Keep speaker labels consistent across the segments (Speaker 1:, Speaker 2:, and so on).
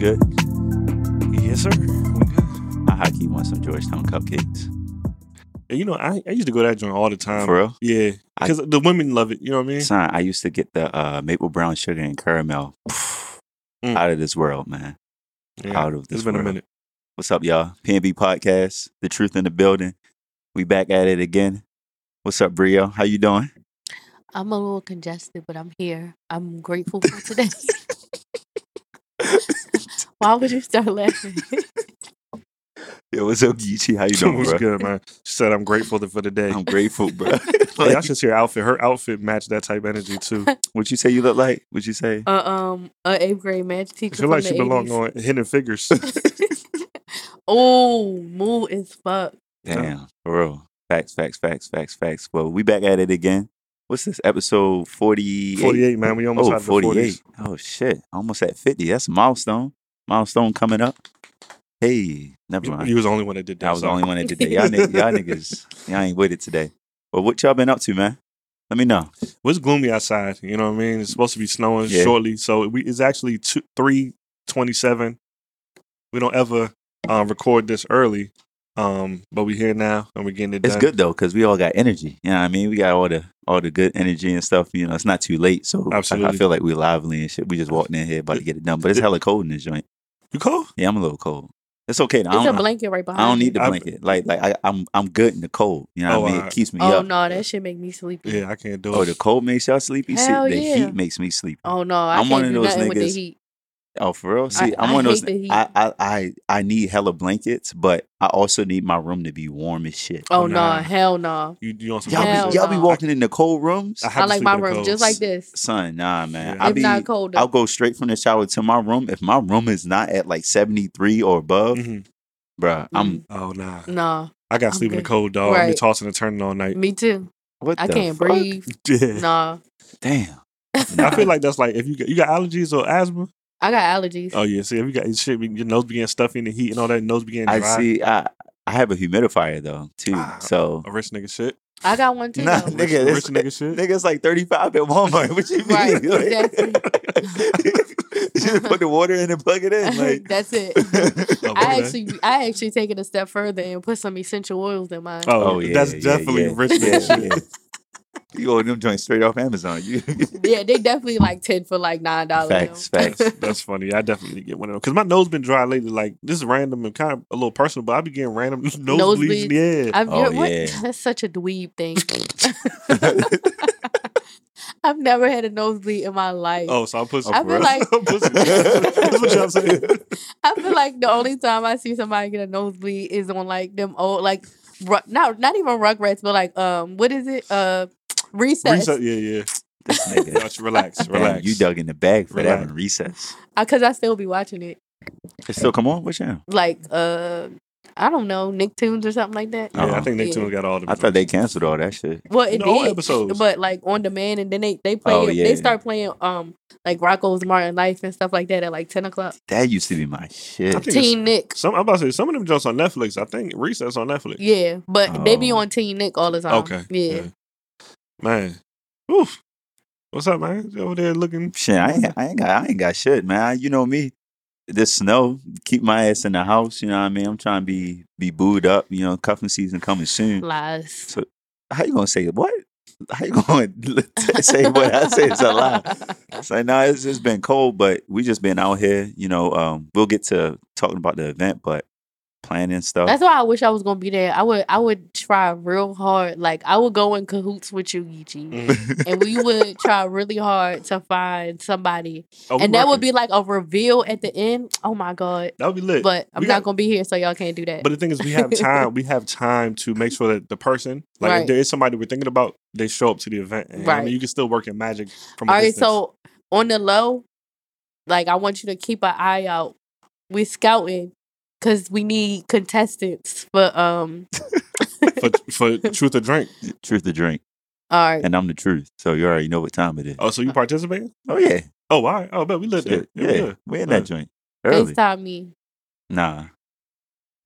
Speaker 1: good?
Speaker 2: Yes, sir. We good.
Speaker 1: I high key want some Georgetown cupcakes.
Speaker 2: And you know, I, I used to go to that joint all the time.
Speaker 1: For real?
Speaker 2: Yeah, because the women love it. You know what I mean?
Speaker 1: Son, I used to get the uh, maple brown sugar and caramel.
Speaker 2: Mm.
Speaker 1: Out of this world, man.
Speaker 2: Yeah.
Speaker 1: Out of this
Speaker 2: It's been
Speaker 1: world.
Speaker 2: a minute.
Speaker 1: What's up, y'all? PNB Podcast, The Truth in the Building. We back at it again. What's up, Brio? How you doing?
Speaker 3: I'm a little congested, but I'm here. I'm grateful for today. Why would you start laughing?
Speaker 1: Yo, what's up, Geechee? How you doing,
Speaker 2: What's
Speaker 1: bro?
Speaker 2: good, man? She said I'm grateful for the day.
Speaker 1: I'm grateful, bro.
Speaker 2: Hey, I should see her outfit. Her outfit matched that type of energy too.
Speaker 1: what you say you look like? What you say?
Speaker 3: uh, um, a eighth grade math
Speaker 2: I
Speaker 3: teacher
Speaker 2: feel
Speaker 3: from
Speaker 2: like
Speaker 3: the
Speaker 2: she belong on Hidden Figures.
Speaker 3: oh, mood as fuck.
Speaker 1: Damn, for real. Facts, facts, facts, facts, facts. Well, we back at it again. What's this episode 48?
Speaker 2: 48, man. We almost
Speaker 1: Oh,
Speaker 2: had the
Speaker 1: 48.
Speaker 2: 40s.
Speaker 1: Oh, shit. Almost at 50. That's a milestone. Milestone coming up. Hey, never
Speaker 2: You,
Speaker 1: mind.
Speaker 2: you was the only one that did that.
Speaker 1: I was the only one that did that. Y'all, niggas, y'all niggas, y'all ain't with it today. But what y'all been up to, man? Let me know.
Speaker 2: Well, it's gloomy outside. You know what I mean? It's supposed to be snowing
Speaker 1: Yeah.
Speaker 2: shortly, so we, it's actually two, three twenty-seven. We don't ever um, record this early, um, but we here now and we're getting it Done.
Speaker 1: It's good though, because we all got energy. You know what I mean? We got all the all the good energy and stuff. You know, it's not too late. So I- I, feel like we're lively and shit. We just walked in here about to get it done. But it's hella cold in this joint.
Speaker 2: You cold?
Speaker 1: Yeah, I'm a little cold. It's okay. though. I
Speaker 3: It's a
Speaker 1: don't,
Speaker 3: blanket right behind
Speaker 1: I don't need the
Speaker 2: I-
Speaker 1: blanket. Like like I, I'm I'm good in the cold. You know what
Speaker 2: Oh,
Speaker 1: I mean? It keeps me
Speaker 3: Oh
Speaker 1: up.
Speaker 3: no, that shit make me sleepy.
Speaker 2: Yeah, I can't do
Speaker 1: oh,
Speaker 2: it.
Speaker 1: Oh, the cold makes y'all sleepy. See,
Speaker 3: Hell
Speaker 1: the heat makes me sleepy.
Speaker 3: Oh no, I
Speaker 1: I'm
Speaker 3: can't
Speaker 1: one of
Speaker 3: do
Speaker 1: those
Speaker 3: nothing with the
Speaker 1: niggas-
Speaker 3: heat.
Speaker 1: Oh, for real? See,
Speaker 3: I-
Speaker 1: I'm one of those.
Speaker 3: hate the heat.
Speaker 1: I, I I I need hella blankets, but I also need my room to be warm as shit.
Speaker 3: Oh
Speaker 2: Oh,
Speaker 3: no,
Speaker 2: nah.
Speaker 3: hell no.
Speaker 2: you, you on some
Speaker 1: Y'all
Speaker 3: Hell
Speaker 1: be,
Speaker 2: shit.
Speaker 1: y'all be walking in the cold rooms,
Speaker 2: I
Speaker 3: I like my room
Speaker 2: cold.
Speaker 3: just like this.
Speaker 1: son. Nah, man.
Speaker 2: Yeah.
Speaker 1: I
Speaker 3: If
Speaker 1: be,
Speaker 3: not colder.
Speaker 1: I'll go straight from the shower to my room. If my room is not at like 73 or above,
Speaker 2: Mhm.
Speaker 1: bruh, I'm
Speaker 2: Oh nah,
Speaker 3: Nah,
Speaker 2: I got to
Speaker 3: I'm
Speaker 2: sleep in the cold, dog. I've been
Speaker 3: Right.
Speaker 2: tossing and turning all night.
Speaker 3: me too.
Speaker 1: what
Speaker 3: I
Speaker 1: the
Speaker 3: can't
Speaker 1: fuck?
Speaker 3: breathe.
Speaker 2: Yeah.
Speaker 3: Nah,
Speaker 1: Damn.
Speaker 2: I feel like that's like if you got, you got allergies or asthma.
Speaker 3: I got allergies.
Speaker 2: Oh yeah, see if you got shit, your nose be getting stuffy in the heat and all that, nose be getting dry.
Speaker 1: I see. I I have a humidifier though too.
Speaker 2: Ah.
Speaker 1: So
Speaker 2: A rich nigga shit.
Speaker 3: I got one too.
Speaker 1: Nah,
Speaker 3: though.
Speaker 2: Rich,
Speaker 1: Nigga,
Speaker 2: rich
Speaker 1: this-
Speaker 2: nigga shit.
Speaker 1: nigga, it's like 35 at Walmart. What you mean?
Speaker 3: Right,
Speaker 1: Like- you just put the water in and plug it in. Like
Speaker 3: That's it.
Speaker 2: Oh,
Speaker 3: I
Speaker 2: okay.
Speaker 3: actually, I actually take it a step further and put some essential oils in mine.
Speaker 2: Oh,
Speaker 1: Oh, yeah,
Speaker 2: that's
Speaker 1: yeah,
Speaker 2: definitely
Speaker 1: yeah.
Speaker 2: rich nigga shit.
Speaker 1: You order them joints straight off Amazon.
Speaker 3: Yeah, they definitely like ten for like nine dollars.
Speaker 1: Facts, facts.
Speaker 2: That's, that's funny. I definitely get one of them because my nose been dry lately. Like this is random and kind of a little personal, but I be getting random nosebleeds. in the head.
Speaker 3: I've,
Speaker 1: Oh,
Speaker 3: what?
Speaker 1: yeah.
Speaker 3: That's such a dweeb thing. I've never had a nosebleed in my life.
Speaker 2: oh, so I'm pussy.
Speaker 3: I feel like-
Speaker 2: That's what y'all saying.
Speaker 3: I feel like the only time I see somebody get a nosebleed is on like them old like not not even Rugrats, but like um what is it uh recess
Speaker 2: Reset. Yeah, yeah.
Speaker 1: this nigga.
Speaker 2: Just relax,
Speaker 1: Damn,
Speaker 2: relax.
Speaker 1: you dug in the bag for that
Speaker 2: Relax.
Speaker 1: one. Recess.
Speaker 3: because I still be watching it
Speaker 1: It still come on? What channel?
Speaker 3: like uh I don't know Nicktoons or something like that.
Speaker 2: Yeah, I
Speaker 1: Oh.
Speaker 2: think
Speaker 3: Yeah.
Speaker 2: Nicktoons got all the.
Speaker 1: I thought they canceled all that shit.
Speaker 3: Well, it
Speaker 2: The old
Speaker 3: did,
Speaker 2: episodes.
Speaker 3: but like on demand, and then they they play
Speaker 1: Oh, yeah.
Speaker 3: they start playing um like Rocko's Modern Life and stuff like that at like ten o'clock.
Speaker 1: That used to be my shit.
Speaker 2: I think
Speaker 3: Teen Nick,
Speaker 2: Some I'm about to say some of them jumps on Netflix. I think Recess on Netflix.
Speaker 3: yeah, but they be
Speaker 1: Oh.
Speaker 3: on Teen Nick all the time.
Speaker 2: Okay.
Speaker 3: yeah.
Speaker 2: Man. Oof. What's up, man? You over there looking.
Speaker 1: Shit, I ain't, I ain't got, I ain't got shit, man. You know me. This snow, keep my ass in the house. You know what I mean. I'm trying to be be booed up. You know, cuffing season coming soon.
Speaker 3: Lies.
Speaker 1: So How you gonna say what? How you gonna say what I say It's a lie? It's like, no, it's just been cold, but we just been out here. You know, um, we'll get to talking about the event, but planning stuff.
Speaker 3: That's why I wish I was gonna be there. I would I would try real hard. Like I would go in cahoots with you, Geechee.
Speaker 2: Mhm.
Speaker 3: And we would try really hard to find somebody.
Speaker 2: Oh,
Speaker 3: and that would be like a reveal at the end. Oh my God.
Speaker 2: that would be lit.
Speaker 3: But I'm
Speaker 2: We
Speaker 3: not
Speaker 2: got-
Speaker 3: gonna be here, so y'all can't do that.
Speaker 2: But the thing is, we have time. we have time to make sure that the person, like if there is somebody we're thinking about, they show up to the event. And, I mean, you can still work in magic from a
Speaker 3: All right,
Speaker 2: distance.
Speaker 3: so on the low, like I want you to keep an eye out. We're scouting because we need contestants for um
Speaker 2: for for truth or drink.
Speaker 1: truth or drink,
Speaker 3: all right.
Speaker 1: and I'm the truth. So you already know what time it is.
Speaker 2: Oh, so you participating?
Speaker 1: Oh yeah,
Speaker 2: Oh, all right. Oh, but we lit there. Yeah,
Speaker 1: yeah,
Speaker 2: yeah.
Speaker 1: we in that joint early.
Speaker 3: FaceTime me.
Speaker 1: Nah,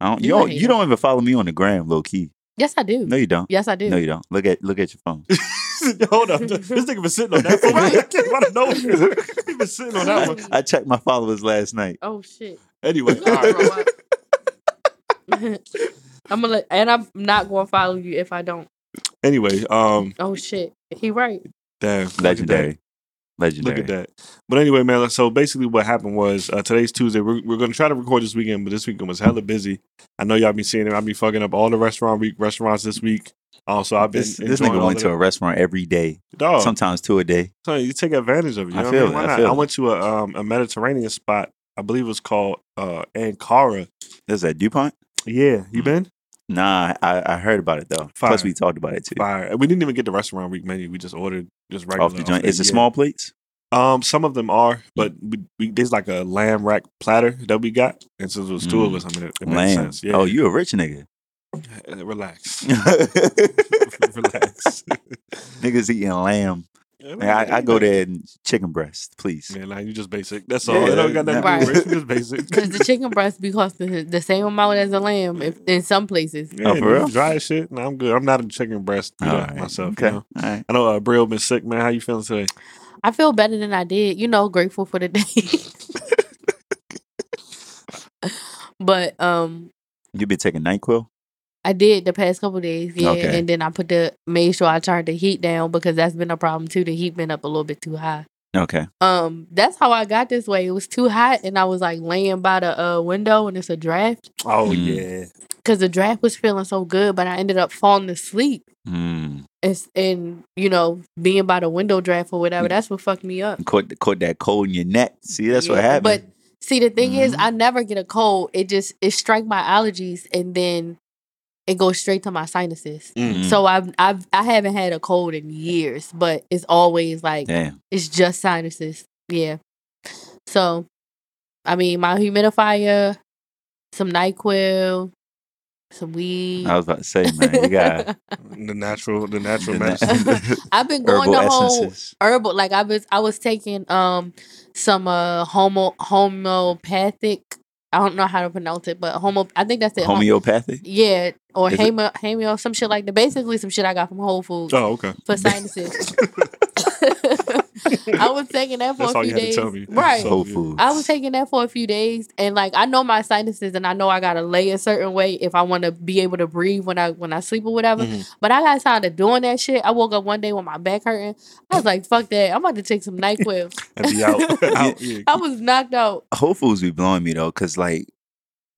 Speaker 1: I don't. You,
Speaker 3: You
Speaker 1: don't. You don't even follow me on the gram, low key.
Speaker 3: Yes, I do.
Speaker 1: No, you don't.
Speaker 3: Yes, I do.
Speaker 1: No, you don't. Look at look at your phone.
Speaker 2: Hold up. This nigga been sitting on that for
Speaker 3: Right.
Speaker 2: came out. He been been sitting on that one.
Speaker 1: I checked my followers last night.
Speaker 3: Oh shit.
Speaker 2: Anyway,
Speaker 3: You
Speaker 2: all
Speaker 3: gonna
Speaker 2: right.
Speaker 3: grow. I'm gonna let, and I'm not gonna follow you if I don't.
Speaker 2: Anyway, um,
Speaker 3: Oh shit. He right.
Speaker 2: damn, look at that.
Speaker 1: Legendary.
Speaker 2: Look at that. But anyway, man. So basically, what happened was uh, today's Tuesday. We're, we're going to try to record this weekend, but this weekend was hella busy. I know y'all been seeing it. I've been fucking up all the restaurant week restaurants this week. Also, I've been
Speaker 1: This, this nigga went to a restaurant every day,
Speaker 2: dog.
Speaker 1: sometimes two a day.
Speaker 2: So you take advantage of it. You
Speaker 1: I
Speaker 2: know
Speaker 1: feel
Speaker 2: what I mean?
Speaker 1: it,
Speaker 2: Why
Speaker 1: I
Speaker 2: not?
Speaker 1: feel
Speaker 2: I went to a um, a Mediterranean spot. I believe it was called uh, Ankara.
Speaker 1: Is that DuPont?
Speaker 2: Yeah, you
Speaker 1: Mm.
Speaker 2: been?
Speaker 1: Nah, I, I heard about it though.
Speaker 2: Fire.
Speaker 1: Plus, we talked about it too.
Speaker 2: Fire. We didn't even get the restaurant week menu. We just ordered just regular
Speaker 1: Off the joint. Is it
Speaker 2: Yeah.
Speaker 1: small plates?
Speaker 2: Um, some of them are, but we, we, there's like a lamb rack platter that we got, and since it was two of
Speaker 1: Mm.
Speaker 2: us, I mean, it, it makes
Speaker 1: Lamb.
Speaker 2: sense. Yeah.
Speaker 1: Oh, you a rich nigga.
Speaker 2: Relax. relax,
Speaker 1: Niggas eating lamb. Man, I, I go there and chicken breast, please.
Speaker 2: Man, like, you just basic. That's all.
Speaker 1: Yeah,
Speaker 2: it don't got nothing
Speaker 3: Right.
Speaker 2: to do with just basic.
Speaker 3: Because the chicken breast be costing the same amount as a lamb if, in some places.
Speaker 2: Yeah,
Speaker 1: Oh, for real?
Speaker 2: Dry as shit. No, I'm good. I'm not a chicken breast eater
Speaker 1: All right.
Speaker 2: myself.
Speaker 1: Okay.
Speaker 2: You know?
Speaker 1: All right.
Speaker 2: I know uh, Brio been sick, man. How you feeling today?
Speaker 3: I feel better than I did. You know, grateful for the day. but um,
Speaker 1: You been taking NyQuil?
Speaker 3: I did the past couple days, yeah.
Speaker 1: Okay.
Speaker 3: And then I put the made sure I turned the heat down because that's been a problem too. The heat been up a little bit too high.
Speaker 1: Okay.
Speaker 3: Um, that's how I got this way. It was too hot, and I was like laying by the uh, window, and it's a draft
Speaker 2: Oh
Speaker 1: Mm.
Speaker 2: yeah.
Speaker 3: because the draft was feeling so good, but I ended up falling asleep.
Speaker 1: Mm.
Speaker 3: It's, and you know, being by the window draft or whatever,
Speaker 1: Mm.
Speaker 3: that's what fucked me up.
Speaker 1: Caught, caught that cold in your neck. See, that's what happened.
Speaker 3: But see, the thing is,
Speaker 1: Mhm.
Speaker 3: I never get a cold. It just it strike my allergies, and then it goes straight to my sinuses.
Speaker 2: Mm.
Speaker 3: So I've I've I haven't had a cold in years, but it's always like
Speaker 1: Damn.
Speaker 3: it's just sinuses. Yeah. So, I mean, my humidifier, some Nyquil, some weed.
Speaker 1: I was about to say, man, you got
Speaker 2: The natural, the natural
Speaker 1: the
Speaker 2: medicine.
Speaker 3: I've been going
Speaker 1: herbal
Speaker 3: the whole
Speaker 1: essences.
Speaker 3: herbal. Like I was, I was taking um some uh homo homeopathic. I don't know how to pronounce it, but homo. I think that's it. hom-
Speaker 1: Homeopathic?
Speaker 3: yeah, or
Speaker 1: Is it-
Speaker 3: hemo, hemio, some shit like that. Basically, some shit I got from Whole Foods
Speaker 2: oh, okay.
Speaker 3: for sinuses. I was taking that for
Speaker 2: That's
Speaker 3: a
Speaker 2: all
Speaker 3: few
Speaker 2: you had to
Speaker 3: days.
Speaker 2: tell me.
Speaker 3: Right.
Speaker 2: So-
Speaker 1: Whole
Speaker 2: yeah.
Speaker 1: Foods.
Speaker 3: I was taking that for a few days, and like I know my sinuses, and I know I gotta lay a certain way if I want to be able to breathe when I when I sleep or whatever.
Speaker 2: Mhm.
Speaker 3: But I got tired of doing that shit. I woke up one day with my back hurting. I was like, "Fuck that! I'm about to take some Nyquil."
Speaker 2: And be out. out yeah.
Speaker 3: I was knocked out.
Speaker 1: Whole Foods be blowing me though, cause like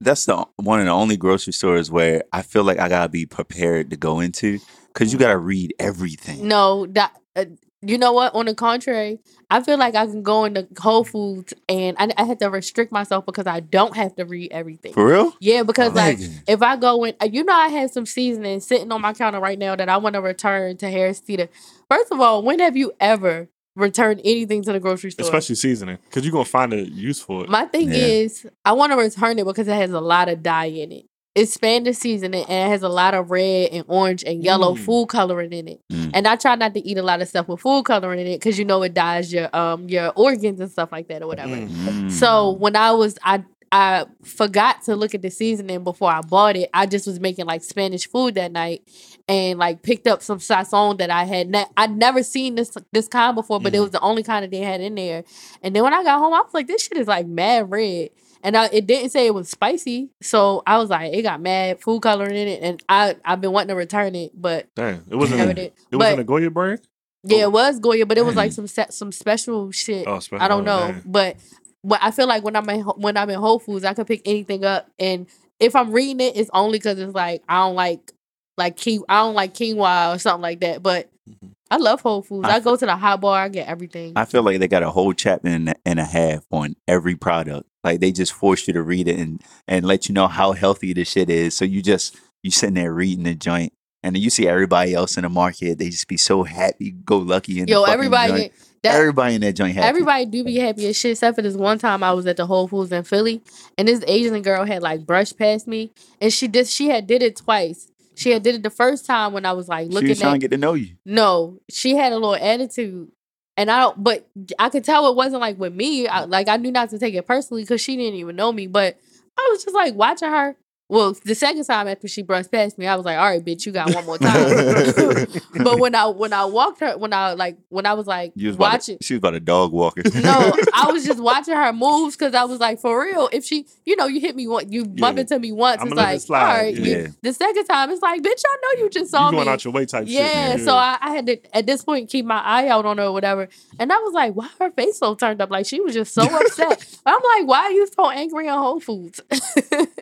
Speaker 1: that's the one of the only grocery stores where I feel like I gotta be prepared to go into, cause you gotta read everything.
Speaker 3: No, that uh, you know what? On the contrary, I feel like I can go into Whole Foods and I, I have to restrict myself because I don't have to read everything.
Speaker 1: For real?
Speaker 3: yeah, because like
Speaker 1: Nigga.
Speaker 3: if I go in, uh, you know, I have some seasoning sitting on my counter right now that I want to return to Harris Teeter. First of all, when have you ever returned anything to the grocery store?
Speaker 2: Especially seasoning, because you're gonna find a use for it.
Speaker 3: My thing
Speaker 1: Yeah.
Speaker 3: is, I want to return it because it has a lot of dye in it. It's Spanish seasoning and it has a lot of red and orange and yellow
Speaker 2: Mm.
Speaker 3: food coloring in it.
Speaker 1: Mm.
Speaker 3: And I try not to eat a lot of stuff with food coloring in it because you know it dyes your um your organs and stuff like that or whatever.
Speaker 2: Mm.
Speaker 1: Mm.
Speaker 3: So when I was I I forgot to look at the seasoning before I bought it. I just was making like Spanish food that night and like picked up some sazon that I had ne- I'd never seen this this kind before, but it
Speaker 2: Mhm.
Speaker 3: was the only kind that they had in there. And then when I got home, I was like, this shit is like mad red. And I, it didn't say it was spicy, so I was like, it got mad food coloring in it, and I I've been wanting to return it, but
Speaker 2: Damn, it wasn't.
Speaker 3: never
Speaker 2: A,
Speaker 3: did.
Speaker 2: it wasn't
Speaker 3: But
Speaker 2: a Goya brand.
Speaker 3: yeah, it was Goya, but it was like some some special shit.
Speaker 2: Oh, special.
Speaker 3: I don't
Speaker 2: oh,
Speaker 3: know,
Speaker 2: damn.
Speaker 3: but but I feel like when I'm in when I'm in Whole Foods, I could pick anything up, and if I'm reading it, it's only because it's like I don't like like ki- I don't like quinoa or something like that. But
Speaker 2: Mhm.
Speaker 3: I love Whole Foods.
Speaker 1: I
Speaker 3: I, go to the hot bar, I get everything.
Speaker 1: I feel like they got a whole chapter and, and a half on every product. Like they just force you to read it and and let you know how healthy the shit is. So you just you sitting there reading the joint, and then you see everybody else in the market. They just be so happy, go lucky. In
Speaker 3: Yo, everybody, that,
Speaker 1: everybody in that joint happy.
Speaker 3: everybody do be happy as shit. Except for this one time, I was at the Whole Foods in Philly, and this Asian girl had like brushed past me, and she did she had did it twice. She had did it the first time when I was like looking.
Speaker 1: she was trying
Speaker 3: at
Speaker 1: to get to know you.
Speaker 3: No, she had a little attitude, and I don't. But I could tell it wasn't like with me. I, like I knew not to take it personally because she didn't even know me. But I was just like watching her, Well, the second time after she brushed past me, I was like, "All right, bitch, you got one more time." but when I when I walked her, when I like when I was like
Speaker 1: You was
Speaker 3: watching,
Speaker 1: to, she was about a dog walker.
Speaker 3: no, I was just watching her moves because I was like, for real, if she, you know, you hit me one, you bump
Speaker 2: Yeah.
Speaker 3: into me once,
Speaker 2: I'ma
Speaker 3: it's like,
Speaker 2: slide,
Speaker 3: all right.
Speaker 2: yeah.
Speaker 3: you- the second time, it's like, bitch, I know you just saw
Speaker 2: you
Speaker 3: me.
Speaker 2: going out your way type
Speaker 3: yeah,
Speaker 2: shit.
Speaker 3: so I, I had to at this point keep my eye out on her or whatever, and I was like, why her face so turned up? Like she was just so upset. I'm like, why are you so angry in Whole Foods?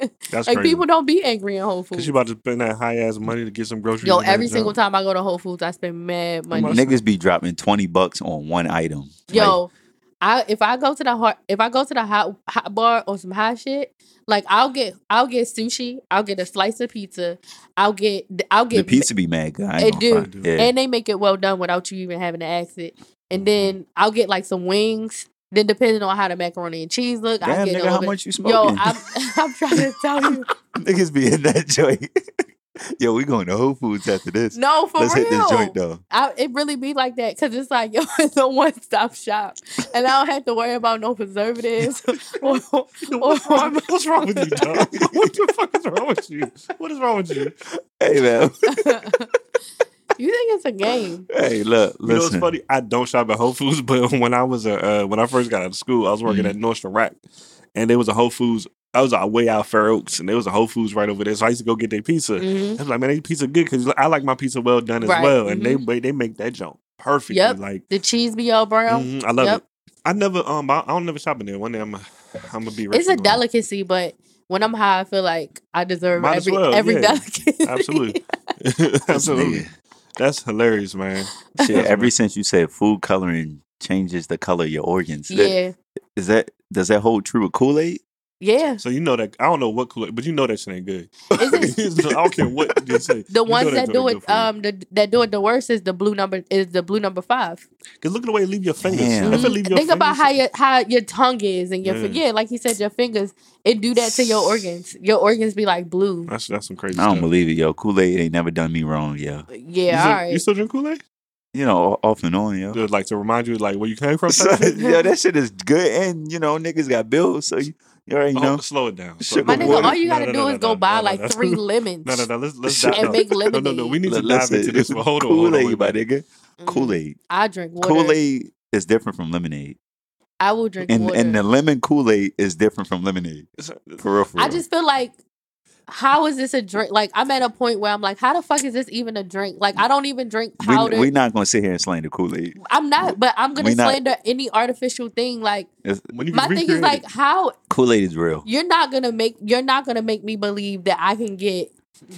Speaker 2: That's
Speaker 3: like
Speaker 2: crazy.
Speaker 3: people don't be angry in Whole
Speaker 2: Cause
Speaker 3: Foods.
Speaker 2: you about to spend that high ass money to get some groceries.
Speaker 3: Yo, every single
Speaker 2: junk.
Speaker 3: time I go to Whole Foods, I spend mad money.
Speaker 1: Niggas be dropping twenty bucks on one item.
Speaker 3: Yo, I if I go to the hot if I go to the hot hot bar or some hot shit, like I'll get I'll get sushi, I'll get a slice of pizza, I'll get I'll
Speaker 1: Like, the pizza be mad good. I
Speaker 3: It do.
Speaker 1: Yeah.
Speaker 3: and they make it well done without you even having to ask it. And mm-hmm. then I'll get like some wings. Then depending on how the macaroni and cheese look, I
Speaker 1: Damn,
Speaker 3: get a
Speaker 1: nigga, how
Speaker 3: bit-
Speaker 1: much you
Speaker 3: Yo,
Speaker 1: smoking?
Speaker 3: I'm I'm trying to tell you.
Speaker 1: Niggas be in that joint. Yo, we going to Whole Foods after this.
Speaker 3: No, for
Speaker 1: Let's
Speaker 3: real.
Speaker 1: hit this joint though.
Speaker 3: I, it really be like that because it's like yo, it's a one stop shop, and I don't have to worry about no preservatives. or,
Speaker 2: What's wrong, what's wrong with you, dog? what the fuck is wrong with you? What is wrong with you?
Speaker 1: Hey man.
Speaker 3: You think it's a game?
Speaker 1: hey, look, listen.
Speaker 2: You know what's funny? I don't shop at Whole Foods, but when I was a uh, when I first got out of school, I was working
Speaker 1: Mhm.
Speaker 2: at Nordstrom Rack, and there was a Whole Foods. I was uh, way out Fair Oaks, and there was a Whole Foods right over there. So I used to go get their pizza.
Speaker 3: Mhm.
Speaker 2: I was like, man, they pizza good because I like my pizza well done as
Speaker 3: Right,
Speaker 2: well, and
Speaker 3: mhm.
Speaker 2: they they make that jump perfect.
Speaker 3: Yep.
Speaker 2: Like
Speaker 3: The cheese be all brown.
Speaker 2: mhm, I love
Speaker 3: Yep.
Speaker 2: it. I never um I, I don't never shop in there. One day I'm a, I'm gonna be.
Speaker 3: It's a
Speaker 2: responsible.
Speaker 3: delicacy, but when I'm high, I feel like I deserve
Speaker 2: Might
Speaker 3: every
Speaker 2: well,
Speaker 3: every
Speaker 2: yeah.
Speaker 3: delicacy.
Speaker 2: Absolutely, absolutely.
Speaker 1: Nigga.
Speaker 2: That's hilarious, man.
Speaker 1: Shit, ever since you said food coloring changes the color of your organs.
Speaker 3: yeah,
Speaker 1: Is that does that hold true with Kool Aid?
Speaker 3: Yeah.
Speaker 2: So you know that I don't know what Kool-Aid, but you know that shit ain't good.
Speaker 3: Is
Speaker 2: I don't care what you say.
Speaker 3: The
Speaker 2: You
Speaker 3: ones that
Speaker 2: joint
Speaker 3: do it,
Speaker 2: good for you.
Speaker 3: um, the, that do it the worst is the blue number is the blue number five.
Speaker 2: Cause look at the way you leave your fingers.
Speaker 1: Damn.
Speaker 2: If it leave your
Speaker 3: Think about how your how your tongue is and your
Speaker 2: Yeah.
Speaker 3: yeah. like he said, your fingers it do that to your organs. Your organs be like blue.
Speaker 2: That's that's some crazy.
Speaker 1: I don't
Speaker 2: stuff.
Speaker 1: believe it, yo. Kool Aid ain't never done me wrong, yo.
Speaker 2: You
Speaker 3: Yeah,
Speaker 2: still,
Speaker 3: all right.
Speaker 2: You still drink Kool Aid?
Speaker 1: You know, off and on, yo.
Speaker 2: Like to remind you, like where you came from.
Speaker 1: So,
Speaker 2: type
Speaker 1: that shit is good, and you know, niggas got bills, so you, you already
Speaker 2: Oh,
Speaker 1: know.
Speaker 2: slow it down.
Speaker 1: Sugar
Speaker 3: My nigga,
Speaker 2: down.
Speaker 3: all you gotta
Speaker 2: no,
Speaker 3: do
Speaker 2: no,
Speaker 3: is go
Speaker 2: no,
Speaker 3: buy
Speaker 2: no,
Speaker 3: like
Speaker 2: no.
Speaker 3: three lemons.
Speaker 2: No, no, no. Let's let's dive
Speaker 3: And make
Speaker 2: lemonade. no, no,
Speaker 3: no.
Speaker 2: We need to
Speaker 1: L-
Speaker 2: dive into this. But hold on, hold
Speaker 1: Kool Aid, my nigga.
Speaker 3: Mm.
Speaker 1: Kool Aid.
Speaker 3: I drink water.
Speaker 1: Kool Aid is different from lemonade,
Speaker 3: I will drink
Speaker 1: and
Speaker 3: water.
Speaker 1: and the lemon Kool Aid is different from lemonade. For real, for real.
Speaker 3: I just feel like how is this a drink? Like I'm at a point where I'm like, how the fuck is this even a drink? Like I don't even drink powder.
Speaker 1: we, we not gonna sit here and slander Kool Aid.
Speaker 3: I'm not, but I'm gonna
Speaker 1: we not-
Speaker 3: slander any artificial thing. Like my thing is like how
Speaker 1: Kool Aid is real.
Speaker 3: you're not gonna make you're not gonna make me believe that I can get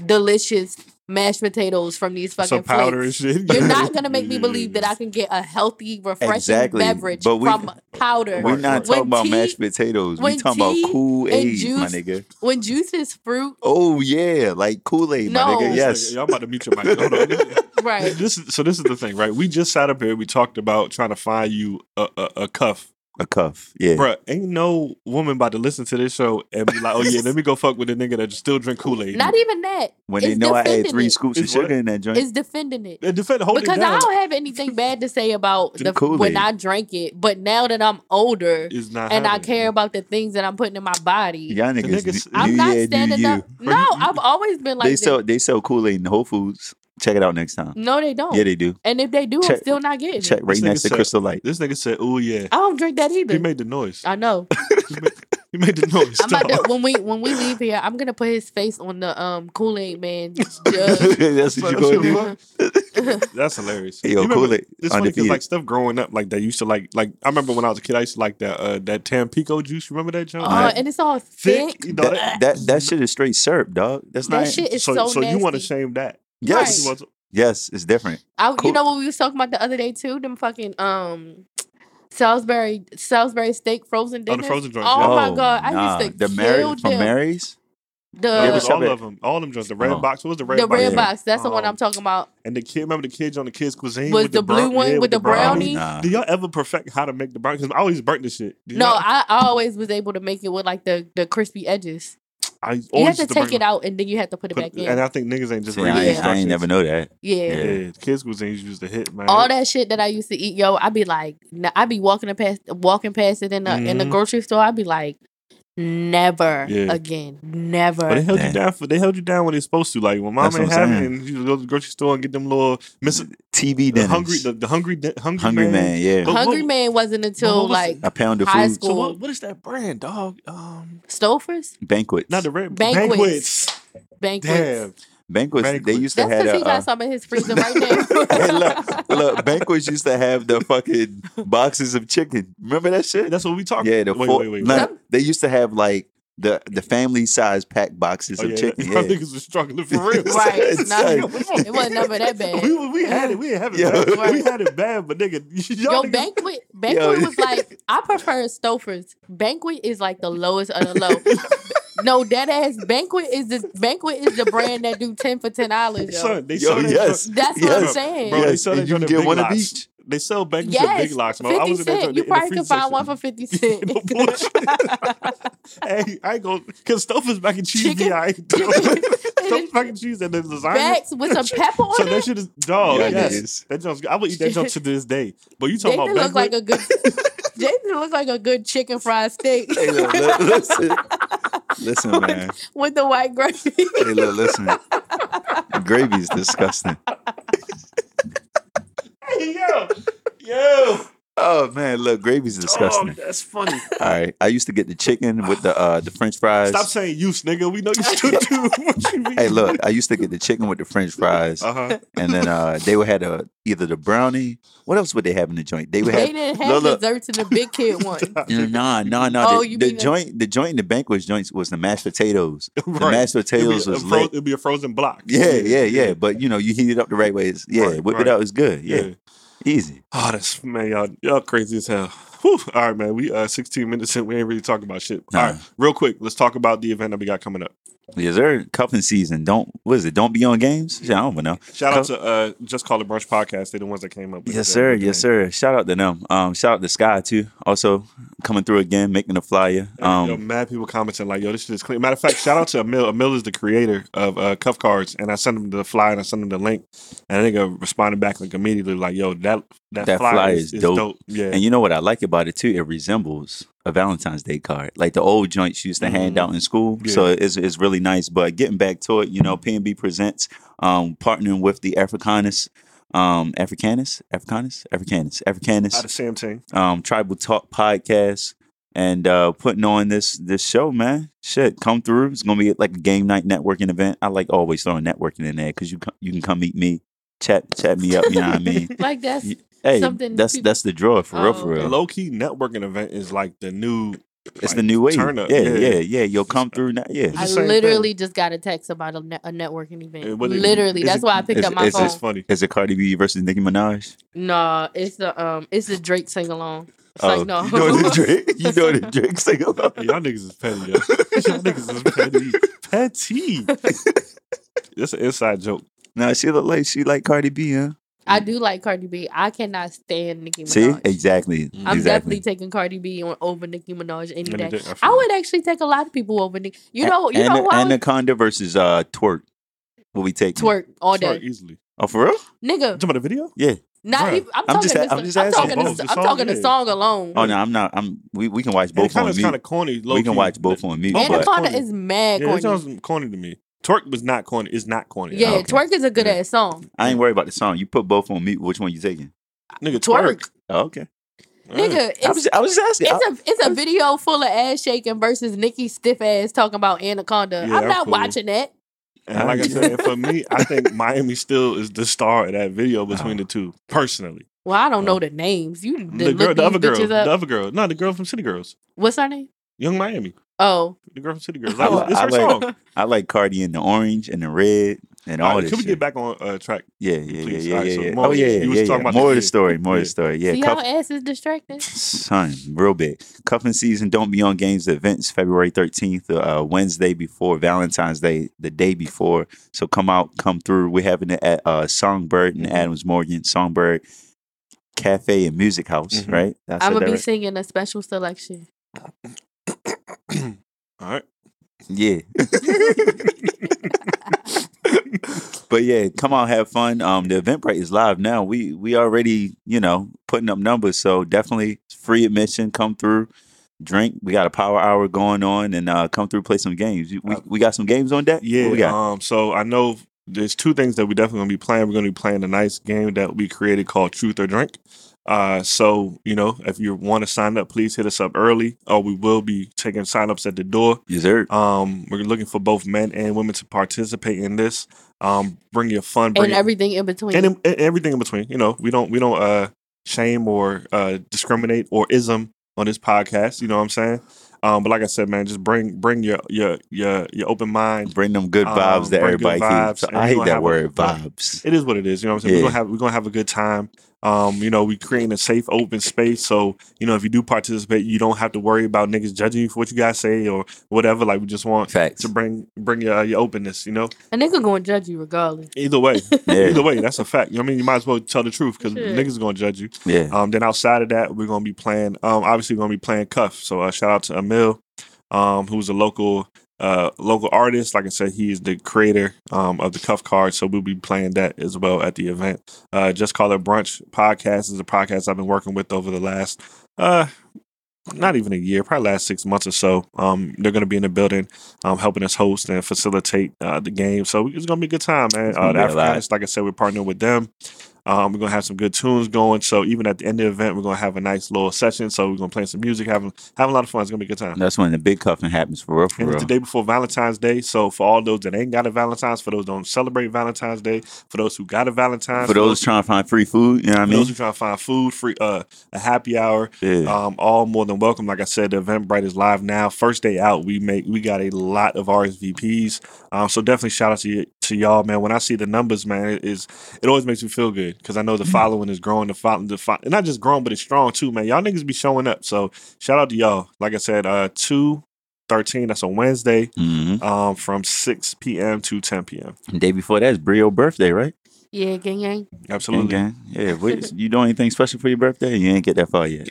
Speaker 3: delicious mashed potatoes from these fucking
Speaker 2: some powder
Speaker 3: flakes.
Speaker 2: and shit.
Speaker 3: You're not gonna make me believe that I can get a healthy, refreshing
Speaker 1: Exactly,
Speaker 3: beverage
Speaker 1: but we-
Speaker 3: from powder.
Speaker 1: We're not
Speaker 3: When
Speaker 1: talking about
Speaker 3: tea-
Speaker 1: mashed potatoes. We
Speaker 3: when
Speaker 1: talking
Speaker 3: tea
Speaker 1: about Kool
Speaker 3: and
Speaker 1: Aid, my
Speaker 3: juice-
Speaker 1: nigga.
Speaker 3: When juice is fruit,
Speaker 1: Oh yeah, like Kool Aid, my
Speaker 3: No.
Speaker 1: nigga. Yes.
Speaker 2: nigga- Y'all about to mute your mic. Hold on.
Speaker 3: right?
Speaker 2: This is so. This is the thing, right? We just sat up here. We talked about trying to find you a, a, a cuff,
Speaker 1: A cuff. Yeah.
Speaker 2: Bruh, Ain't no woman about to listen to this show and be like, "Oh yeah, let me go fuck with a nigga that still drink Kool Aid."
Speaker 3: Not even that.
Speaker 1: When they know I had three
Speaker 3: it.
Speaker 1: scoops of
Speaker 2: It's what?
Speaker 1: sugar in that joint.
Speaker 3: It's defending it.
Speaker 2: defend, hold
Speaker 3: because
Speaker 2: it down.
Speaker 3: I don't have anything bad to say about
Speaker 1: The
Speaker 3: the
Speaker 1: Kool-Aid.
Speaker 3: when I drank it. But now that I'm older
Speaker 2: Is not
Speaker 3: and I care about the things that I'm putting in my body,
Speaker 1: Y'all niggas,
Speaker 2: niggas-
Speaker 3: I'm not
Speaker 1: year, new
Speaker 3: standing up. No, I've always been like
Speaker 1: they
Speaker 3: this.
Speaker 1: sell they sell Kool Aid in Whole Foods. Check it out next time.
Speaker 3: No, they don't.
Speaker 1: Yeah, they do.
Speaker 3: and if they do, I'm still not getting it.
Speaker 1: Check
Speaker 3: it.
Speaker 1: right
Speaker 2: This
Speaker 1: next
Speaker 2: nigga
Speaker 1: to
Speaker 2: said-
Speaker 1: Crystal Light.
Speaker 2: This nigga said, "Oh yeah."
Speaker 3: I don't drink that either.
Speaker 2: He made the noise.
Speaker 3: I know.
Speaker 2: he, made, he made the noise.
Speaker 3: I'm about
Speaker 2: dog.
Speaker 3: to, when we when we leave here, I'm gonna put his face on the um Kool Aid man. jug.
Speaker 1: That's what you gonna do.
Speaker 2: That's hilarious.
Speaker 1: Hey,
Speaker 2: You
Speaker 1: yo,
Speaker 2: remember-
Speaker 1: Kool Aid
Speaker 2: It's funny because
Speaker 1: undefeated.
Speaker 2: like stuff growing up, like they used to like like I remember when I was a kid, I used to like that uh that Tampico juice. Remember that John?
Speaker 3: Uh, and it's all thick.
Speaker 2: you know
Speaker 1: that, that that shit is straight syrup, dog. That's
Speaker 3: That
Speaker 1: not.
Speaker 3: shit is
Speaker 2: so
Speaker 3: so,
Speaker 2: so,
Speaker 3: nasty.
Speaker 2: you want to shame that?
Speaker 1: Yes,
Speaker 2: You want to-
Speaker 1: yes, it's different.
Speaker 3: I,
Speaker 1: Cool.
Speaker 3: You know what we was talking about the other day too? Them fucking um Salisbury Salisbury steak frozen
Speaker 2: Oh, the
Speaker 3: dinners.
Speaker 2: frozen joints,
Speaker 3: Oh,
Speaker 2: yeah.
Speaker 3: my god, I
Speaker 1: nah.
Speaker 3: used to
Speaker 1: the
Speaker 3: kill
Speaker 1: Mary
Speaker 3: them.
Speaker 1: from Mary's.
Speaker 3: the
Speaker 1: ever
Speaker 2: all,
Speaker 1: shop
Speaker 2: of them, all of them joints. The red
Speaker 1: Oh.
Speaker 2: box. What was the red
Speaker 3: the
Speaker 2: box?
Speaker 3: red
Speaker 1: yeah.
Speaker 3: box. That's the one
Speaker 2: Um,
Speaker 3: I'm talking about.
Speaker 2: And the kid, remember the kids on the kids cuisine
Speaker 3: Was
Speaker 2: with
Speaker 3: the blue
Speaker 2: brown-
Speaker 3: one
Speaker 2: yeah,
Speaker 3: with the brownie?
Speaker 1: Nah.
Speaker 2: Did y'all ever perfect how to make the brownie? Because I always burnt the shit. Did
Speaker 3: No,
Speaker 2: y'all-
Speaker 3: I, I always was able to make it with like the the crispy edges.
Speaker 2: I
Speaker 3: You have
Speaker 2: used
Speaker 3: to take it out and then you have to put it
Speaker 2: Put-
Speaker 3: back in.
Speaker 2: And I think niggas ain't just
Speaker 1: See,
Speaker 2: reading
Speaker 1: I, ain't, I ain't never know that.
Speaker 3: yeah.
Speaker 1: Yeah.
Speaker 2: Yeah, kids cuisines used to hit man.
Speaker 3: All that shit that I used to eat, yo, I'd be like, I'd be walking past, walking past it in the in the
Speaker 2: Mhm.
Speaker 3: grocery store. I'd be like, never
Speaker 2: Yeah.
Speaker 3: again. Never.
Speaker 2: But they held you down for they held you down when they're supposed to. Like when mom
Speaker 1: That's
Speaker 2: ain't having, and you go to the grocery store and get them little miss
Speaker 1: TV
Speaker 2: the hungry the, the hungry di- hungry,
Speaker 1: Hungry man, yeah.
Speaker 2: But
Speaker 3: Hungry
Speaker 2: what-
Speaker 3: Man wasn't until
Speaker 2: was
Speaker 3: like
Speaker 1: A pound of
Speaker 3: High
Speaker 1: food.
Speaker 3: school.
Speaker 2: So what, what is that brand, dog? Um,
Speaker 3: Stouffer's,
Speaker 1: Banquets.
Speaker 2: not the red
Speaker 3: Banquets.
Speaker 2: banquets.
Speaker 3: banquets.
Speaker 2: Damn,
Speaker 1: Banquets. They used to
Speaker 3: That's
Speaker 1: have
Speaker 3: because he
Speaker 1: a,
Speaker 3: got
Speaker 1: uh,
Speaker 3: some in his freezer right now.
Speaker 1: hey, look, look, banquets used to have the fucking boxes of chicken. Remember that shit?
Speaker 2: that's what we talking.
Speaker 1: Yeah, the
Speaker 2: wait,
Speaker 1: four,
Speaker 2: wait, wait,
Speaker 1: nah,
Speaker 2: wait.
Speaker 1: they used to have like the the family size pack boxes
Speaker 2: Oh,
Speaker 1: of
Speaker 2: yeah,
Speaker 1: chicken.
Speaker 2: Y'all
Speaker 1: Yeah.
Speaker 2: niggas was struggling for real.
Speaker 3: right. Nah, it wasn't never that bad.
Speaker 2: We, we had it. We didn't have it
Speaker 1: Yo.
Speaker 2: bad. We had it bad, but nigga, y'all
Speaker 3: Yo,
Speaker 2: niggas-
Speaker 3: banquet, banquet
Speaker 1: Yo.
Speaker 3: was like I prefer Stouffer's. Banquet is like the lowest of the low. No, that ass banquet is the banquet is the brand that do ten for ten dollars.
Speaker 2: Son, they
Speaker 1: Yo,
Speaker 2: sell that
Speaker 1: yes.
Speaker 2: joint-
Speaker 3: That's what I'm saying.
Speaker 2: Bro, they
Speaker 1: Yes,
Speaker 2: sell that
Speaker 1: and you can get
Speaker 2: Big
Speaker 1: one of
Speaker 2: Lots.
Speaker 1: each.
Speaker 2: They sell banquets at
Speaker 3: Yes,
Speaker 2: Big Lots. man. I
Speaker 3: fifty
Speaker 2: was in that
Speaker 3: cent. You
Speaker 2: in the
Speaker 3: probably can find
Speaker 2: section.
Speaker 3: one for fifty cent.
Speaker 2: No bullshit. hey, I ain't gonna cause stuff is mac and cheese.
Speaker 3: Chicken-
Speaker 2: Yeah, I ain't doing stuff mac and cheese and then lasagna.
Speaker 3: Bags with some pepper on
Speaker 2: So
Speaker 3: it.
Speaker 2: that shit is dog.
Speaker 1: Yeah,
Speaker 2: yes,
Speaker 1: niggas.
Speaker 2: that joint's, I would eat that junk to this day. But you talking
Speaker 3: Jason
Speaker 2: about
Speaker 3: look like a good. Jason look like a good chicken fried steak
Speaker 1: Hey, look, look, listen, listen, man.
Speaker 3: with the white gravy.
Speaker 1: Hey, look, listen. Gravy's disgusting.
Speaker 2: Hey, yo, yo,
Speaker 1: Oh man, look, gravy's disgusting.
Speaker 2: dog, that's funny.
Speaker 1: All right, I used to get the chicken with the uh the French fries.
Speaker 2: Stop saying use, nigga. We know you still do. what you mean?
Speaker 1: Hey, look, I used to get the chicken with the French fries,
Speaker 2: Uh huh.
Speaker 1: and then uh they would had a either the brownie. What else would they have in the joint? They would
Speaker 3: They
Speaker 1: have
Speaker 3: didn't have
Speaker 1: look.
Speaker 3: desserts in the big kid one.
Speaker 1: Nah, nah, nah.
Speaker 3: Oh,
Speaker 1: the,
Speaker 3: you
Speaker 1: the
Speaker 3: mean the-
Speaker 1: joint, the joint in the banquet joints was the mashed potatoes. The mashed potatoes
Speaker 2: it'd be, a
Speaker 1: was
Speaker 2: fro-
Speaker 1: lit.
Speaker 2: it'd be a frozen block.
Speaker 1: Yeah, yeah, yeah. But you know, you heat it up the right way. It's, yeah,
Speaker 2: Right,
Speaker 1: whip
Speaker 2: right.
Speaker 1: it up. It's good. Yeah, easy.
Speaker 2: Oh, that's man, y'all, y'all crazy as hell. Whew. All right, man. We uh 16 minutes in. We ain't really talking about shit. All
Speaker 1: Nah.
Speaker 2: right, real quick. Let's talk about the event that we got coming up.
Speaker 1: Yes, sir. Cuffing season. Don't what is it? Don't be on games. Yeah, I don't know.
Speaker 2: Shout out to uh Just Call It Brunch podcast. They're the ones that came up. with
Speaker 1: Yes,
Speaker 2: it.
Speaker 1: sir. Yes, sir. Shout out to them. Um, shout out to Sky too. Also coming through again, making a flyer. Um,
Speaker 2: yo, mad people commenting like, "Yo, this shit is clean." Matter of fact, shout out to Emil. Emil is the creator of uh, Cuff Cards, and I sent him the flyer and I sent him the link, and I nigga responded back like immediately, like, "Yo, that that,
Speaker 1: That
Speaker 2: flyer, is,
Speaker 1: is
Speaker 2: is
Speaker 1: dope.
Speaker 2: dope. Yeah,
Speaker 1: and you know what I like about it too? It resembles a Valentine's Day card, like the old joints used to hand
Speaker 2: Mhm.
Speaker 1: out in school. So it's it's really nice. But getting back to it, you know, P&B presents um, partnering with the Africanus, um, Africanus, Africanus, Africanus,
Speaker 2: out
Speaker 1: Africanus,
Speaker 2: of Sam Ting.
Speaker 1: um, Tribal Talk podcast, and uh, putting on this this show, man. Shit, come through. It's gonna be like a game night networking event. I like always throwing networking in there because you you can come meet me, chat chat me up. You know what I mean?
Speaker 3: Like that's
Speaker 1: Hey,
Speaker 3: Something
Speaker 1: that's
Speaker 3: people-
Speaker 1: that's the draw for real, for
Speaker 3: Oh.
Speaker 2: The
Speaker 1: real.
Speaker 2: low key networking event is like the new.
Speaker 1: It's
Speaker 2: like,
Speaker 1: the new wave.
Speaker 2: turn up.
Speaker 1: Yeah,
Speaker 2: Yeah.
Speaker 1: yeah, yeah, You'll come through now. Yeah.
Speaker 3: I
Speaker 2: the same
Speaker 3: literally just got a text about a, ne- a networking event.
Speaker 2: It-
Speaker 3: literally, that's
Speaker 2: it-
Speaker 3: why I picked
Speaker 1: is-
Speaker 3: up my
Speaker 1: is
Speaker 3: phone.
Speaker 2: It's funny.
Speaker 1: Is it Cardi B versus Nicki Minaj?
Speaker 3: No, it's the um, it's the Drake sing along. It's
Speaker 1: Oh,
Speaker 3: like no,
Speaker 1: You know the Drake. You know the Drake sing along.
Speaker 2: Hey, y'all niggas is petty, yo. y'all niggas is petty. Petty. That's an inside joke.
Speaker 1: No, she look like she like Cardi B, huh?
Speaker 3: I do like Cardi B. I cannot stand Nicki Minaj.
Speaker 1: See, exactly,
Speaker 3: I'm
Speaker 1: exactly.
Speaker 3: definitely taking Cardi B on, over Nicki Minaj any
Speaker 2: Any
Speaker 3: day.
Speaker 2: day, I
Speaker 3: I would actually take a lot of people over Nicki. You know, you
Speaker 1: Ana-
Speaker 3: know what? I would
Speaker 1: Anaconda versus uh Twerk. What we take?
Speaker 3: twerk all
Speaker 2: Twerk
Speaker 3: day,
Speaker 2: easily.
Speaker 1: Oh, for real?
Speaker 2: You
Speaker 3: nigga.
Speaker 2: talking about the video?
Speaker 1: Yeah.
Speaker 3: Not
Speaker 2: Bruh.
Speaker 3: even. I'm
Speaker 1: I'm
Speaker 3: talking.
Speaker 1: just-
Speaker 3: the,
Speaker 1: I'm just
Speaker 3: I'm talking. The,
Speaker 2: both. The
Speaker 3: I'm
Speaker 2: song,
Speaker 3: talking the
Speaker 2: yeah.
Speaker 3: song alone.
Speaker 1: Oh no, I'm not. I'm. We, we can watch both
Speaker 2: Anaconda's
Speaker 1: on
Speaker 2: kind of corny.
Speaker 1: We can watch both on mute.
Speaker 2: Both
Speaker 1: but-
Speaker 2: are
Speaker 3: Anaconda is mad
Speaker 2: Yeah, that
Speaker 3: corny.
Speaker 2: sounds corny to me. Twerk was not corny. It's not corny.
Speaker 3: Yeah,
Speaker 1: Oh, okay.
Speaker 3: twerk is a good
Speaker 2: Yeah.
Speaker 3: ass song.
Speaker 1: I ain't worried about the song. You put both on mute. Which one you taking?
Speaker 2: nigga,
Speaker 3: Twerk,
Speaker 2: twerk.
Speaker 1: Oh, okay.
Speaker 3: nigga.
Speaker 1: I was, I was just asking.
Speaker 3: it's a it's a video full of ass shaking versus Nicki stiff ass talking about Anaconda.
Speaker 2: Yeah,
Speaker 3: I'm
Speaker 2: I'm
Speaker 3: not
Speaker 2: cool.
Speaker 3: watching that.
Speaker 2: And like I said, for me, I think Miami still is the star of that video oh. between the two. Personally,
Speaker 3: Well, I don't
Speaker 1: Oh.
Speaker 3: know the names. You
Speaker 2: the
Speaker 3: the
Speaker 2: girl, the other girl,
Speaker 3: bitches
Speaker 2: the other girl, no, the girl from City Girls,
Speaker 3: What's her name?
Speaker 2: Young Miami,
Speaker 3: Oh,
Speaker 2: the girl from City Girls.
Speaker 1: I
Speaker 2: Like,
Speaker 1: li-
Speaker 2: it's
Speaker 1: I
Speaker 2: her
Speaker 1: like-
Speaker 2: song.
Speaker 1: I like Cardi in the orange and the red and all
Speaker 2: All right,
Speaker 1: this.
Speaker 2: can we
Speaker 1: shit.
Speaker 2: get back on uh, track?
Speaker 1: Yeah, yeah,
Speaker 2: Please.
Speaker 1: yeah,
Speaker 2: All right,
Speaker 1: yeah,
Speaker 2: so
Speaker 1: yeah.
Speaker 2: more-
Speaker 1: oh yeah,
Speaker 2: you
Speaker 1: yeah, yeah.
Speaker 2: talking
Speaker 1: More
Speaker 2: the
Speaker 1: of the
Speaker 2: kid.
Speaker 1: story. More of
Speaker 2: Yeah.
Speaker 1: the story. Yeah,
Speaker 3: see
Speaker 1: Cuff-
Speaker 3: how ass is distracted.
Speaker 1: son, real big. Cuffing season. Don't be on games. Events February thirteenth, uh, Wednesday before Valentine's Day, the day before. So come out, come through. We're having it at uh, Songbird and
Speaker 2: Mhm.
Speaker 1: Adams Morgan Songbird Cafe and Music House.
Speaker 2: Mhm.
Speaker 1: Right. That's
Speaker 3: I'm gonna be
Speaker 1: right?
Speaker 3: singing a special selection.
Speaker 2: All right.
Speaker 1: Yeah. but yeah, come on, have fun. Um, the Eventbrite is live now. We we already, you know, putting up numbers, so definitely free admission. Come through. drink. We got a power hour going on, and uh, come through play some games. You- We
Speaker 2: Uh,
Speaker 1: we got some games on deck.
Speaker 2: Yeah.
Speaker 1: What we got?
Speaker 2: Um. So I know there's two things that we definitely gonna be playing. We're gonna be playing a nice game that we created called Truth or Drink. Uh, so you know, if you want to sign up, please hit us up early, or we will be taking signups at the door.
Speaker 1: Yes, sir.
Speaker 2: Um, we're looking for both men and women to participate in this. Um, bring your fun, bring
Speaker 3: and
Speaker 2: your-
Speaker 3: everything in between.
Speaker 2: and, in- and everything in between. You know, we don't we don't uh shame or uh discriminate or ism on this podcast. You know what I'm saying? Um, but like I said, man, just bring bring your your your your open mind.
Speaker 1: Bring them good
Speaker 2: um,
Speaker 1: vibes that
Speaker 2: bring good
Speaker 1: everybody
Speaker 2: vibes,
Speaker 1: keeps.
Speaker 2: and
Speaker 1: I hate that
Speaker 2: have a-
Speaker 1: word,
Speaker 2: right.
Speaker 1: vibes.
Speaker 2: It is what it is. You know what I'm saying?
Speaker 1: Yeah.
Speaker 2: We're gonna have we're gonna have a good time. Um, you know, we creating a safe, open space. So, you know, if you do participate, you don't have to worry about niggas judging you for what you guys say or whatever. Like we just want
Speaker 1: Facts.
Speaker 2: to bring bring your your openness, you know?
Speaker 3: and they could go and judge you regardless.
Speaker 2: Either way.
Speaker 1: Yeah.
Speaker 2: Either way, that's a fact. You know what I mean? You might as well tell the truth because
Speaker 3: Sure.
Speaker 2: niggas gonna judge you.
Speaker 1: Yeah.
Speaker 2: Um, then outside of that, we're gonna be playing. Um, obviously, we're gonna be playing Cuff. So uh, shout out to Emil, um, who's a local uh local artist. Like I said, he is the creator um of the Cuff card. So we'll be playing that as well at the event. Uh, just call it brunch podcast is a podcast I've been working with over the last uh. Not even a year, probably last six months or so. Um, they're going to be in the building, um, helping us host and facilitate uh, the game. So it's going to be a good time, man. Uh, the
Speaker 1: be.
Speaker 2: Africanists, like I said, we're partnering with them. Um, we're gonna have some good tunes going. So even at the end of the event, we're gonna have a nice little session. So we're gonna play some music, having having a lot of fun. It's gonna be a good time.
Speaker 1: That's when the big cuffing happens for real. For
Speaker 2: And
Speaker 1: real.
Speaker 2: it's the day before Valentine's Day. So for all those that ain't got a Valentine's, for those don't celebrate Valentine's Day, for those who got a Valentine's,
Speaker 1: For those trying to find free food, you know what I
Speaker 2: for those who trying to find food, free uh, a happy hour,
Speaker 1: Yeah.
Speaker 2: um, all more than welcome. Like I said, the Eventbrite is live now. First day out, we make we got a lot of RSVPs. Um, so definitely shout out to y- to y'all, man. When I see the numbers, man, it is it always makes me feel good because I know the
Speaker 1: Mm-hmm.
Speaker 2: following is growing. The following, the fo- not just growing, but it's strong too, man. Y'all niggas be showing up. So shout out to y'all. Like I said, uh, two. 13 that's on wednesday
Speaker 1: hmm
Speaker 2: um from 6 p.m to 10 p.m
Speaker 1: Day before that is Brio birthday, right?
Speaker 3: Yeah, gang gang.
Speaker 2: absolutely
Speaker 1: Gang, gang. Yeah. You doing anything special for your birthday? You ain't get that far yet.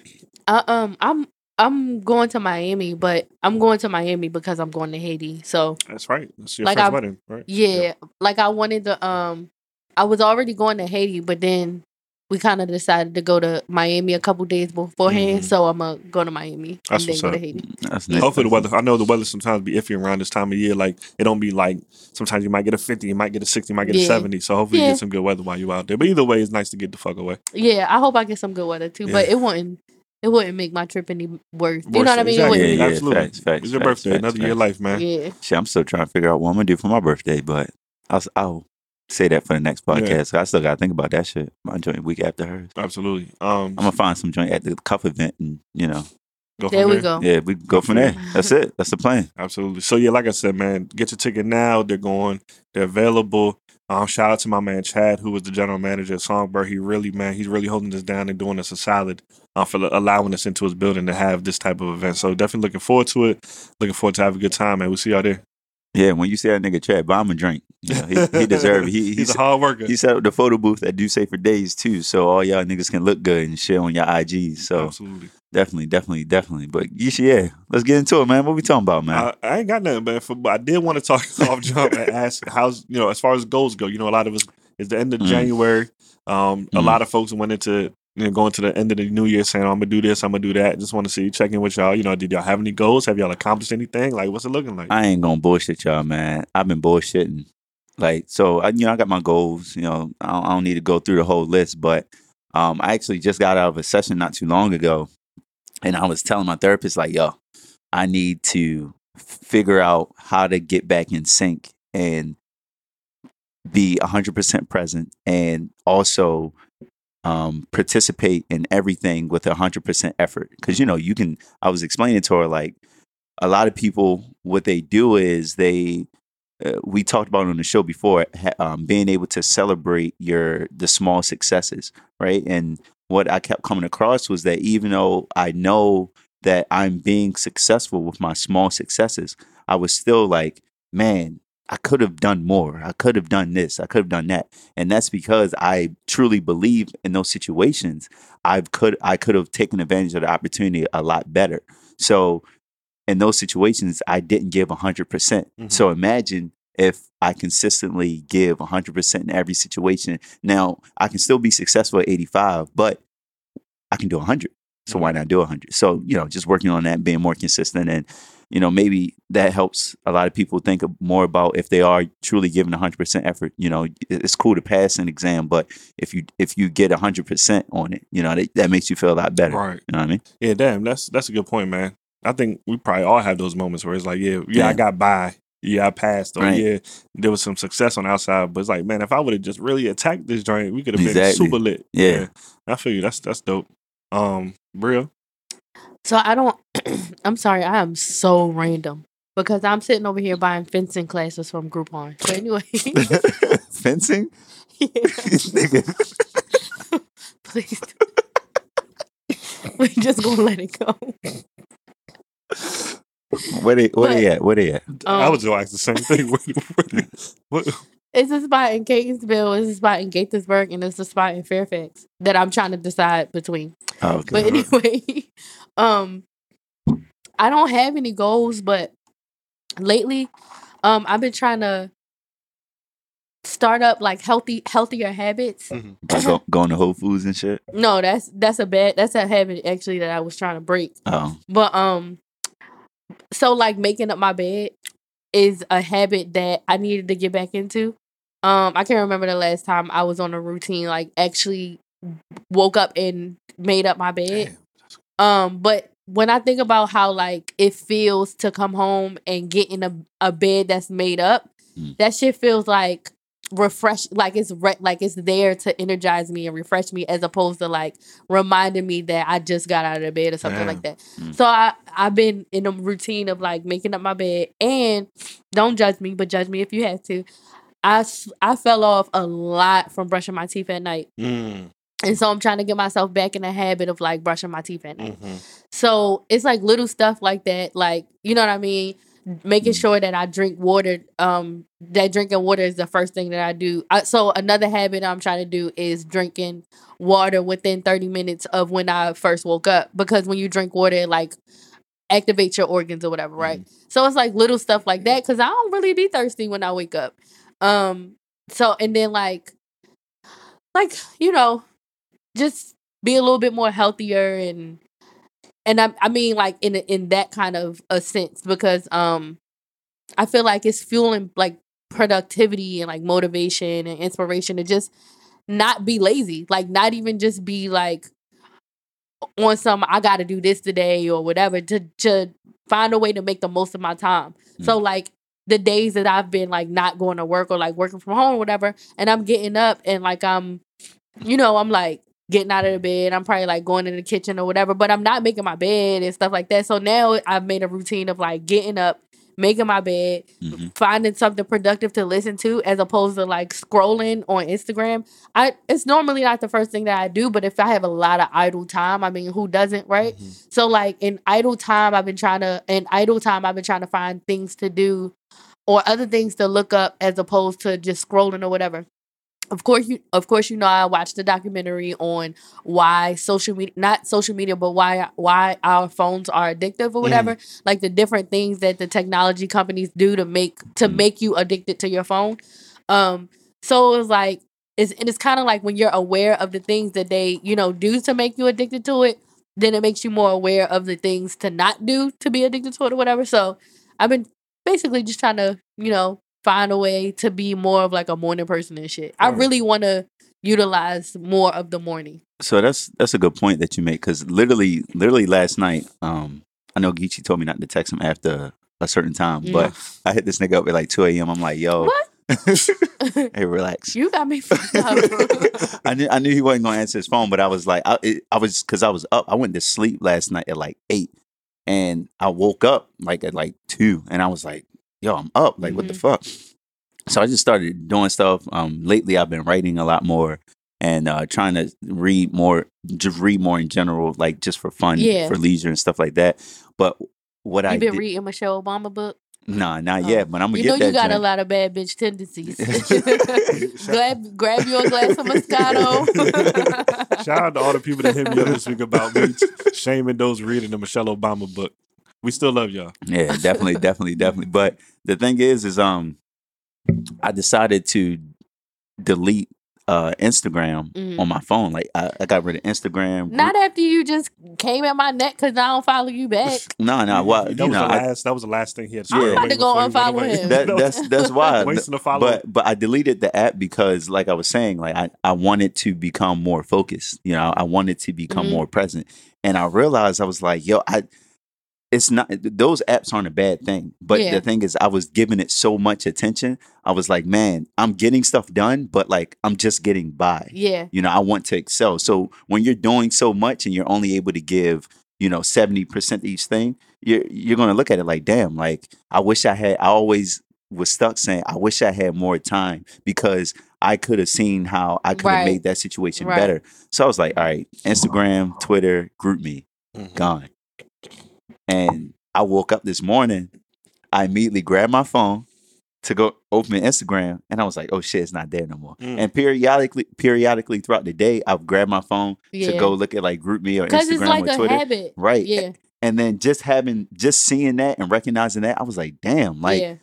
Speaker 3: Uh, um, I'm I'm going to Miami, but I'm going to Miami because I'm going to Haiti. So
Speaker 2: that's right that's your
Speaker 3: Like
Speaker 2: first
Speaker 3: I-
Speaker 2: wedding right
Speaker 3: yeah, like I wanted to um, I was already going to Haiti, but then we kind of decided to go to Miami a couple days beforehand.
Speaker 2: Mhm.
Speaker 3: So I'm gonna go to Miami
Speaker 2: That's
Speaker 3: and then
Speaker 2: what's
Speaker 3: go to. Haiti.
Speaker 1: That's nice.
Speaker 2: Hopefully the weather. I know the weather sometimes be iffy around this time of year. Like it don't be like sometimes you might get a fifty, you might get a sixty, you might get a seventy. So hopefully you get some good weather while you out there. But either way, it's nice to get the fuck away.
Speaker 3: Yeah, I hope I get some good weather too, but it wouldn't it wouldn't make my trip any worse. You know what I mean? It
Speaker 2: exactly.
Speaker 1: Yeah,
Speaker 3: wouldn't-
Speaker 1: yeah,
Speaker 2: Absolutely.
Speaker 1: facts, facts,
Speaker 2: It's your
Speaker 1: facts,
Speaker 2: birthday,
Speaker 1: facts,
Speaker 2: another year of life, man.
Speaker 3: yeah.
Speaker 1: Shit, I'm still trying to figure out what I'm gonna do for my birthday, but I'll, I'll say that for the next podcast. I still gotta think about that shit. My joint week after hers.
Speaker 2: Absolutely. Um,
Speaker 1: I'm gonna find some joint at the cuff event, and you know,
Speaker 2: go from
Speaker 3: There we go.
Speaker 1: yeah, we go from there. That's it. That's the plan.
Speaker 2: Absolutely. So yeah, like I said, man, get your ticket now. They're going. They're available. Um, shout out to my man Chad, who was the general manager at Songbird. He really, man, he's really holding us down and doing us a solid uh, for allowing us into his building to have this type of event. So definitely looking forward to it. Looking forward to have a good time, man. We'll see y'all there.
Speaker 1: Yeah, when you see that nigga Chad, buy him a drink. You know, he, he deserve it. He,
Speaker 2: he's
Speaker 1: he's,
Speaker 2: a hard worker.
Speaker 1: he set up the photo booth at Do Say for days too, so all y'all niggas can look good and share on your IGs. So
Speaker 2: Absolutely.
Speaker 1: Definitely, definitely, definitely. But yeah, let's get into it, man. What we talking about, man?
Speaker 2: I, I ain't got nothing, man. For, but I did want to talk off jump and ask how's you know as far as goals go. You know, a lot of us it's the end of
Speaker 1: Mm.
Speaker 2: January. Um, a
Speaker 1: Mm.
Speaker 2: lot of folks went into you know going to the end of the new year saying, "I'm gonna do this, I'm gonna do that." Just want to see check in with y'all. You know, did y'all have any goals? Have y'all accomplished anything? Like, what's it looking like?
Speaker 1: I ain't gonna bullshit y'all, man. I've been bullshitting. Like, so I, you know, I got my goals. You know, I don't, I don't need to go through the whole list, but um, I actually just got out of a session not too long ago, and I was telling my therapist, like, yo, I need to figure out how to get back in sync and be 100% present and also um, participate in everything with 100% effort. Because, you know, you can, I was explaining to her, like, a lot of people, what they do is they, uh, we talked about on the show before, ha- um, being able to celebrate your, the small successes, right? And what I kept coming across was that even though I know that I'm being successful with my small successes, I was still like, man, I could have done more. I could have done this. I could have done that. And that's because I truly believe in those situations. I could I could have taken advantage of the opportunity a lot better. So in those situations, I didn't give 100%. percent
Speaker 2: Mhm.
Speaker 1: So imagine if I consistently give 100% in every situation. Now, I can still be successful at 85, but I can do 100. So why mm-hmm. not do 100? So, you know, just working on that, being more consistent and you know, maybe that helps a lot of people think more about if they are truly giving 100% effort. You know, it's cool to pass an exam, but if you if you get 100% on it, you know, that, that makes you feel a lot better.
Speaker 2: Right.
Speaker 1: You know what I mean?
Speaker 2: Yeah, damn, that's that's a good point, man. I think we probably all have those moments where it's like, yeah, yeah, I got by. Yeah, I passed. Or
Speaker 1: Right.
Speaker 2: yeah, there was some success on the outside. But it's like, man, if I would have just really attacked this joint, we could have been super lit.
Speaker 1: Yeah.
Speaker 2: I feel you. That's that's dope. Um, real.
Speaker 3: So I don't. I'm sorry. I am so random because I'm sitting over here buying fencing classes from Groupon. So anyway,
Speaker 1: Fencing?
Speaker 3: yeah, please. we just gonna let it go.
Speaker 1: Where they where they at? Where they at?
Speaker 2: I
Speaker 3: Um,
Speaker 2: was just ask the same thing. what, what,
Speaker 3: It's a spot in Catonsville, it's a spot in Gaithersburg, and it's a spot in Fairfax that I'm trying to decide between.
Speaker 1: Oh, okay.
Speaker 3: But anyway, um, I don't have any goals, but lately, um, I've been trying to start up like healthy, healthier habits.
Speaker 1: Like go, going to Whole Foods and shit.
Speaker 3: No, that's that's a bad that's a habit actually that I was trying to break.
Speaker 1: Oh,
Speaker 3: But um, so like making up my bed is a habit that I needed to get back into. Um, I can't remember the last time I was on a routine like actually woke up and made up my bed. Um, but when I think about how like it feels to come home and get in a, a bed that's made up,
Speaker 1: Mm.
Speaker 3: that shit feels like refresh like it's re- like it's there to energize me and refresh me as opposed to like reminding me that I just got out of bed or something like that.
Speaker 1: Mm.
Speaker 3: So I I've been in a routine of like making up my bed and don't judge me, but judge me if you have to. I I fell off a lot from brushing my teeth at night.
Speaker 2: Mm,
Speaker 3: And so I'm trying to get myself back in the habit of like brushing my teeth at night.
Speaker 2: mhm.
Speaker 3: So it's like little stuff like that, like you know what I mean. Making
Speaker 1: Mm.
Speaker 3: sure that I drink water. Um, that drinking water is the first thing that I do. I, so another habit I'm trying to do is drinking water within 30 minutes of when I first woke up, because when you drink water, it like activates your organs or whatever, right? So it's like little stuff like that, because I don't really be thirsty when I wake up. Um, so and then like, like you know, just be a little bit more healthier and and I, I mean like in in that kind of a sense because um I feel like it's fueling like productivity and like motivation and inspiration to just not be lazy like not even just be like on some I got to do this today or whatever to to find a way to make the most of my time. So like the days that I've been like not going to work or like working from home or whatever and I'm getting up and like I'm you know I'm like getting out of the bed. I'm probably like going in the kitchen or whatever, but I'm not making my bed and stuff like that. So now I've made a routine of like getting up, making my bed,
Speaker 1: Mhm.
Speaker 3: finding something productive to listen to as opposed to like scrolling on Instagram. I it's normally not the first thing that I do, but if I have a lot of idle time, I mean, who doesn't, right? So like in idle time, I've been trying to in idle time, I've been trying to find things to do or other things to look up as opposed to just scrolling or whatever. Of course, you of course you know I watched the documentary on why social media not social media, but why why our phones are addictive or whatever. Like the different things that the technology companies do to make to make you addicted to your phone. Um, so it was like it's and it's kind of like when you're aware of the things that they you know do to make you addicted to it, then it makes you more aware of the things to not do to be addicted to it or whatever. So I've been basically just trying to you know find a way to be more of like a morning person and shit. I really want to utilize more of the morning.
Speaker 1: So that's that's a good point that you make because literally, literally last night, um, I know Geechee told me not to text him after a certain time, but I hit this nigga up at like two a.m. I'm like, yo,
Speaker 3: What?
Speaker 1: hey, relax.
Speaker 3: you got me fucked up.
Speaker 1: I knew I knew he wasn't gonna answer his phone, but I was like, I, it, I was because I was up. I went to sleep last night at like eight, and I woke up like at like two, and I was like, yo, I'm up. Like, what the fuck? So I just started doing stuff. Um, lately I've been writing a lot more and uh, trying to read more, just read more in general, like just for fun,
Speaker 3: Yeah.
Speaker 1: for leisure and stuff like that. But what I
Speaker 3: you been
Speaker 1: did,
Speaker 3: reading Michelle Obama book?
Speaker 1: nah, not
Speaker 3: Oh.
Speaker 1: yet. But I'm gonna get
Speaker 3: You know
Speaker 1: get
Speaker 3: you
Speaker 1: that.
Speaker 3: got a lot of bad bitch tendencies. grab grab you a glass of Moscato.
Speaker 2: Shout out to all the people that hit me up this week about me shaming those reading the Michelle Obama book. We still love y'all.
Speaker 1: Yeah, definitely, definitely, definitely. But the thing is, is um, I decided to delete uh, Instagram
Speaker 3: Mhm.
Speaker 1: on my phone. Like I, I got rid of Instagram.
Speaker 3: Not after you just came at my neck because I don't follow you back.
Speaker 1: no, no. Well,
Speaker 2: that
Speaker 1: you
Speaker 2: was
Speaker 1: know,
Speaker 2: the
Speaker 1: I-
Speaker 2: last. That was the last thing he had.
Speaker 1: I'm about
Speaker 3: to go
Speaker 2: before he went
Speaker 3: unfollow
Speaker 2: away.
Speaker 3: him.
Speaker 1: that, that's that's why.
Speaker 2: wasting the follow.
Speaker 1: but but I deleted the app because, like I was saying, like I, I wanted to become more focused. You know, I wanted to become
Speaker 3: Mhm.
Speaker 1: more present, and I realized I was like, yo, I. It's not those apps aren't a bad thing, but
Speaker 3: Yeah.
Speaker 1: the thing is, I was giving it so much attention. I was like, man, I'm getting stuff done, but like I'm just getting by.
Speaker 3: Yeah.
Speaker 1: You know, I want to excel. So when you're doing so much and you're only able to give, you know, 70% each thing, you're you're gonna look at it like, damn, like I wish I had I always was stuck saying, I wish I had more time because I could have seen how I could have
Speaker 3: Right.
Speaker 1: made that situation
Speaker 3: Right.
Speaker 1: better. So I was like, all right, Instagram, Twitter, GroupMe,
Speaker 2: Mhm.
Speaker 1: gone. And I woke up this morning, I immediately grabbed my phone to go open Instagram, and I was like, "Oh shit, it's not there no more."
Speaker 2: Mm.
Speaker 1: And periodically, periodically throughout the day, I've grabbed my phone to go look at like GroupMe or Instagram
Speaker 3: it's like
Speaker 1: or
Speaker 3: a
Speaker 1: Twitter,
Speaker 3: habit.
Speaker 1: right?
Speaker 3: Yeah.
Speaker 1: And then just having, just seeing that and recognizing that, I was like, "Damn!" Like
Speaker 3: yeah.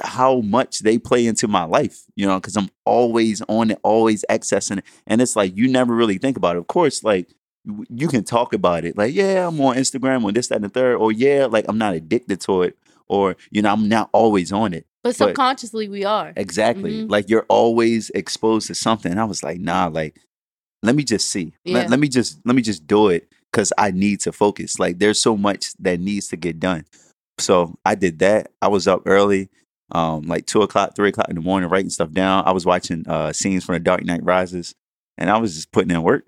Speaker 1: how much they play into my life, you know? Because I'm always on it, always accessing it, and it's like you never really think about it. Of course, like you- you can talk about it, like, "Yeah, I'm on Instagram or this, that, and the third, or yeah, like I'm not addicted to it, or you know, I'm not always on it."
Speaker 3: But subconsciously we are.
Speaker 1: Exactly.
Speaker 3: Mhm.
Speaker 1: Like you're always exposed to something. I was like, nah, like, let me just see. Let,
Speaker 3: Yeah.
Speaker 1: let me just let me just do it because I need to focus. Like there's so much that needs to get done. So I did that. I was up early, um, like two o'clock, three o'clock in the morning, writing stuff down. I was watching uh scenes from the Dark Knight Rises, and I was just putting in work.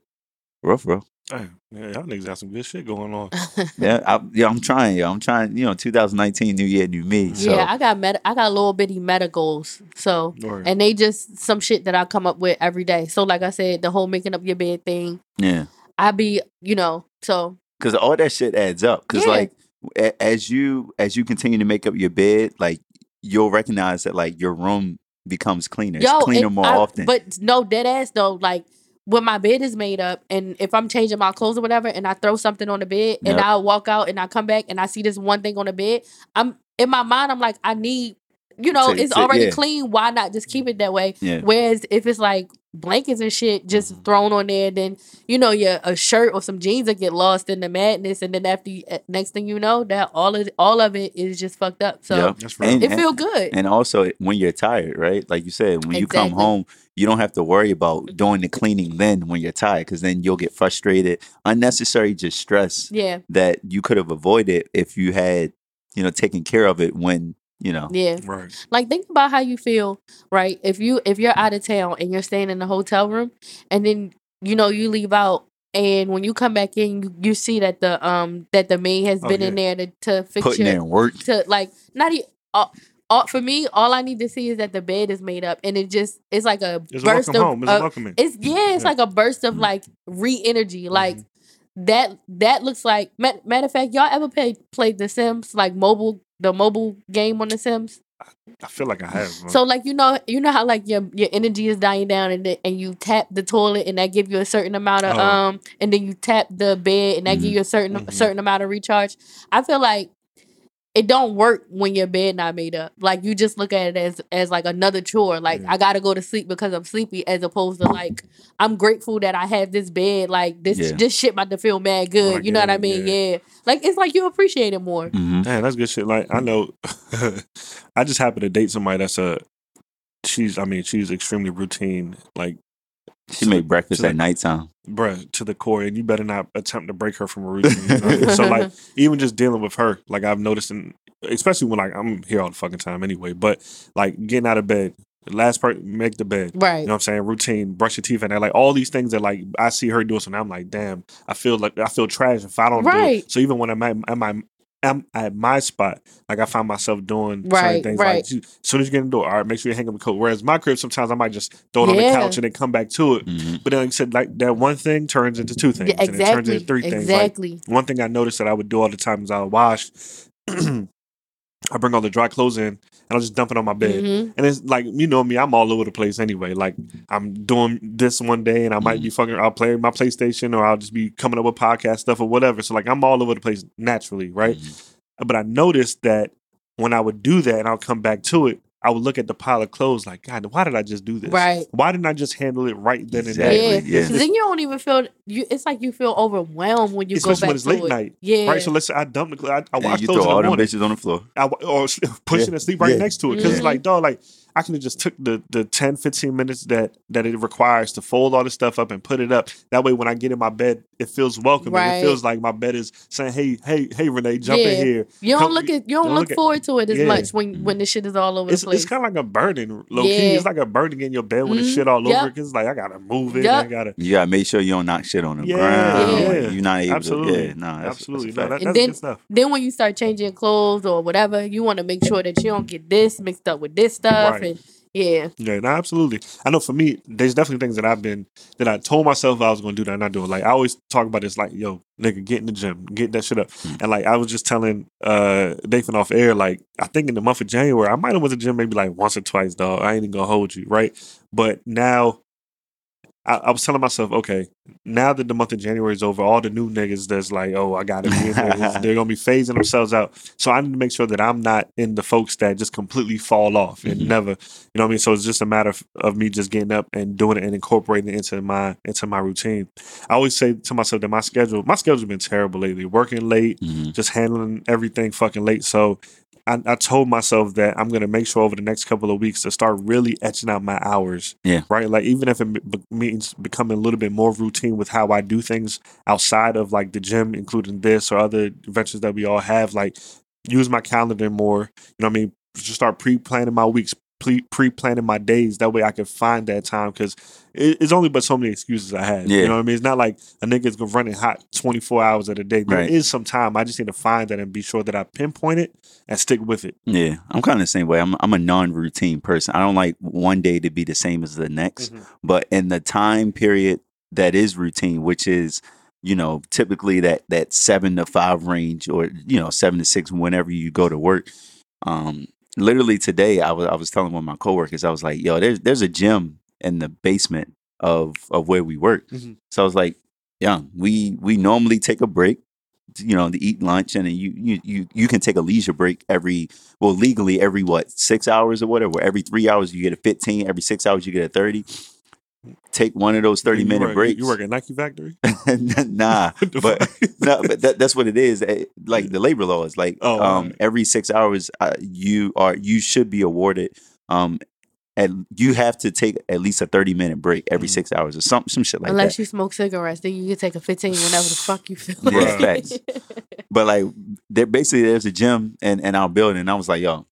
Speaker 1: Rough, bro.
Speaker 2: Damn, yeah, y'all niggas got some good shit going on.
Speaker 1: Yeah, I, yeah, I'm trying. Yeah, I'm trying. You know, 2019, new year, new me. So
Speaker 3: yeah, I got meta I got little bitty meta goals. So
Speaker 2: Or-
Speaker 3: and they just some shit that I come up with every day. So like I said, the whole making up your bed thing.
Speaker 1: yeah.
Speaker 3: I be, you know, so
Speaker 1: because all that shit adds up. Because
Speaker 3: Yeah.
Speaker 1: like a- as you as you continue to make up your bed, like you'll recognize that like your room becomes cleaner.
Speaker 3: yo,
Speaker 1: it's cleaner
Speaker 3: it-
Speaker 1: more
Speaker 3: I-
Speaker 1: often.
Speaker 3: But no dead ass though, like when my bed is made up and if I'm changing my clothes or whatever and I throw something on the bed and I walk out and I come back and I see this one thing on the bed, I'm in my mind I'm like, I need you know,
Speaker 1: To-
Speaker 3: it's
Speaker 1: to-
Speaker 3: already
Speaker 1: yeah.
Speaker 3: clean. Why not just keep it that way?
Speaker 1: yeah,
Speaker 3: Whereas if it's like blankets and shit just
Speaker 1: Mm-hmm.
Speaker 3: thrown on there, then you know your a shirt or some jeans will get lost in the madness, and then after you, uh, next thing you know, that all of all of it is just fucked up. So
Speaker 1: Yep.
Speaker 2: That's real.
Speaker 1: And-
Speaker 3: it feel good.
Speaker 1: and also when you're tired, right? Like you said, when you come home, you don't have to worry about doing the cleaning then when you're tired, because then you'll get frustrated, unnecessary just stress
Speaker 3: yeah,
Speaker 1: that you could have avoided if you had, you know, taken care of it when you know.
Speaker 3: yeah.
Speaker 2: right.
Speaker 3: Like think about how you feel, right? If you if you're out of town and you're staying in the hotel room, and then you know you leave out. And when you come back in, you, you see that the um that the maid has
Speaker 2: Oh,
Speaker 3: been in there to, to fix
Speaker 1: Putting
Speaker 3: your
Speaker 1: in work.
Speaker 3: to like not even all, all, for me all i need to see is that the bed is made up and it just it's like a
Speaker 2: It's a
Speaker 3: burst
Speaker 2: welcome
Speaker 3: of
Speaker 2: home. It's a
Speaker 3: uh,
Speaker 2: welcome in.
Speaker 3: it's yeah it's
Speaker 2: Yeah.
Speaker 3: like a burst of
Speaker 1: Mhm.
Speaker 3: like re-energy like
Speaker 2: Mm-hmm.
Speaker 3: that that looks like matter of fact y'all ever play played the sims like mobile the mobile game on the sims
Speaker 2: I feel like I have. man.
Speaker 3: so like you know you know how like your your energy is dying down and the, and you tap the toilet and that give you a certain amount of
Speaker 2: Oh.
Speaker 3: um and then you tap the bed and that give
Speaker 1: Mhm.
Speaker 3: you a certain
Speaker 2: Mhm.
Speaker 3: certain amount of recharge. I feel like it don't work when your bed not made up. Like you just look at it as as like another chore. Like
Speaker 2: Yeah.
Speaker 3: I gotta go to sleep because I'm sleepy, as opposed to like I'm grateful that I have this bed. Like this
Speaker 1: Yeah.
Speaker 3: this shit about to feel mad good.
Speaker 2: Like,
Speaker 3: you know what I mean?
Speaker 2: yeah.
Speaker 3: Yeah. Like it's like you appreciate it more.
Speaker 1: hmm
Speaker 2: Man, that's good shit. Like I know, I just happen to date somebody that's a. She's, I mean, she's extremely routine. Like
Speaker 1: She made breakfast at
Speaker 2: the-
Speaker 1: nighttime.
Speaker 2: bruh, to the core, and you better not attempt to break her from a routine. You know what I mean? so like, even just dealing with her, like I've noticed, in, especially when like I'm here all the fucking time anyway. But like getting out of bed, last part, make the bed.
Speaker 3: Right.
Speaker 2: You know what I'm saying? Routine, brush your teeth, and like all these things that like I see her doing, so now I'm like, damn, I feel like I feel trash if I don't do
Speaker 3: Right.
Speaker 2: it. So even when I'm at, at my am at my spot, like I find myself doing certain
Speaker 3: Right,
Speaker 2: things.
Speaker 3: right.
Speaker 2: Like, as soon as you get in the door, all right, make sure you hang up the coat. Whereas my crib, sometimes I might just throw it on the couch and then come back to it.
Speaker 1: hmm
Speaker 2: But then, like I said, like that one thing turns into two things,
Speaker 3: Yeah,
Speaker 2: and it turns into three things. Like
Speaker 3: Exactly.
Speaker 2: one thing I noticed that I would do all the time is I would wash. I bring all the dry clothes in and I'll just dump it on my bed.
Speaker 3: Mhm.
Speaker 2: And it's like you know me, I'm all over the place anyway. Like I'm doing this one day, and I might be fucking. I'll play my PlayStation, or I'll just be coming up with podcast stuff or whatever. So like I'm all over the place naturally, right?
Speaker 1: Mm-hmm.
Speaker 2: But I noticed that when I would do that, and I'll come back to it, I would look at the pile of clothes like, God, why did I just do this?
Speaker 3: Right.
Speaker 2: Why didn't I just handle it right then and there?
Speaker 3: Yeah,
Speaker 1: yeah.
Speaker 3: because then you don't even feel you. It's like you feel overwhelmed when you
Speaker 2: Especially
Speaker 3: go back
Speaker 2: when it's late
Speaker 3: it.
Speaker 2: night.
Speaker 3: Yeah,
Speaker 2: Right. So let's say I dump the clothes. I, I
Speaker 1: And
Speaker 2: wash
Speaker 1: you
Speaker 2: those
Speaker 1: throw
Speaker 2: in
Speaker 1: all
Speaker 2: the
Speaker 1: them
Speaker 2: morning.
Speaker 1: bitches on the floor.
Speaker 2: I, or push
Speaker 1: Yeah.
Speaker 2: it and sleep right
Speaker 1: Yeah.
Speaker 2: next to it. Because it's mm-hmm. like, dog, like I could have just took the the 10, 15 minutes that that it requires to fold all this stuff up and put it up. That way, when I get in my bed, it feels welcome.
Speaker 3: Right.
Speaker 2: It feels like my bed is saying, "Hey, hey, hey, Renee, jump
Speaker 3: Yeah.
Speaker 2: in here."
Speaker 3: you don't
Speaker 2: Come-
Speaker 3: look at you don't
Speaker 2: don't
Speaker 3: look,
Speaker 2: look at-
Speaker 3: forward to it as
Speaker 2: Yeah.
Speaker 3: much when when the shit is all over
Speaker 2: It's
Speaker 3: the place.
Speaker 2: it's kind of like a burden, low key. It's like a burden in your bed when it's
Speaker 3: Mhm.
Speaker 2: shit all
Speaker 3: Yep.
Speaker 2: over. Because it's like I gotta move it.
Speaker 3: Yep.
Speaker 2: I gotta
Speaker 1: You gotta make sure you don't knock shit on the
Speaker 2: Yeah,
Speaker 1: ground.
Speaker 2: yeah.
Speaker 1: You're not able
Speaker 2: Absolutely.
Speaker 1: to. Yeah, no, that's,
Speaker 2: absolutely
Speaker 1: That's
Speaker 2: no, that.
Speaker 3: And
Speaker 2: that's
Speaker 3: then-
Speaker 2: good stuff.
Speaker 3: then when you start changing clothes or whatever, you want to make sure that you don't get this mixed up with this stuff.
Speaker 2: Right.
Speaker 3: And yeah,
Speaker 2: Yeah, no, absolutely. I know for me, there's definitely things that I've been that I told myself I was going to do that I'm not doing. Like I always talk about this, like, yo, nigga, get in the gym, get that shit up.
Speaker 1: Mm.
Speaker 2: And like I was just telling uh Nathan off air, like I think in the month of January, I might have went to the gym maybe like once or twice, dog. I ain't even gonna hold you, right? But now. I, I was telling myself, okay, now that the month of January is over, all the new niggas that's like, oh, I gotta be in there, is- they're gonna be phasing themselves out. So I need to make sure that I'm not in the folks that just completely fall off and
Speaker 1: Mhm.
Speaker 2: never, you know what I mean? So it's just a matter of, of me just getting up and doing it and incorporating it into my into my routine. I always say to myself that my schedule, my schedule's been terrible lately. Working late,
Speaker 1: Mhm.
Speaker 2: just handling everything fucking late. So I, I told myself that I'm gonna make sure over the next couple of weeks to start really etching out my hours.
Speaker 1: Yeah.
Speaker 2: Right. Like even if it be- means becoming a little bit more routine with how I do things outside of like the gym, including this or other ventures that we all have. Like use my calendar more. You know what I mean? Just start pre-planning my weeks, pre- pre-planning my days. That way I can find that time because it, it's only but so many excuses I had.
Speaker 1: Yeah.
Speaker 2: You know what I mean? It's not like a nigga's gonna running hot 24 hours at a day. There is
Speaker 1: Right.
Speaker 2: some time. I just need to find that and be sure that I pinpoint it and stick with it.
Speaker 1: Yeah, I'm kind of the same way. I'm I'm a non-routine person. I don't like one day to be the same as the next. But in the time period that is routine, which is you know typically that that seven to five range, or you know seven to six, whenever you go to work. Um, literally today, I was I was telling one of my coworkers, I was like, "Yo, there's there's a gym in the basement of of where we work."
Speaker 2: Mhm.
Speaker 1: So I was like, "Yeah, we we normally take a break." you know to eat lunch and then you you you you can take a leisure break every well legally every what six hours or whatever every three hours you get a 15 every six hours you get a 30 take one of those 30
Speaker 2: You
Speaker 1: minute
Speaker 2: work-
Speaker 1: breaks
Speaker 2: You work at Nike Factory?
Speaker 1: nah but
Speaker 2: fuck?
Speaker 1: no but that, that's what it is Eh, like the labor laws like
Speaker 2: Oh,
Speaker 1: um
Speaker 2: alright.
Speaker 1: every six hours uh, you are you should be awarded um and you have to take at least a 30 minute break every
Speaker 2: Mhm.
Speaker 1: six hours or some some shit like
Speaker 3: unless
Speaker 1: that Unless
Speaker 3: you smoke cigarettes, then you can take a fifteen whenever the fuck you feel.
Speaker 1: Yeah,
Speaker 3: like.
Speaker 1: facts. But like, there basically there's a gym in, in our building. And I was like, yo,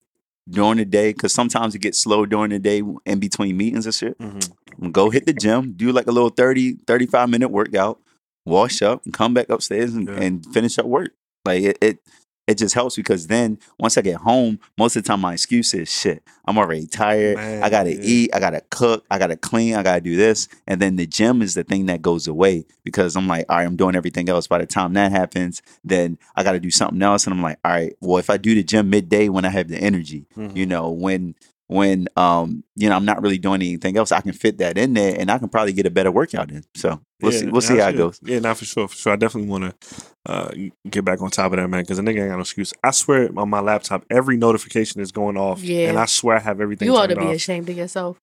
Speaker 1: during the day, because sometimes it gets slow during the day in between meetings and shit.
Speaker 2: Mhm.
Speaker 1: Go hit the gym, do like a little 30, 35 minute workout, wash up, and come back upstairs and,
Speaker 2: Yeah.
Speaker 1: and finish up work. Like it, it it just helps because then once I get home, most of the time my excuse is shit. I'm already tired. I gotta
Speaker 2: yeah.
Speaker 1: eat. I gotta cook. I gotta clean. I gotta do this. And then the gym is the thing that goes away because I'm like, all right, I'm doing everything else. By the time that happens, then I gotta do something else. And I'm like, all right, well, if I do the gym midday when I have the energy,
Speaker 2: Mhm.
Speaker 1: you know, when when um, you know, I'm not really doing anything else, I can fit that in there and I can probably get a better workout in. So we'll see we'll see how it goes.
Speaker 2: Yeah, not for sure. For sure. I definitely want to uh, get back on top of that, man, because a nigga ain't got no excuse. I swear on my laptop, every notification is going off.
Speaker 3: Yeah.
Speaker 2: And I swear I have everything
Speaker 3: You ought to be
Speaker 2: off.
Speaker 3: ashamed of yourself.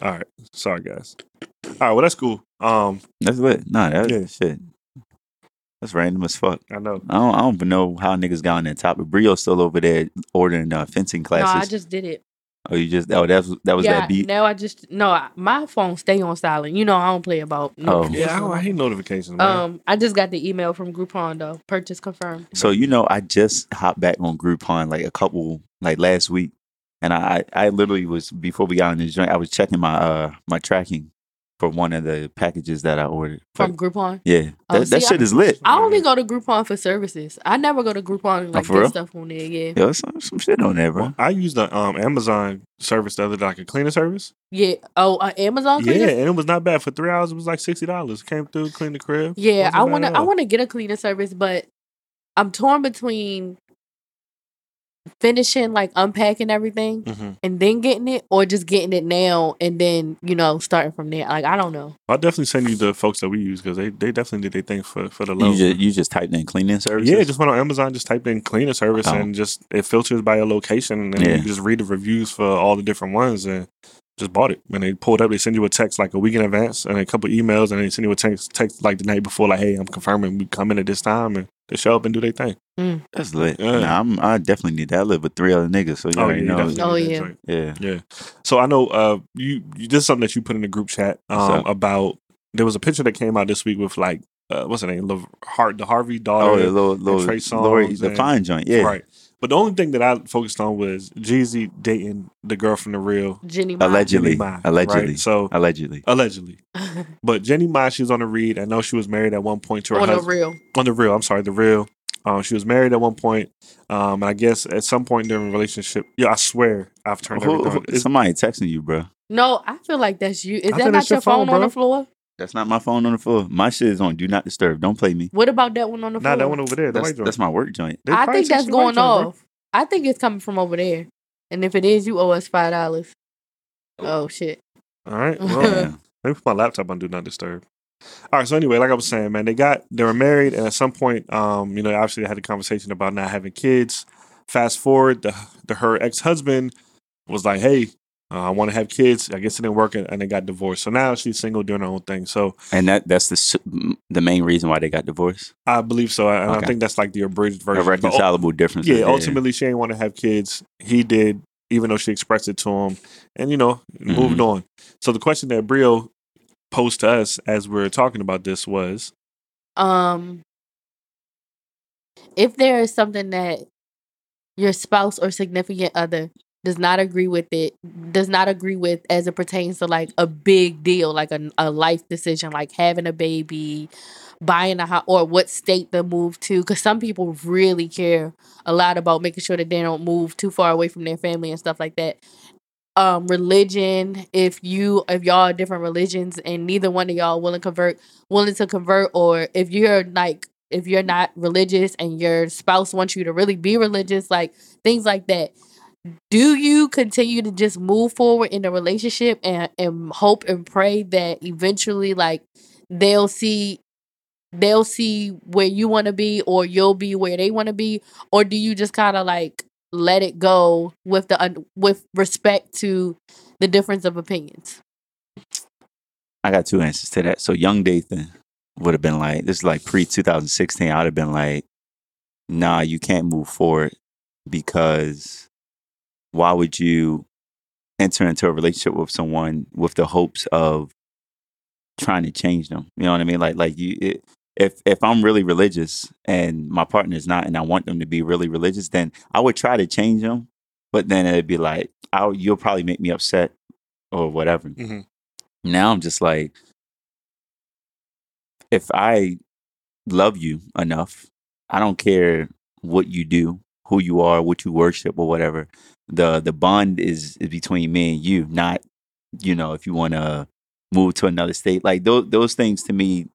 Speaker 2: All right. Sorry, guys. All right. Well, that's cool. Um,
Speaker 1: That's lit. Nah, that's
Speaker 2: Yeah.
Speaker 1: shit. That's random as fuck.
Speaker 2: I know.
Speaker 1: I don't, I don't even know how niggas got on that topic. Brio's still over there ordering uh, fencing classes.
Speaker 3: No, I just did it.
Speaker 1: oh, you just oh that was that was
Speaker 3: yeah,
Speaker 1: that beat.
Speaker 3: now I just no. I- My phone stay on silent. You know I don't play about.
Speaker 1: Oh.
Speaker 2: Yeah, I, I hate notifications, man.
Speaker 3: Um, I just got the email from Groupon though. Purchase confirmed.
Speaker 1: So you know, I just hopped back on Groupon like a couple like last week, and I I I literally was before we got on this joint, I was checking my uh my tracking for one of the packages that I ordered.
Speaker 3: From
Speaker 1: But,
Speaker 3: Groupon.
Speaker 1: yeah,
Speaker 3: Oh,
Speaker 1: that, that shit
Speaker 3: I-
Speaker 1: is lit.
Speaker 3: I only go to Groupon for services. I never go to Groupon and like
Speaker 1: Oh, for
Speaker 3: get
Speaker 1: real?
Speaker 3: stuff on there. Yeah,
Speaker 1: Yo, there's some, some shit on there, bro.
Speaker 2: Well, I used the um, Amazon service the other day, like a cleaner service.
Speaker 3: yeah. Oh, uh, Amazon.
Speaker 2: Yeah, and it was not bad. For three hours, it was like sixty dollars. Came through, cleaned the crib.
Speaker 3: Yeah,
Speaker 2: Wasn't
Speaker 3: I want to. I want to get a cleaner service, but I'm torn between finishing like unpacking everything
Speaker 2: Mhm.
Speaker 3: and then getting it, or just getting it now and then you know starting from there. Like I don't know.
Speaker 2: I'll definitely send you the folks that we use because they, they definitely did their thing for for the low.
Speaker 1: You just you just typed in cleaning service
Speaker 2: Yeah, just went on Amazon, just typed in cleaner service,
Speaker 1: Oh.
Speaker 2: and just it filters by your location, and
Speaker 1: Yeah.
Speaker 2: you just read the reviews for all the different ones, and just bought it. and they pulled up, they send you a text like a week in advance, and a couple emails, and they send you a text text like the night before, like, "Hey, I'm confirming we come in at this time," and they show up and do their thing.
Speaker 1: that's lit.
Speaker 2: Yeah.
Speaker 1: Nah, I'm, I definitely need that. I live with three other niggas, so you already
Speaker 2: you
Speaker 1: know.
Speaker 2: definitely
Speaker 3: Oh, yeah.
Speaker 2: joint.
Speaker 1: Yeah.
Speaker 2: yeah. So I know uh you, you this is something that you put in the group chat um about there was a picture that came out this week with like uh, what's her name, Lav- Har- the Harvey daughter.
Speaker 1: Oh, the little, little
Speaker 2: Trey
Speaker 1: Lori,
Speaker 2: Songz
Speaker 1: the
Speaker 2: and-
Speaker 1: fine joint. Yeah.
Speaker 2: Right. But the only thing that I focused on was Jeezy dating the girl from the real
Speaker 3: Jeannie Mai.
Speaker 1: Allegedly.
Speaker 2: Jeannie Mai,
Speaker 1: Allegedly.
Speaker 2: Right? So
Speaker 1: Allegedly.
Speaker 2: allegedly. But Jeannie Mai, she was on the read. I know she was married at one point to her
Speaker 3: on the real.
Speaker 2: on the real. I'm sorry, the real. Um, she was married at one point. Um, and I guess at some point during the relationship, yeah, I swear I've turned
Speaker 1: Who- who- somebody texting you, bro.
Speaker 3: No, I feel like that's you. Is
Speaker 2: I
Speaker 3: that not your
Speaker 2: your
Speaker 3: phone,
Speaker 2: phone,
Speaker 3: on the floor?
Speaker 1: That's not my phone on the floor. My shit is on Do Not Disturb. Don't play me.
Speaker 3: What about that one on the floor?
Speaker 2: Nah, that one over there. The
Speaker 1: That's, that's my work joint.
Speaker 2: They
Speaker 3: I think that's
Speaker 2: texted the white
Speaker 3: going
Speaker 2: joint,
Speaker 3: off. I think it's coming from over there. And if it is, you owe us five dollars. Oh shit.
Speaker 2: All right. Well,
Speaker 1: Yeah.
Speaker 2: let me put my laptop on Do Not Disturb. All right. So anyway, like I was saying, man, they got they were married, and at some point, um, you know, obviously they had a conversation about not having kids. Fast forward, the, the her ex husband was like, "Hey, I want to have kids." I guess it didn't work, and and they got divorced. So now she's single, doing her own thing. So
Speaker 1: And that that's the the main reason why they got divorced.
Speaker 2: I believe so, and I think that's like the abridged
Speaker 1: A
Speaker 2: version. But,
Speaker 1: reconcilable difference.
Speaker 2: yeah, ultimately she didn't want to have kids. He did, even though she expressed it to him, and you know, moved
Speaker 1: Mm-hmm.
Speaker 2: on. So the question that Brio posed to us as we are talking about this was,
Speaker 3: Um if there is something that your spouse or significant other does not agree with it, does not agree with as it pertains to like a big deal, like a, a life decision, like having a baby, buying a house, or what state to move to. Because some people really care a lot about making sure that they don't move too far away from their family and stuff like that. Um, religion. If you, if y'all are different religions and neither one of y'all willing convert, willing to convert, or if you're like, if you're not religious and your spouse wants you to really be religious, like things like that do you continue to just move forward in the relationship and, and hope and pray that eventually like they'll see they'll see where you want to be or you'll be where they want to be or do you just kind of like let it go with the with respect to the difference of opinions
Speaker 1: I got two answers to that. So young Dathan would have been like, this is like pre 2016. I would have been like, nah, you can't move forward because why would you enter into a relationship with someone with the hopes of trying to change them? You know what I mean? Like, like you, it, if if I'm really religious and my partner's not, and I want them to be really religious, then I would try to change them. But then it'd be like, I'll, you'll probably make me upset or whatever.
Speaker 2: Mhm.
Speaker 1: Now I'm just like, if I love you enough, I don't care what you do, who you are, what you worship, or whatever. The the bond is, is between me and you, not you know if you want to move to another state. Like those those things to me,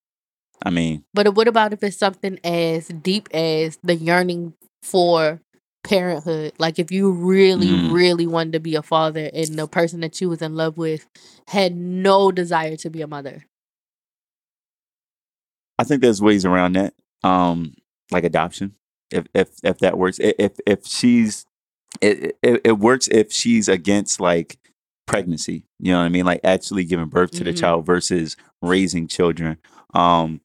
Speaker 1: I mean,
Speaker 3: but what about if it's something as deep as the yearning for parenthood like if you really
Speaker 1: Mm.
Speaker 3: really wanted to be a father and the person that you was in love with had no desire to be a mother
Speaker 1: I think there's ways around that. Um, like adoption, if if if that works. If if she's it it, it works if she's against like pregnancy. You know what I mean? Like actually giving birth to the
Speaker 3: Mhm.
Speaker 1: child versus raising children. Um,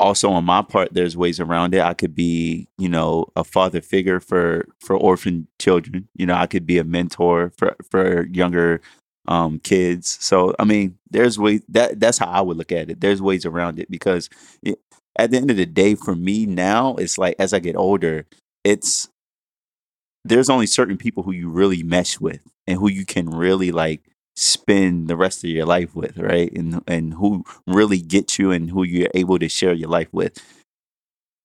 Speaker 1: also on my part, there's ways around it. I could be, you know, a father figure for for orphan children. You know, I could be a mentor for for younger um kids. So I mean, there's ways that that's how I would look at it. There's ways around it because it, at the end of the day, for me now, it's like as I get older, it's there's only certain people who you really mesh with and who you can really like spend the rest of your life with, right? And and who really get you and who you're able to share your life with.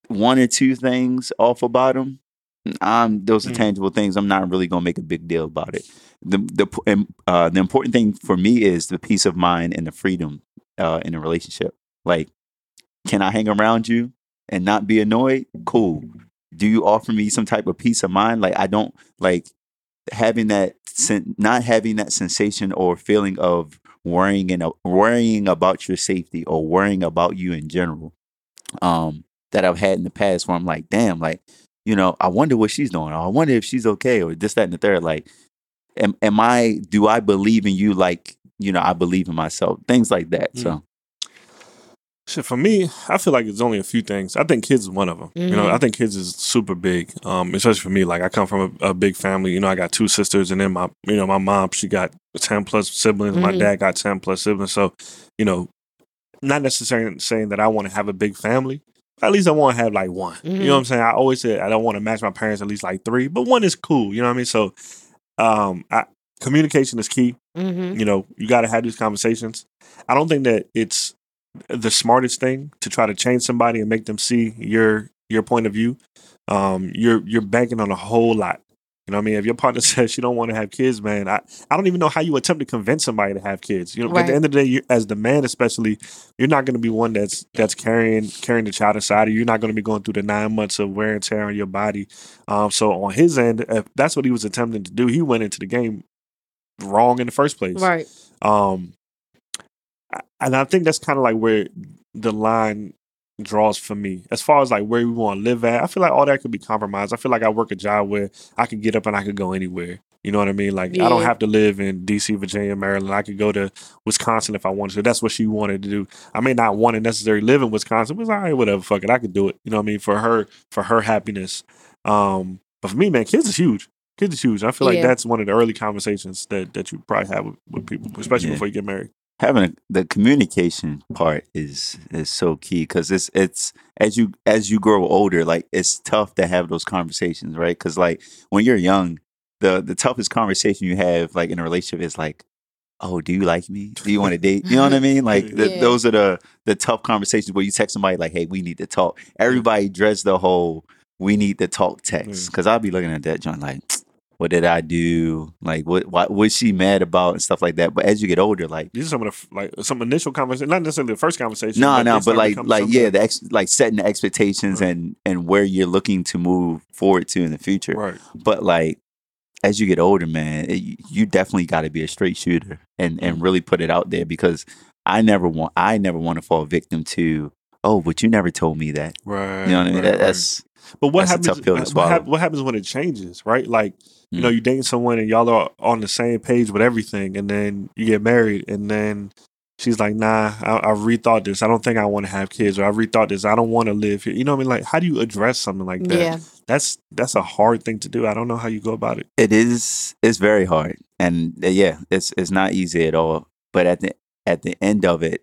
Speaker 1: One or two things off about them, um, those are
Speaker 2: Mm.
Speaker 1: tangible things. I'm not really gonna make a big deal about it. The the uh, the important thing for me is the peace of mind and the freedom uh, in a relationship. Like, can I hang around you and not be annoyed? Cool. do you offer me some type of peace of mind? Like I don't like having that sen- not having that sensation or feeling of worrying and worrying about your safety or worrying about you in general. Um, that I've had in the past where I'm like, damn, like, you know, I wonder what she's doing. Or I wonder if she's okay or this, that, and the third. Like, am, am I, do I believe in you like, you know, I believe in myself? Things like that.
Speaker 2: Mm.
Speaker 1: So,
Speaker 2: Shit, for me, I feel like it's only a few things. I think kids is one of them. You know. I think kids is super big, um, especially for me. Like, I come from a, a big family. You know, I got two sisters, and then my, you know, my mom, she got ten plus siblings. My
Speaker 3: Mhm.
Speaker 2: dad got ten plus siblings. So, you know, not necessarily saying that I want to have a big family. At least I want to have like one. You know what I'm saying? I always say I don't want to match my parents at least like three, but one is cool. You know what I mean? So, um, I, communication is key
Speaker 3: Mm-hmm.
Speaker 2: you know you got to have these conversations i don't think that it's the smartest thing to try to change somebody and make them see your your point of view um you're you're banking on a whole lot. You know what i mean? If your partner says she don't want to have kids man i i don't even know how you attempt to convince somebody to have kids. You know at the end of the day you, as the man especially you're not going to be one that's that's carrying carrying the child inside of you. You're not going to be going through the nine months of wear and tear on your body. Um so on his end if that's what he was attempting to do he went into the game wrong in the first place.
Speaker 3: Right.
Speaker 2: um, and I think that's kind of like where the line draws for me as far as like where we want to live at. I feel like all that could be compromised. I feel like I work a job where I could get up and I could go anywhere. You know what I mean? Like I don't have to live in DC, Virginia, Maryland. I could go to Wisconsin if I wanted to. That's what she wanted to do. I may not want to necessarily live in Wisconsin, but it's all right, whatever, fuck it. I could do it. You know what I mean? For her, for her happiness. Um, but for me, man, kids is huge. Kids is huge. I feel like
Speaker 3: Yeah.
Speaker 2: that's one of the early conversations that that you probably have with, with people, especially
Speaker 1: Yeah.
Speaker 2: before you get married.
Speaker 1: Having a, the communication part is is so key because it's it's as you as you grow older like it's tough to have those conversations right? Because like when you're young the the toughest conversation you have like in a relationship is like oh do you like me? Do you want to date? You know what i mean? Like th-
Speaker 3: Yeah.
Speaker 1: those are the the tough conversations where you text somebody like hey we need to talk. Everybody dreads the whole we need to talk text
Speaker 2: Mm.
Speaker 1: because i'll be looking at that joint like what did I do? Like, what, what was she mad about and stuff like that? But as you get older, like,
Speaker 2: These are some of the like some initial conversation, not necessarily the first conversation.
Speaker 1: no, no, but like, like,
Speaker 2: something-
Speaker 1: yeah, the ex- like setting the expectations
Speaker 2: Right.
Speaker 1: and and where you're looking to move forward to in the future.
Speaker 2: right,
Speaker 1: But like, as you get older, man, it, you definitely got to be a straight shooter and and mm-hmm. really put it out there because I never want I never want to fall victim to. Oh, but you never told me that.
Speaker 2: right.
Speaker 1: You know what I mean?
Speaker 2: right,
Speaker 1: That, that's
Speaker 2: but what
Speaker 1: that's
Speaker 2: happens?
Speaker 1: tough pill to
Speaker 2: what, hap- what happens when it changes? Right, like you
Speaker 1: Mm.
Speaker 2: know, you dating someone and y'all are on the same page with everything, and then you get married, and then she's like, "Nah, I, I rethought this. I don't think I want to have kids, or I rethought this. I don't want to live here." You know what I mean? Like, how do you address something like that?
Speaker 3: Yeah.
Speaker 2: That's that's a hard thing to do. I don't know how you go about it.
Speaker 1: it is it's very hard and uh, yeah it's it's not easy at all but at the at the end of it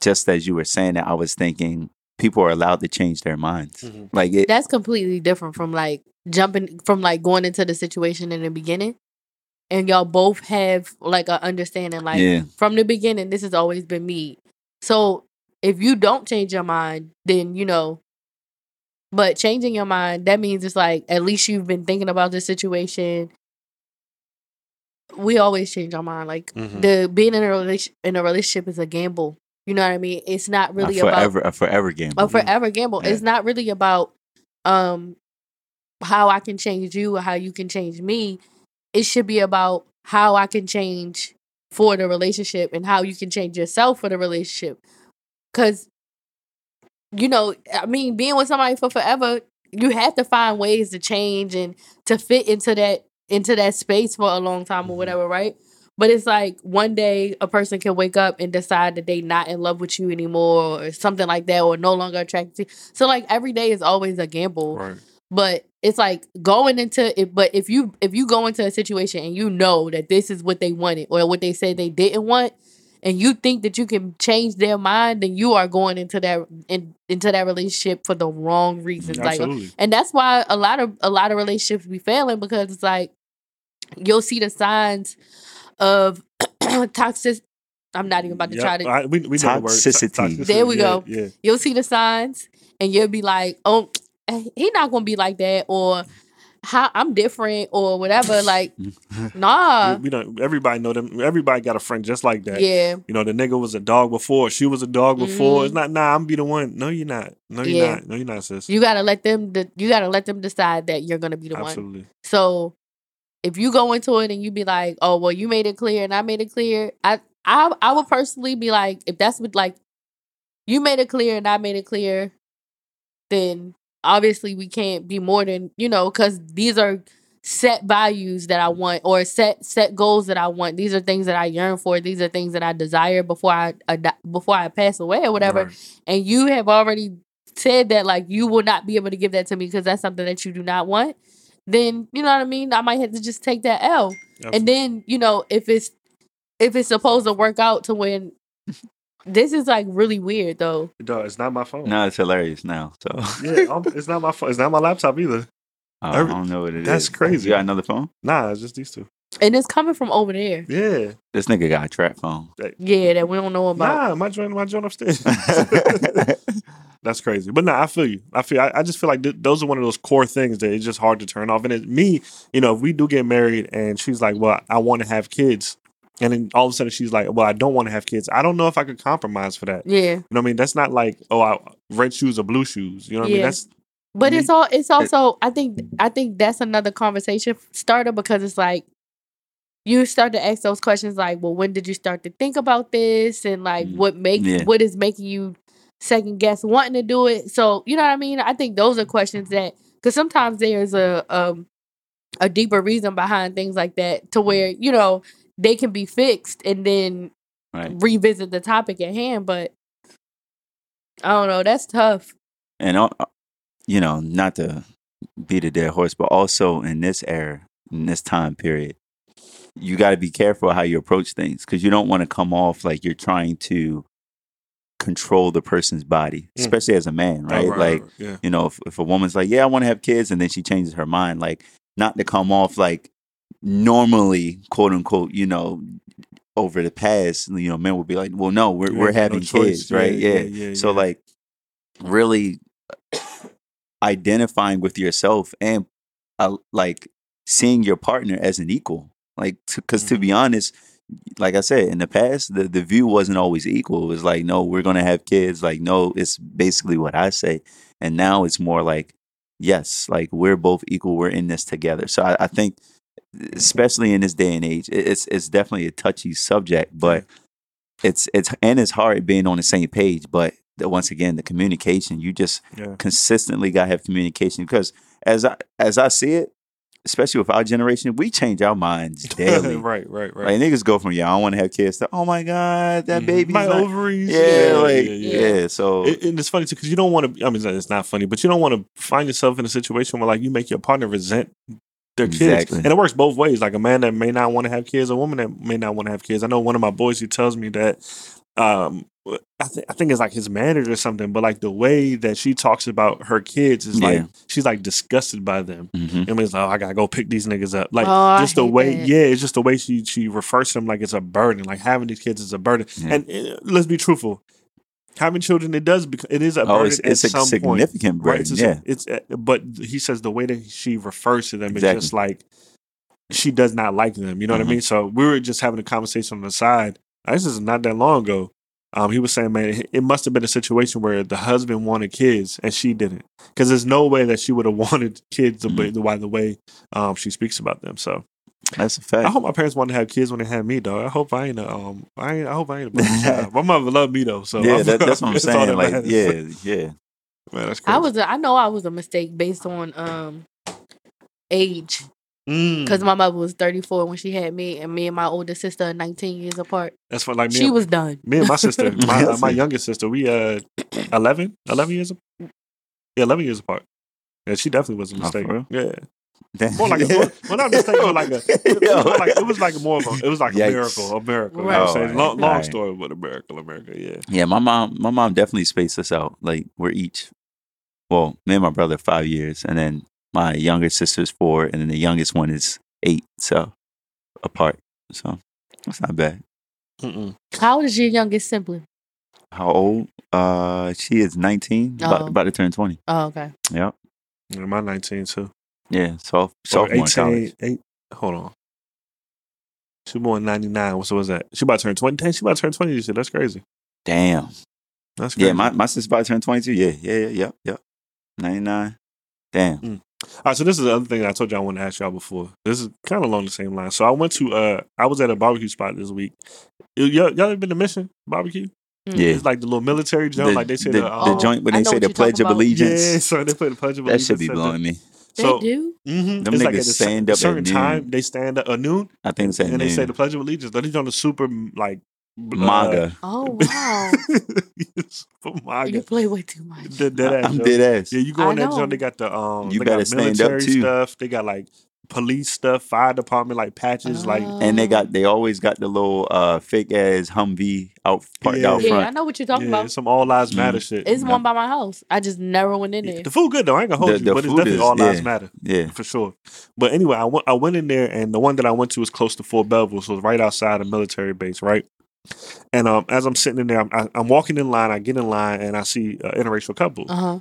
Speaker 1: just as you were saying that i was thinking people are allowed to change their minds
Speaker 2: Mhm.
Speaker 1: like it
Speaker 3: That's completely different from like jumping from like going into the situation in the beginning. And y'all both have like a understanding like
Speaker 1: yeah
Speaker 3: from the beginning this has always been me. So if you don't change your mind, then you know but changing your mind, that means it's like at least you've been thinking about the situation. We always change our mind. Like
Speaker 2: Mhm.
Speaker 3: the being in a relation in a relationship is a gamble. You know what I mean? It's not really
Speaker 1: a
Speaker 3: about
Speaker 1: a forever gamble.
Speaker 3: a forever gamble.
Speaker 1: Yeah.
Speaker 3: It's not really about um how I can change you or how you can change me. It should be about how I can change for the relationship and how you can change yourself for the relationship. Cause you know, I mean, being with somebody for forever, you have to find ways to change and to fit into that into that space for a long time or
Speaker 2: Mhm.
Speaker 3: whatever, right? But it's like one day a person can wake up and decide that they not in love with you anymore or something like that or no longer attracted to you. So like every day is always a gamble.
Speaker 2: Right.
Speaker 3: But it's like going into it but if you if you go into a situation and you know that this is what they wanted or what they said they didn't want and you think that you can change their mind, then you are going into that in, into that relationship for the wrong reasons. Like and that's why a lot of a lot of relationships be failing because it's like you'll see the signs of toxic. I'm not even about to
Speaker 2: Yep,
Speaker 3: try to.
Speaker 2: I, we, we know the word.
Speaker 1: Toxicity.
Speaker 3: There we
Speaker 2: yeah,
Speaker 3: go.
Speaker 2: Yeah.
Speaker 3: You'll see the signs, and you'll be like, "Oh, he not gonna be like that," or how I'm different or whatever. Like, nah.
Speaker 2: we, we don't. Everybody know them. Everybody got a friend just like that.
Speaker 3: Yeah.
Speaker 2: You know, the nigga was a dog before. She was a dog before.
Speaker 3: Mhm.
Speaker 2: It's not. Nah, I'm be the one. No, you're not. No, you're
Speaker 3: Yeah.
Speaker 2: not. No, you're not, sis.
Speaker 3: You gotta let them. De- you gotta let them decide that you're gonna be the one.
Speaker 2: Absolutely.
Speaker 3: So if you go into it and you be like, "Oh, well, you made it clear and I made it clear," I I I would personally be like, if that's what like you made it clear and I made it clear, then obviously we can't be more than you know because these are set values that I want or set set goals that I want. These are things that I yearn for. These are things that I desire before I ad- before I pass away or whatever.
Speaker 2: Right.
Speaker 3: And you have already said that like you will not be able to give that to me because that's something that you do not want. Then you know what I mean. I might have to just take that L.
Speaker 2: Absolutely.
Speaker 3: And then you know if it's if it's supposed to work out to when this is like really weird though.
Speaker 2: Dog, it's not my phone.
Speaker 1: No, it's hilarious now. So
Speaker 2: Yeah, um, it's not my phone. It's not my laptop either.
Speaker 1: I
Speaker 2: Every-
Speaker 1: don't know what it is.
Speaker 2: that's crazy.
Speaker 1: You got another phone?
Speaker 2: Nah, it's just these two.
Speaker 3: And it's coming from over there.
Speaker 2: Yeah.
Speaker 1: This nigga got a trap phone.
Speaker 3: Yeah, that we don't know about.
Speaker 2: Nah, my joint, my joint upstairs. That's crazy. But nah, I feel you. I feel. I, I just feel like th- those are one of those core things that it's just hard to turn off. And it, me, you know, if we do get married and she's like, "Well, I want to have kids," and then all of a sudden she's like, "Well, I don't want to have kids." I don't know if I could compromise for that.
Speaker 3: Yeah.
Speaker 2: You know what I mean? That's not like, oh, I, red shoes or blue shoes. You know what I mean?
Speaker 3: Yeah.
Speaker 2: That's
Speaker 3: But
Speaker 2: Me-
Speaker 3: it's all it's also I think I think that's another conversation starter because it's like you start to ask those questions like, well, when did you start to think about this and like
Speaker 1: Mm.
Speaker 3: what makes
Speaker 1: Yeah.
Speaker 3: what is making you second guess wanting to do it? So, you know what I mean? I think those are questions that cuz sometimes there's a um a deeper reason behind things like that to where, you know, they can be fixed and then
Speaker 1: Right.
Speaker 3: revisit the topic at hand, but I don't know, that's tough.
Speaker 1: And uh, you know, not to beat a dead horse, but also in this era, in this time period, you got to be careful how you approach things because you don't want to come off like you're trying to control the person's body,
Speaker 2: Mm.
Speaker 1: especially as a man,
Speaker 2: oh,
Speaker 1: right? like,
Speaker 2: right. yeah.
Speaker 1: you know, if, if a woman's like, "Yeah, I want to have kids," and then she changes her mind, like, not to come off like normally, quote unquote, you know, over the past, you know, men would be like, "Well, no, we're
Speaker 2: You
Speaker 1: we're
Speaker 2: no
Speaker 1: having
Speaker 2: choice.
Speaker 1: kids, right?"
Speaker 2: Yeah,
Speaker 1: Yeah.
Speaker 2: yeah, yeah,
Speaker 1: so
Speaker 2: yeah.
Speaker 1: like, really identifying with yourself and uh, like seeing your partner as an equal, like, because to
Speaker 2: Mm-hmm.
Speaker 1: be honest. Like I said, in the past, the, the view wasn't always equal. It was like, no, we're gonna have kids. Like, no, it's basically what I say. And now it's more like, yes, like we're both equal. We're in this together. So I, I think, especially in this day and age, it's it's definitely a touchy subject, but mm-hmm. it's it's and it's hard being on the same page. But once again, the communication, you just
Speaker 2: Yeah.
Speaker 1: consistently got to have communication because as I as I see it, especially with our generation, we change our minds daily.
Speaker 2: right, right, right.
Speaker 1: Like niggas go from yeah, I don't want to have kids to oh my god, that
Speaker 2: Mhm.
Speaker 1: baby's
Speaker 2: my
Speaker 1: not-"
Speaker 2: ovaries.
Speaker 1: Yeah, like
Speaker 2: yeah,
Speaker 1: yeah,
Speaker 2: yeah.
Speaker 1: So
Speaker 2: It, and it's funny too because you don't want to. I mean, it's not funny, but you don't want to find yourself in a situation where like you make your partner resent their kids,
Speaker 1: Exactly.
Speaker 2: and it works both ways. Like a man that may not want to have kids, a woman that may not want to have kids. I know one of my boys who tells me that. Um, I think I think it's like his manager or something, but like the way that she talks about her kids is like she's like disgusted by them.
Speaker 1: Mhm.
Speaker 2: I mean, it's like, oh, I gotta go pick these niggas up. Like
Speaker 3: Oh, I
Speaker 2: just the way,
Speaker 3: that.
Speaker 2: yeah, it's just the way she she refers to them like it's a burden. Like having these kids is a burden.
Speaker 1: Yeah.
Speaker 2: And uh, let's be truthful, having children it does become it is a
Speaker 1: oh,
Speaker 2: burden
Speaker 1: it's, it's
Speaker 2: at
Speaker 1: a
Speaker 2: some point.
Speaker 1: significant burden.
Speaker 2: Right? It's,
Speaker 1: yeah,
Speaker 2: it's uh, but he says the way that she refers to them
Speaker 1: Exactly.
Speaker 2: is just like she does not like them. You know what
Speaker 1: Mhm.
Speaker 2: I mean? So we were just having a conversation on the side. This is not that long ago. Um, he was saying, man, it- it must have been a situation where the husband wanted kids and she didn't, because there's no way that she would have wanted kids the way, the, by the way um, she speaks about them. So
Speaker 1: that's a
Speaker 2: I
Speaker 1: fact.
Speaker 2: I hope my parents wanted to have kids when they had me, though. I hope I ain't a, um, I ain't, I hope I ain't a bunch child. My mother loved me though, so
Speaker 1: yeah, that, that's what I'm saying.
Speaker 2: that
Speaker 1: Like,
Speaker 2: matters.
Speaker 1: yeah, yeah.
Speaker 2: man, that's crazy.
Speaker 3: I was a, I know I was a mistake based on um age
Speaker 2: Mm.
Speaker 3: because my mother was 34 when she had me and me and my older sister are 19 years apart.
Speaker 2: that's what like me.
Speaker 3: She
Speaker 2: and-
Speaker 3: was done.
Speaker 2: Me and my sister, my, uh, my youngest sister, we uh 11, 11 years, apart. yeah, eleven years apart. Yeah, she definitely was a
Speaker 1: Oh,
Speaker 2: mistake.
Speaker 1: for
Speaker 2: yeah,
Speaker 1: Damn.
Speaker 2: more like a, more, well, not a mistake, but like a, it,
Speaker 1: Yo.
Speaker 2: was like, it was like more of a, it was like a miracle, a miracle. You
Speaker 3: Right.
Speaker 2: know what I'm saying? Long, long
Speaker 1: alright.
Speaker 2: story, but a miracle, a miracle. Yeah,
Speaker 1: Yeah, my mom, my mom definitely spaced us out. Like we're each, well, me and my brother five years, and then my younger sister's four, and then the youngest one is eight. So apart. So that's not bad.
Speaker 2: Mm-mm.
Speaker 3: How old is your youngest sibling?
Speaker 1: How old? Uh, she is nineteen, about,
Speaker 3: Oh.
Speaker 1: about to turn twenty.
Speaker 3: Oh, okay.
Speaker 1: Yep.
Speaker 2: Yeah, my nineteen too.
Speaker 1: Yeah, so
Speaker 2: Or
Speaker 1: sophomore in
Speaker 2: 18,
Speaker 1: college.
Speaker 2: eight, hold on. She born ninety nine. So what's that? She about to turn twenty. Dang, she about to turn twenty this year. That's crazy.
Speaker 1: Damn.
Speaker 2: That's crazy.
Speaker 1: Yeah, my, my sister about to turn 22. Yeah, yeah, yeah, yep, yep. 99. Damn.
Speaker 2: All right, so this is the other thing I told you I want to ask y'all before. This is kind of along the same line. So I went to uh I was at a barbecue spot this week. Y- Y'all, y'all ever been to Mission Barbecue?
Speaker 1: Yeah.
Speaker 2: It's like the little military joint,
Speaker 1: the,
Speaker 2: like they say
Speaker 1: the,
Speaker 2: the,
Speaker 1: the
Speaker 2: um,
Speaker 1: joint when they say the Pledge of. Allegiance.
Speaker 2: Yeah, so they put the pledge of
Speaker 1: that
Speaker 2: allegiance.
Speaker 1: should be blowing me.
Speaker 3: They
Speaker 2: So,
Speaker 3: do.
Speaker 2: mhm,
Speaker 1: Them
Speaker 2: it's like
Speaker 1: niggas
Speaker 2: at a cer-
Speaker 1: stand up at
Speaker 2: certain time they stand up at noon
Speaker 1: I think it's at
Speaker 2: and they say the Pledge of Allegiance. They're on the super like uh,
Speaker 1: MAGA.
Speaker 3: Oh wow,
Speaker 2: super
Speaker 3: you play way too much.
Speaker 2: Dead, dead ass,
Speaker 1: I'm
Speaker 2: yo.
Speaker 1: dead ass.
Speaker 2: Yeah, you go in that
Speaker 3: know.
Speaker 2: joint, they got the um
Speaker 1: You
Speaker 2: they
Speaker 1: better
Speaker 2: got
Speaker 1: stand up,
Speaker 2: military
Speaker 1: too.
Speaker 2: stuff. They got like police stuff, fire department like patches, like
Speaker 1: And they got they always got the little uh fake ass Humvee out parked
Speaker 2: Yeah.
Speaker 1: out
Speaker 3: yeah, I know what you're talking
Speaker 2: yeah,
Speaker 3: about.
Speaker 2: some all lives
Speaker 1: Mm.
Speaker 2: matter shit.
Speaker 3: It's
Speaker 1: Yeah.
Speaker 3: one by my house. I just never went in
Speaker 2: Yeah,
Speaker 3: there.
Speaker 2: The food good though. I ain't gonna hold
Speaker 1: The-
Speaker 2: you,
Speaker 1: the
Speaker 2: but it's definitely
Speaker 1: is-
Speaker 2: all lives
Speaker 1: yeah.
Speaker 2: matter
Speaker 1: Yeah.
Speaker 2: for sure. But anyway, I went I went in there, and the one that I went to was close to Fort Belvoir, so it's right outside a military base, right? And um, as I'm sitting in there, I'm, I, I'm walking in line. I get in line, and I see an interracial couple.
Speaker 3: Uh huh.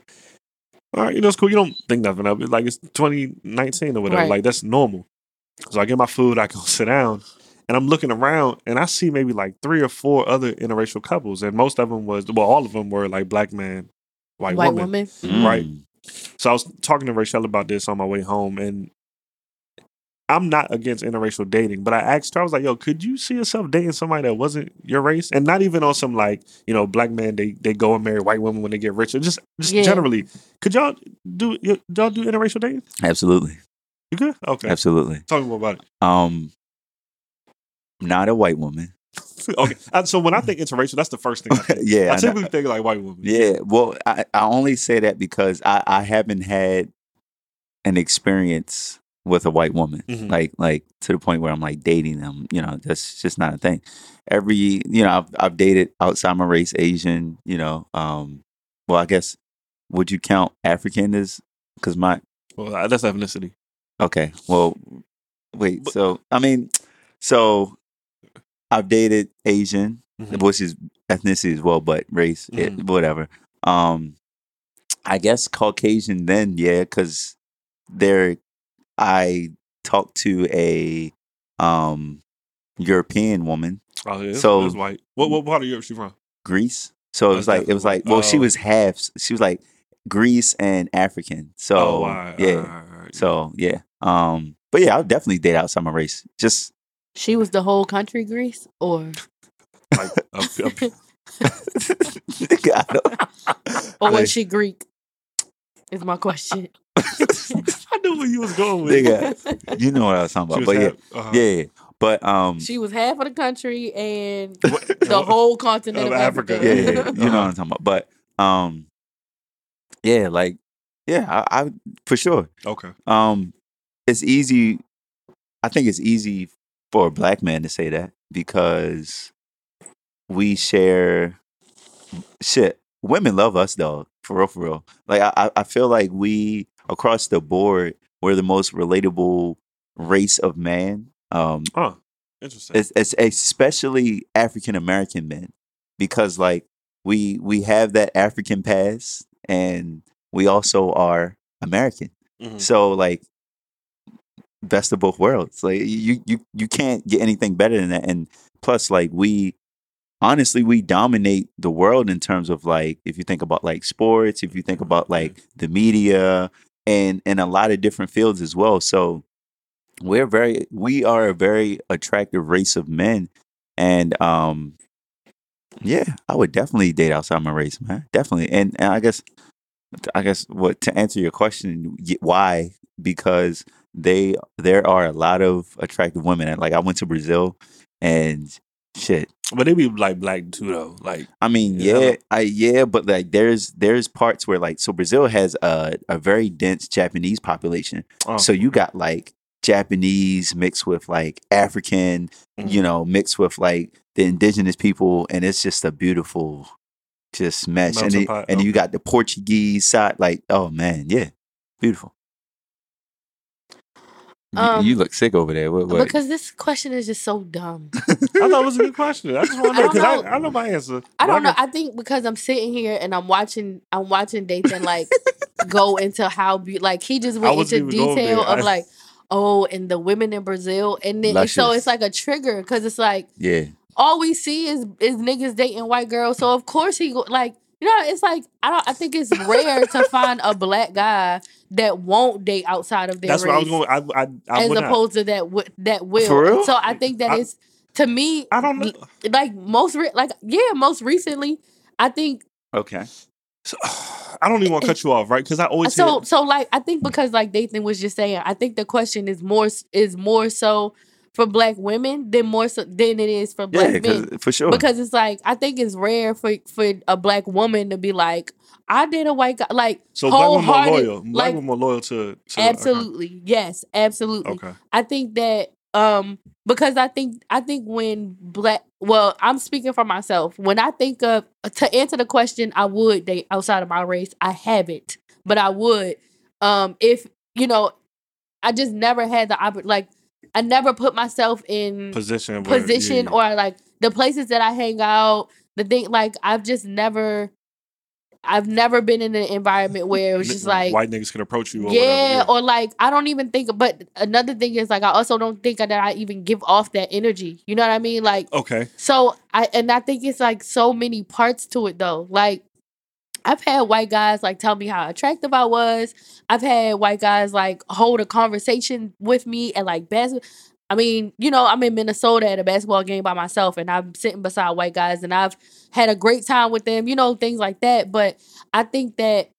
Speaker 2: All right, you know it's cool. You don't think nothing of it. Like it's 2019 or whatever.
Speaker 3: Right.
Speaker 2: Like that's normal. So I get my food. I go sit down, and I'm looking around, and I see maybe like three or four other interracial couples, and most of them was well, all of them were like black man, white,
Speaker 3: White,
Speaker 2: woman.
Speaker 3: woman.
Speaker 1: Mm.
Speaker 2: Right. So I was talking to Rachel about this on my way home, and I'm not against interracial dating, but I asked her, I was like, "Yo, could you see yourself dating somebody that wasn't your race, and not even on some like, you know, black men they they go and marry white women when they get richer, just just
Speaker 3: Yeah.
Speaker 2: generally, could y'all do y- y'all do interracial dating?
Speaker 1: Absolutely.
Speaker 2: You good? Okay,
Speaker 1: Absolutely.
Speaker 2: tell me more about it.
Speaker 1: Um not a white woman.
Speaker 2: okay, so when I think interracial, that's the first thing I think.
Speaker 1: yeah.
Speaker 2: I
Speaker 1: I
Speaker 2: typically think like white women.
Speaker 1: Yeah, well, I, I only say that because I, I haven't had an experience with a white woman,
Speaker 2: Mhm.
Speaker 1: like like to the point where I'm like dating them. You know, that's just not a thing. Every you know, I've I've dated outside my race, Asian. You know, um, well, I guess would you count African as because my
Speaker 2: well, that's ethnicity.
Speaker 1: okay, well, wait,
Speaker 2: But-
Speaker 1: so I mean, so I've dated Asian,
Speaker 2: Mhm.
Speaker 1: which is ethnicity as well, but race, it,
Speaker 2: Mhm.
Speaker 1: whatever. Um, I guess Caucasian then, yeah, because there, I talked to a um European woman,
Speaker 2: Oh, yeah,
Speaker 1: So-
Speaker 2: that's white. What what part of Europe she from?
Speaker 1: Greece. So it
Speaker 2: Oh,
Speaker 1: was like it was like
Speaker 2: definitely
Speaker 1: well, she was half. She was like Greece and African. So
Speaker 2: oh, all right,
Speaker 1: yeah.
Speaker 2: all right, all right.
Speaker 1: So yeah. Um, but yeah, I'll definitely date outside my race. Just
Speaker 3: She was the whole country Greece, or
Speaker 2: like a, a,
Speaker 1: I don't-
Speaker 3: or was she Greek? Is my question.
Speaker 2: I knew where you was going with.
Speaker 1: Nigga, you know what I was talking about.
Speaker 2: was
Speaker 1: But yeah,
Speaker 2: uh-huh.
Speaker 1: yeah, yeah. But um,
Speaker 3: she was half of the country and the whole continent
Speaker 2: Of
Speaker 3: of,
Speaker 2: Africa.
Speaker 3: Africa.
Speaker 1: yeah, yeah, yeah, you know what I'm talking about. But um, yeah, like yeah, I, I for sure.
Speaker 2: Okay.
Speaker 1: Um, it's easy. I think it's easy for a black man to say that because we share shit. Women love us though, for real, for real. Like I, I- I feel like we across the board we're the most relatable race of man. Um,
Speaker 2: Oh, interesting.
Speaker 1: it's, it's especially African American men because like we we have that African past and we also are American.
Speaker 2: Mhm.
Speaker 1: So like best of both worlds. Like you you you can't get anything better than that. And plus like we honestly we dominate the world in terms of like if you think about like sports, if you think about like the media and in a lot of different fields as well. So we're very we are a very attractive race of men and um yeah i would definitely date outside my race man definitely and, and i guess i guess what to answer your question why because they there are a lot of attractive women and like i went to brazil and shit
Speaker 2: but they be like black too though. Like
Speaker 1: I mean,
Speaker 2: Yeah.
Speaker 1: yeah, I yeah, but like there's there's parts where like so Brazil has a a very dense Japanese population.
Speaker 2: oh,
Speaker 1: So you got like Japanese mixed with like African,
Speaker 2: Mhm.
Speaker 1: you know, mixed with like the indigenous people, and it's just a beautiful just mesh. And
Speaker 2: Melting
Speaker 1: then,
Speaker 2: pot,
Speaker 1: and you got the Portuguese side, like oh man, yeah, beautiful. You-
Speaker 3: Um,
Speaker 1: you look sick over there. What, what?
Speaker 3: Because this question is just so dumb.
Speaker 2: I thought it was a good question. I just want to
Speaker 3: I
Speaker 2: know
Speaker 3: don't
Speaker 2: because
Speaker 3: know.
Speaker 2: I, I know my answer.
Speaker 3: I don't know. I think because I'm sitting here and I'm watching, I'm watching Dathan like go into how be like he just went into detail of
Speaker 2: I-
Speaker 3: like, oh, and the women in Brazil, and then and so it's like a trigger because it's like
Speaker 1: yeah.
Speaker 3: all we see is is niggas dating white girls. So of course he go, like you know it's like I don't I think it's rare to find a black guy that won't date outside of their
Speaker 2: That's
Speaker 3: race
Speaker 2: what I was going. I I, I
Speaker 3: as opposed to that w- that will.
Speaker 1: For real?
Speaker 3: So I think that
Speaker 2: I-
Speaker 3: it's to me
Speaker 2: I don't know.
Speaker 3: like most re- like yeah most recently I think
Speaker 1: Okay.
Speaker 2: So, I don't even want to cut you off, right? Because I always
Speaker 3: so
Speaker 2: hear,
Speaker 3: so like I think because like Dathan was just saying I think the question is more is more so for black women than more so than it is for
Speaker 1: Yeah,
Speaker 3: black men
Speaker 1: 'cause- for sure.
Speaker 3: because it's like I think it's rare for for a black woman to be like I did a white guy like
Speaker 2: so black women more loyal. Black
Speaker 3: like
Speaker 2: women more loyal to, to
Speaker 3: absolutely yes absolutely
Speaker 2: Okay. okay.
Speaker 3: I think that um because I think I think when black well I'm speaking for myself when I think of to answer the question I would date outside of my race I haven't but I would um if you know I just never had the opportunity like I never put myself in
Speaker 2: Position. where-
Speaker 3: position
Speaker 2: yeah, yeah.
Speaker 3: or like the places that I hang out the thing like I've just never I've never been in an environment where it was just like
Speaker 2: white niggas can approach you. Or
Speaker 3: yeah,
Speaker 2: whatever.
Speaker 3: or like I don't even think. But another thing is like I also don't think that I even give off that energy. You know what I mean? Like
Speaker 2: Okay.
Speaker 3: so, I and I think it's like so many parts to it though. Like I've had white guys like tell me how attractive I was. I've had white guys like hold a conversation with me and like bas- I mean, you know, I'm in Minnesota at a basketball game by myself and I'm sitting beside white guys and I've had a great time with them, you know, things like that. But I think that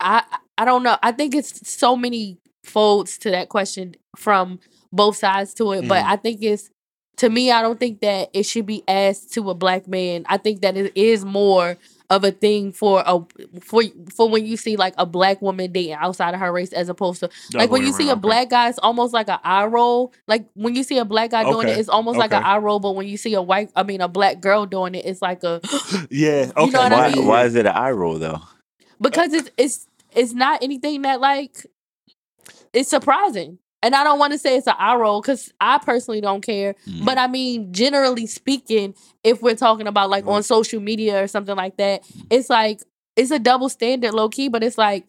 Speaker 3: I I don't know. I think it's so many folds to that question from both sides to it. But
Speaker 2: Mhm.
Speaker 3: I think it's to me, I don't think that it should be asked to a black man. I think that it is more of a thing for a for for when you see like a black woman dating outside of her race as opposed to like when you see
Speaker 2: around,
Speaker 3: a black guy, it's almost like an eye roll. Like when you see a black guy doing it, it's almost like an
Speaker 2: okay.
Speaker 3: eye roll. But when you see a white, I mean a black girl doing it, it's like a
Speaker 2: Yeah. Okay.
Speaker 3: You know what I
Speaker 1: why,
Speaker 3: mean?
Speaker 1: why is it an eye roll though?
Speaker 3: because it's it's it's not anything that like it's surprising. And I don't want to say it's an eye roll because I personally don't care.
Speaker 1: Mm.
Speaker 3: But I mean, generally speaking, if we're talking about like on social media or something like that, it's like it's a double standard, low key. But it's like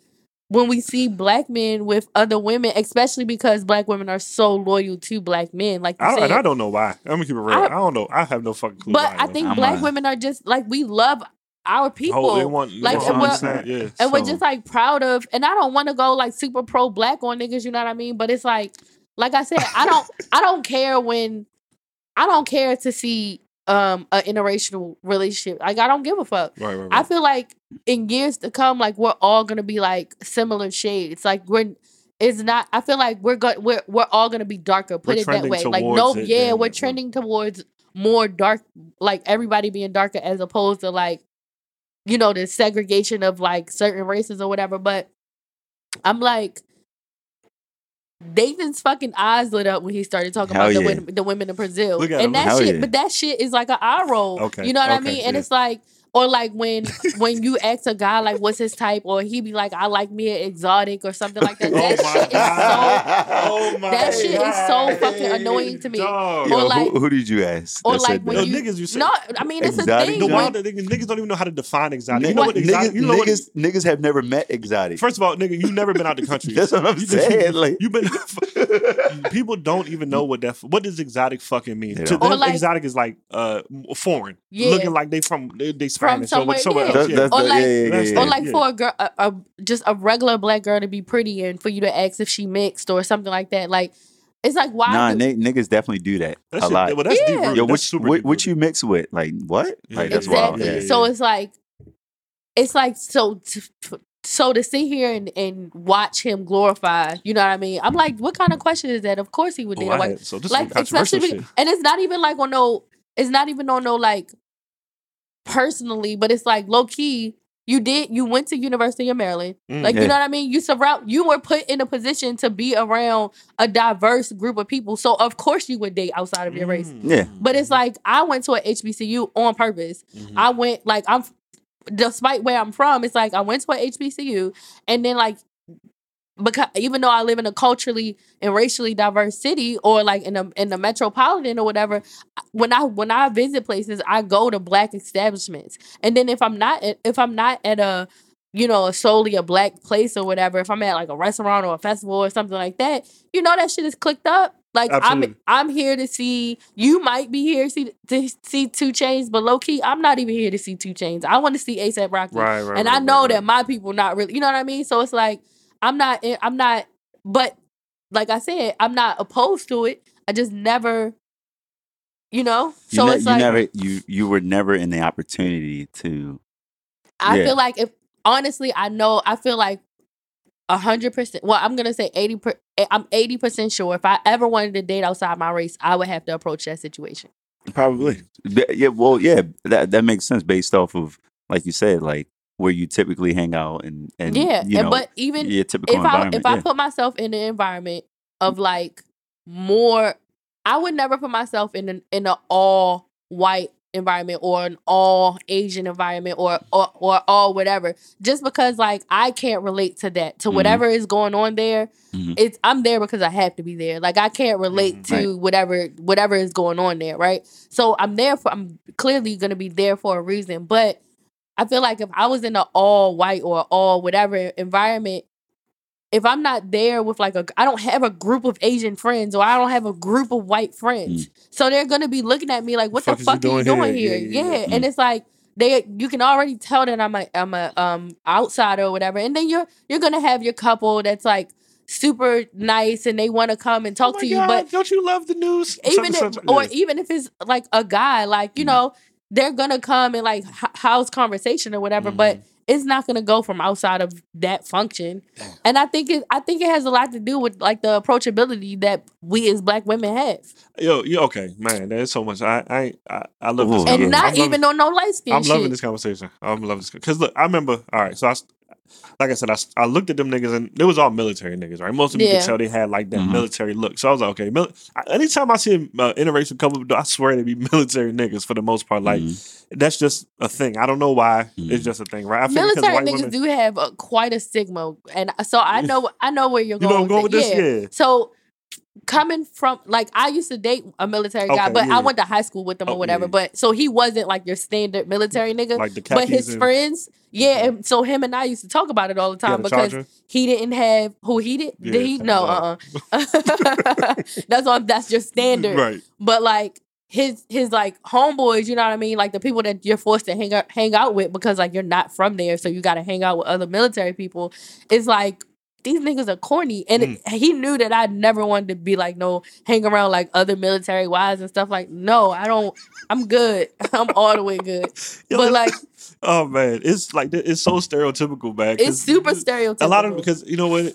Speaker 3: when we see black men with other women, especially because black women are so loyal to black men, like
Speaker 2: I, don't- and. I don't know why. I'm gonna keep it real.
Speaker 3: I-
Speaker 2: I, don't know. I have no fucking clue.
Speaker 3: But I
Speaker 2: though.
Speaker 3: think black women are just like we love our people.
Speaker 2: Oh, they want, they
Speaker 3: like, and we're-
Speaker 2: yeah.
Speaker 3: and we're just like proud of and i don't want to go like super pro black on niggas you know what i mean? But it's like like i said i don't i don't care when i don't care to see um an interracial relationship. Like i don't give a fuck.
Speaker 2: Right, right,
Speaker 3: i feel like in years to come like we're all gonna be like similar shades. Like we're it's not i feel like we're going we're, we're all gonna be darker put
Speaker 2: We're
Speaker 3: it that way. Like no
Speaker 2: it,
Speaker 3: yeah
Speaker 2: yeah,
Speaker 3: we're trending towards more dark like everybody being darker as opposed to like you know the segregation of like certain races or whatever but i'm like Dathan's fucking eyes lit up when he started talking
Speaker 1: Hell
Speaker 3: about the, women, the women in Brazil, and
Speaker 2: him.
Speaker 3: that
Speaker 1: Hell
Speaker 3: shit.
Speaker 1: yeah.
Speaker 3: But that shit is like an eye roll.
Speaker 2: Okay,
Speaker 3: You know what I mean? And
Speaker 2: yeah.
Speaker 3: it's like, or like when when you ask a guy like, "What's his type?" or he be like, "I like me an exotic" or something like that.
Speaker 2: Oh
Speaker 3: That
Speaker 2: my
Speaker 3: shit is so
Speaker 2: Oh my
Speaker 3: that shit is so fucking annoying to me.
Speaker 2: Dog.
Speaker 3: Or like-
Speaker 1: who, who did you ask?
Speaker 3: or like when
Speaker 2: Yo,
Speaker 1: that?
Speaker 3: you
Speaker 2: niggas, you said-
Speaker 3: no, I mean it's
Speaker 1: Exotic
Speaker 3: a thing.
Speaker 2: The
Speaker 1: John?
Speaker 3: when-
Speaker 2: wild niggas, niggas don't even know how to define exotic.
Speaker 1: Ni-
Speaker 2: You know what exotic?
Speaker 1: niggas,
Speaker 2: You know what?
Speaker 1: niggas, niggas have never met exotic.
Speaker 2: First of all, nigga, you've never been out the country.
Speaker 1: That's what I'm
Speaker 2: You-
Speaker 1: saying. Like,
Speaker 2: You've been. people don't even know what that. What does exotic fucking mean?
Speaker 1: They
Speaker 2: To them,
Speaker 3: like-
Speaker 2: exotic is like uh foreign,
Speaker 3: Yeah.
Speaker 2: looking like they from they, they Spanish or
Speaker 3: somewhere,
Speaker 2: somewhere
Speaker 3: yeah.
Speaker 2: else. Yeah.
Speaker 3: Or like-
Speaker 1: yeah, yeah,
Speaker 2: That's-
Speaker 3: or like for a girl, a, a, just a regular black girl to be pretty and for you to ask if she mixed or something like that. Like it's like why?
Speaker 1: nah,
Speaker 3: do-
Speaker 1: ni- niggas definitely do that
Speaker 2: That
Speaker 1: a
Speaker 2: shit-
Speaker 1: lot.
Speaker 2: Well, that's deep
Speaker 3: Yeah.
Speaker 2: rooted.
Speaker 1: Yo,
Speaker 2: That's
Speaker 1: which
Speaker 2: super
Speaker 1: what,
Speaker 2: deep
Speaker 1: what you mix with? Like what?
Speaker 2: Yeah,
Speaker 1: Like that's
Speaker 3: exactly.
Speaker 1: wild. Yeah.
Speaker 2: yeah,
Speaker 3: So it's like it's like so t- f- so to sit here and, and watch him glorify. You know what I mean? I'm like, what kind of question is that? Of course he would
Speaker 2: Oh,
Speaker 3: date
Speaker 2: I
Speaker 3: a white.
Speaker 2: had- so this
Speaker 3: like
Speaker 2: is
Speaker 3: especially,
Speaker 2: shit.
Speaker 3: and it's not even like on no. It's not even on no like personally, but it's like low key. You did. You went to University of Maryland.
Speaker 2: Mm.
Speaker 3: Like
Speaker 1: Yeah.
Speaker 3: you know what I mean. You surround. You were put in a position to be around a diverse group of people. So of course you would date outside of your race.
Speaker 2: Mm.
Speaker 1: Yeah.
Speaker 3: But it's like I went to a HBCU on purpose.
Speaker 2: Mhm.
Speaker 3: I went like I'm, despite where I'm from, it's like I went to a HBCU, and then like because even though I live in a culturally and racially diverse city or like in a in the metropolitan or whatever, when I when I visit places, I go to black establishments. And then if I'm not if I'm not at a you know, solely a black place or whatever, if I'm at like a restaurant or a festival or something like that, you know that shit is clicked up. Like
Speaker 2: Absolutely.
Speaker 3: I'm I'm here to see you might be here to see to see 2 Chainz, but low key, I'm not even here to see 2 Chainz. I want to see ASAP Rocky.
Speaker 2: Right, right.
Speaker 3: and
Speaker 2: right,
Speaker 3: I know
Speaker 2: right,
Speaker 3: that
Speaker 2: right.
Speaker 3: my people not really, you know what I mean. So it's like I'm not, I'm not, but like I said, I'm not opposed to it. I just never, you know.
Speaker 1: You,
Speaker 3: So
Speaker 1: ne-
Speaker 3: it's
Speaker 1: you
Speaker 3: like
Speaker 1: never you you were never in the opportunity to
Speaker 3: I
Speaker 1: yeah.
Speaker 3: feel like if honestly, I know I feel like a hundred percent. Well, I'm gonna say eighty. Per, eh, I'm eighty percent sure. If I ever wanted to date outside my race, I would have to approach that situation.
Speaker 1: probably yeah well yeah that that makes sense based off of like you said like where you typically hang out and and
Speaker 3: yeah,
Speaker 1: you
Speaker 3: and
Speaker 1: know
Speaker 3: but even
Speaker 1: your typical
Speaker 3: if I if I put myself in the environment of like more, I would never put myself in an in an all white environment or an all Asian environment or or or all whatever. Just because like I can't relate to that to
Speaker 1: Mhm.
Speaker 3: whatever is going on there.
Speaker 1: Mhm.
Speaker 3: It's I'm there because I have to be there. Like I can't relate
Speaker 2: Mhm.
Speaker 3: to whatever whatever is going on there, right? So I'm there for I'm clearly gonna be there for a reason, but. I feel like if I was in an all white or all whatever environment, if I'm not there with like a, I don't have a group of Asian friends or I don't have a group of white friends, so they're gonna be looking at me like, "What the
Speaker 2: Fuck is
Speaker 3: fuck,
Speaker 2: you
Speaker 3: are you
Speaker 2: doing here?"
Speaker 3: here?"
Speaker 2: Yeah,
Speaker 3: Yeah,
Speaker 2: yeah,
Speaker 1: yeah.
Speaker 3: and it's like they, you can already tell that I'm a, I'm a um outsider or whatever, and then you're you're gonna have your couple that's like super nice and they want to come and
Speaker 2: Oh
Speaker 3: talk
Speaker 2: my
Speaker 3: to you,
Speaker 2: God,
Speaker 3: but
Speaker 2: don't you love the news?
Speaker 3: even if, or even if it's like a guy, like you
Speaker 1: Mhm.
Speaker 3: know, they're gonna come and like h- house conversation or whatever, but it's not gonna go from outside of that function.
Speaker 2: Damn.
Speaker 3: And I think it, I think it has a lot to do with like the approachability that we as black women have,
Speaker 2: Yo, you okay, man? There's so much. I, I, I, I love
Speaker 1: Ooh,
Speaker 2: this.
Speaker 1: Yeah.
Speaker 3: and
Speaker 1: I'm
Speaker 3: not
Speaker 2: loving-
Speaker 3: even on no light skin
Speaker 2: I'm
Speaker 3: shit.
Speaker 2: loving this conversation. I'm loving this because look, I remember. All right, so I, s- like I said, I, I looked at them niggas and it was all military niggas, right? Most of them you
Speaker 3: Yeah.
Speaker 2: could tell they had like that
Speaker 1: Mhm.
Speaker 2: military look. So I was like, okay, mil- I- anytime I see an uh, interracial couple, I swear they be military niggas for the most part. Like
Speaker 1: Mhm.
Speaker 2: that's just a thing. I don't know why.
Speaker 1: Mhm.
Speaker 2: It's just a thing, right? I feel because
Speaker 3: Military
Speaker 2: white
Speaker 3: niggas
Speaker 2: women-
Speaker 3: do have a, quite a stigma, and so I know I know where you're
Speaker 2: You
Speaker 3: going.
Speaker 2: know, I'm going with
Speaker 3: it.
Speaker 2: this.
Speaker 3: Yeah.
Speaker 2: Yeah.
Speaker 3: So coming from like I used to date a military guy, but
Speaker 2: yeah.
Speaker 3: I went to high school with him
Speaker 2: Oh,
Speaker 3: or whatever.
Speaker 2: yeah.
Speaker 3: But so he wasn't like your standard military nigga.
Speaker 2: Like
Speaker 3: but his
Speaker 2: and-
Speaker 3: friends, yeah. And so him and I used to talk about it all the time because
Speaker 2: Charger.
Speaker 3: he didn't have who he did.
Speaker 2: Yeah,
Speaker 3: did he? No, uh, uh That's all. That's your standard.
Speaker 2: Right.
Speaker 3: But like his his like homeboys, you know what I mean? Like the people that you're forced to hang out hang out with because like you're not from there, so you got to hang out with other military people. It's like these niggas are corny, and it-
Speaker 2: Mm.
Speaker 3: he knew that I never wanted to be like no hang around like other military wives and stuff. Like no, I don't. I'm good. I'm all the way good.
Speaker 2: Yo,
Speaker 3: But like
Speaker 2: oh man, it's like it's so stereotypical, man. 'cause
Speaker 3: it's super stereotypical.
Speaker 2: a lot of them, because you know what,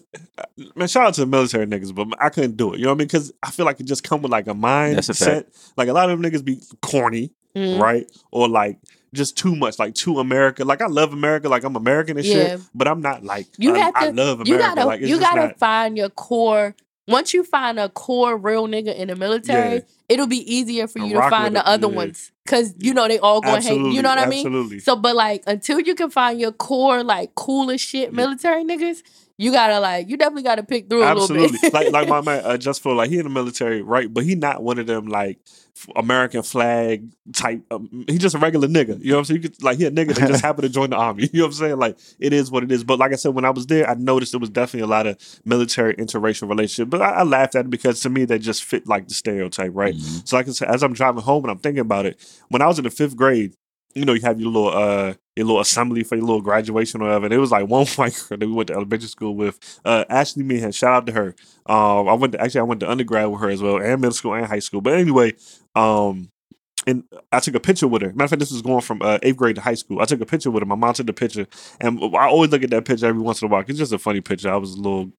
Speaker 2: man. Shout out to the military niggas, but I couldn't do it. You know what I mean? Because I feel like it just come with like a
Speaker 1: That's a
Speaker 2: mindset. Like a lot of them niggas be corny,
Speaker 3: Mhm.
Speaker 2: right? Or like just too much, like too America. Like I love America, like I'm American and
Speaker 3: Yeah.
Speaker 2: shit. But I'm not like
Speaker 3: You
Speaker 2: I,
Speaker 3: have
Speaker 2: I
Speaker 3: to-
Speaker 2: love America.
Speaker 3: you gotta
Speaker 2: like,
Speaker 3: you gotta
Speaker 2: not-
Speaker 3: find your core. Once you find a core real nigga in the military,
Speaker 2: Yeah.
Speaker 3: it'll be easier for you to find the other
Speaker 2: yeah.
Speaker 3: ones because you know they all going to hate. You know what I mean?
Speaker 2: Absolutely.
Speaker 3: So, but like until you can find your core like coolest shit military niggas, you gotta like you definitely gotta pick through a
Speaker 2: Absolutely,
Speaker 3: little bit.
Speaker 2: like like my man uh, just for like he in the military, right? But he not one of them like American flag type. Um, he just a regular nigga. You know what I'm saying? You could, like he a nigga that just happened to join the army. You know what I'm saying? Like it is what it is. But like I said, when I was there, I noticed there was definitely a lot of military interracial relationship. But I, I laughed at it because to me they just fit like the stereotype, right?
Speaker 1: Mhm.
Speaker 2: So like I said, as I'm driving home and I'm thinking about it, when I was in the fifth grade, you know, you have your little uh your little assembly for your little graduation or whatever. And it was like one white girl that we went to elementary school with, uh Ashley Meehan. Shout out to her. Um I went to actually I went to undergrad with her as well, and middle school and high school. But anyway, um and I took a picture with her. Matter of fact, this was going from uh, eighth grade to high school. I took a picture with her. My mom took the picture, and I always look at that picture every once in a while. It's just a funny picture. I was a little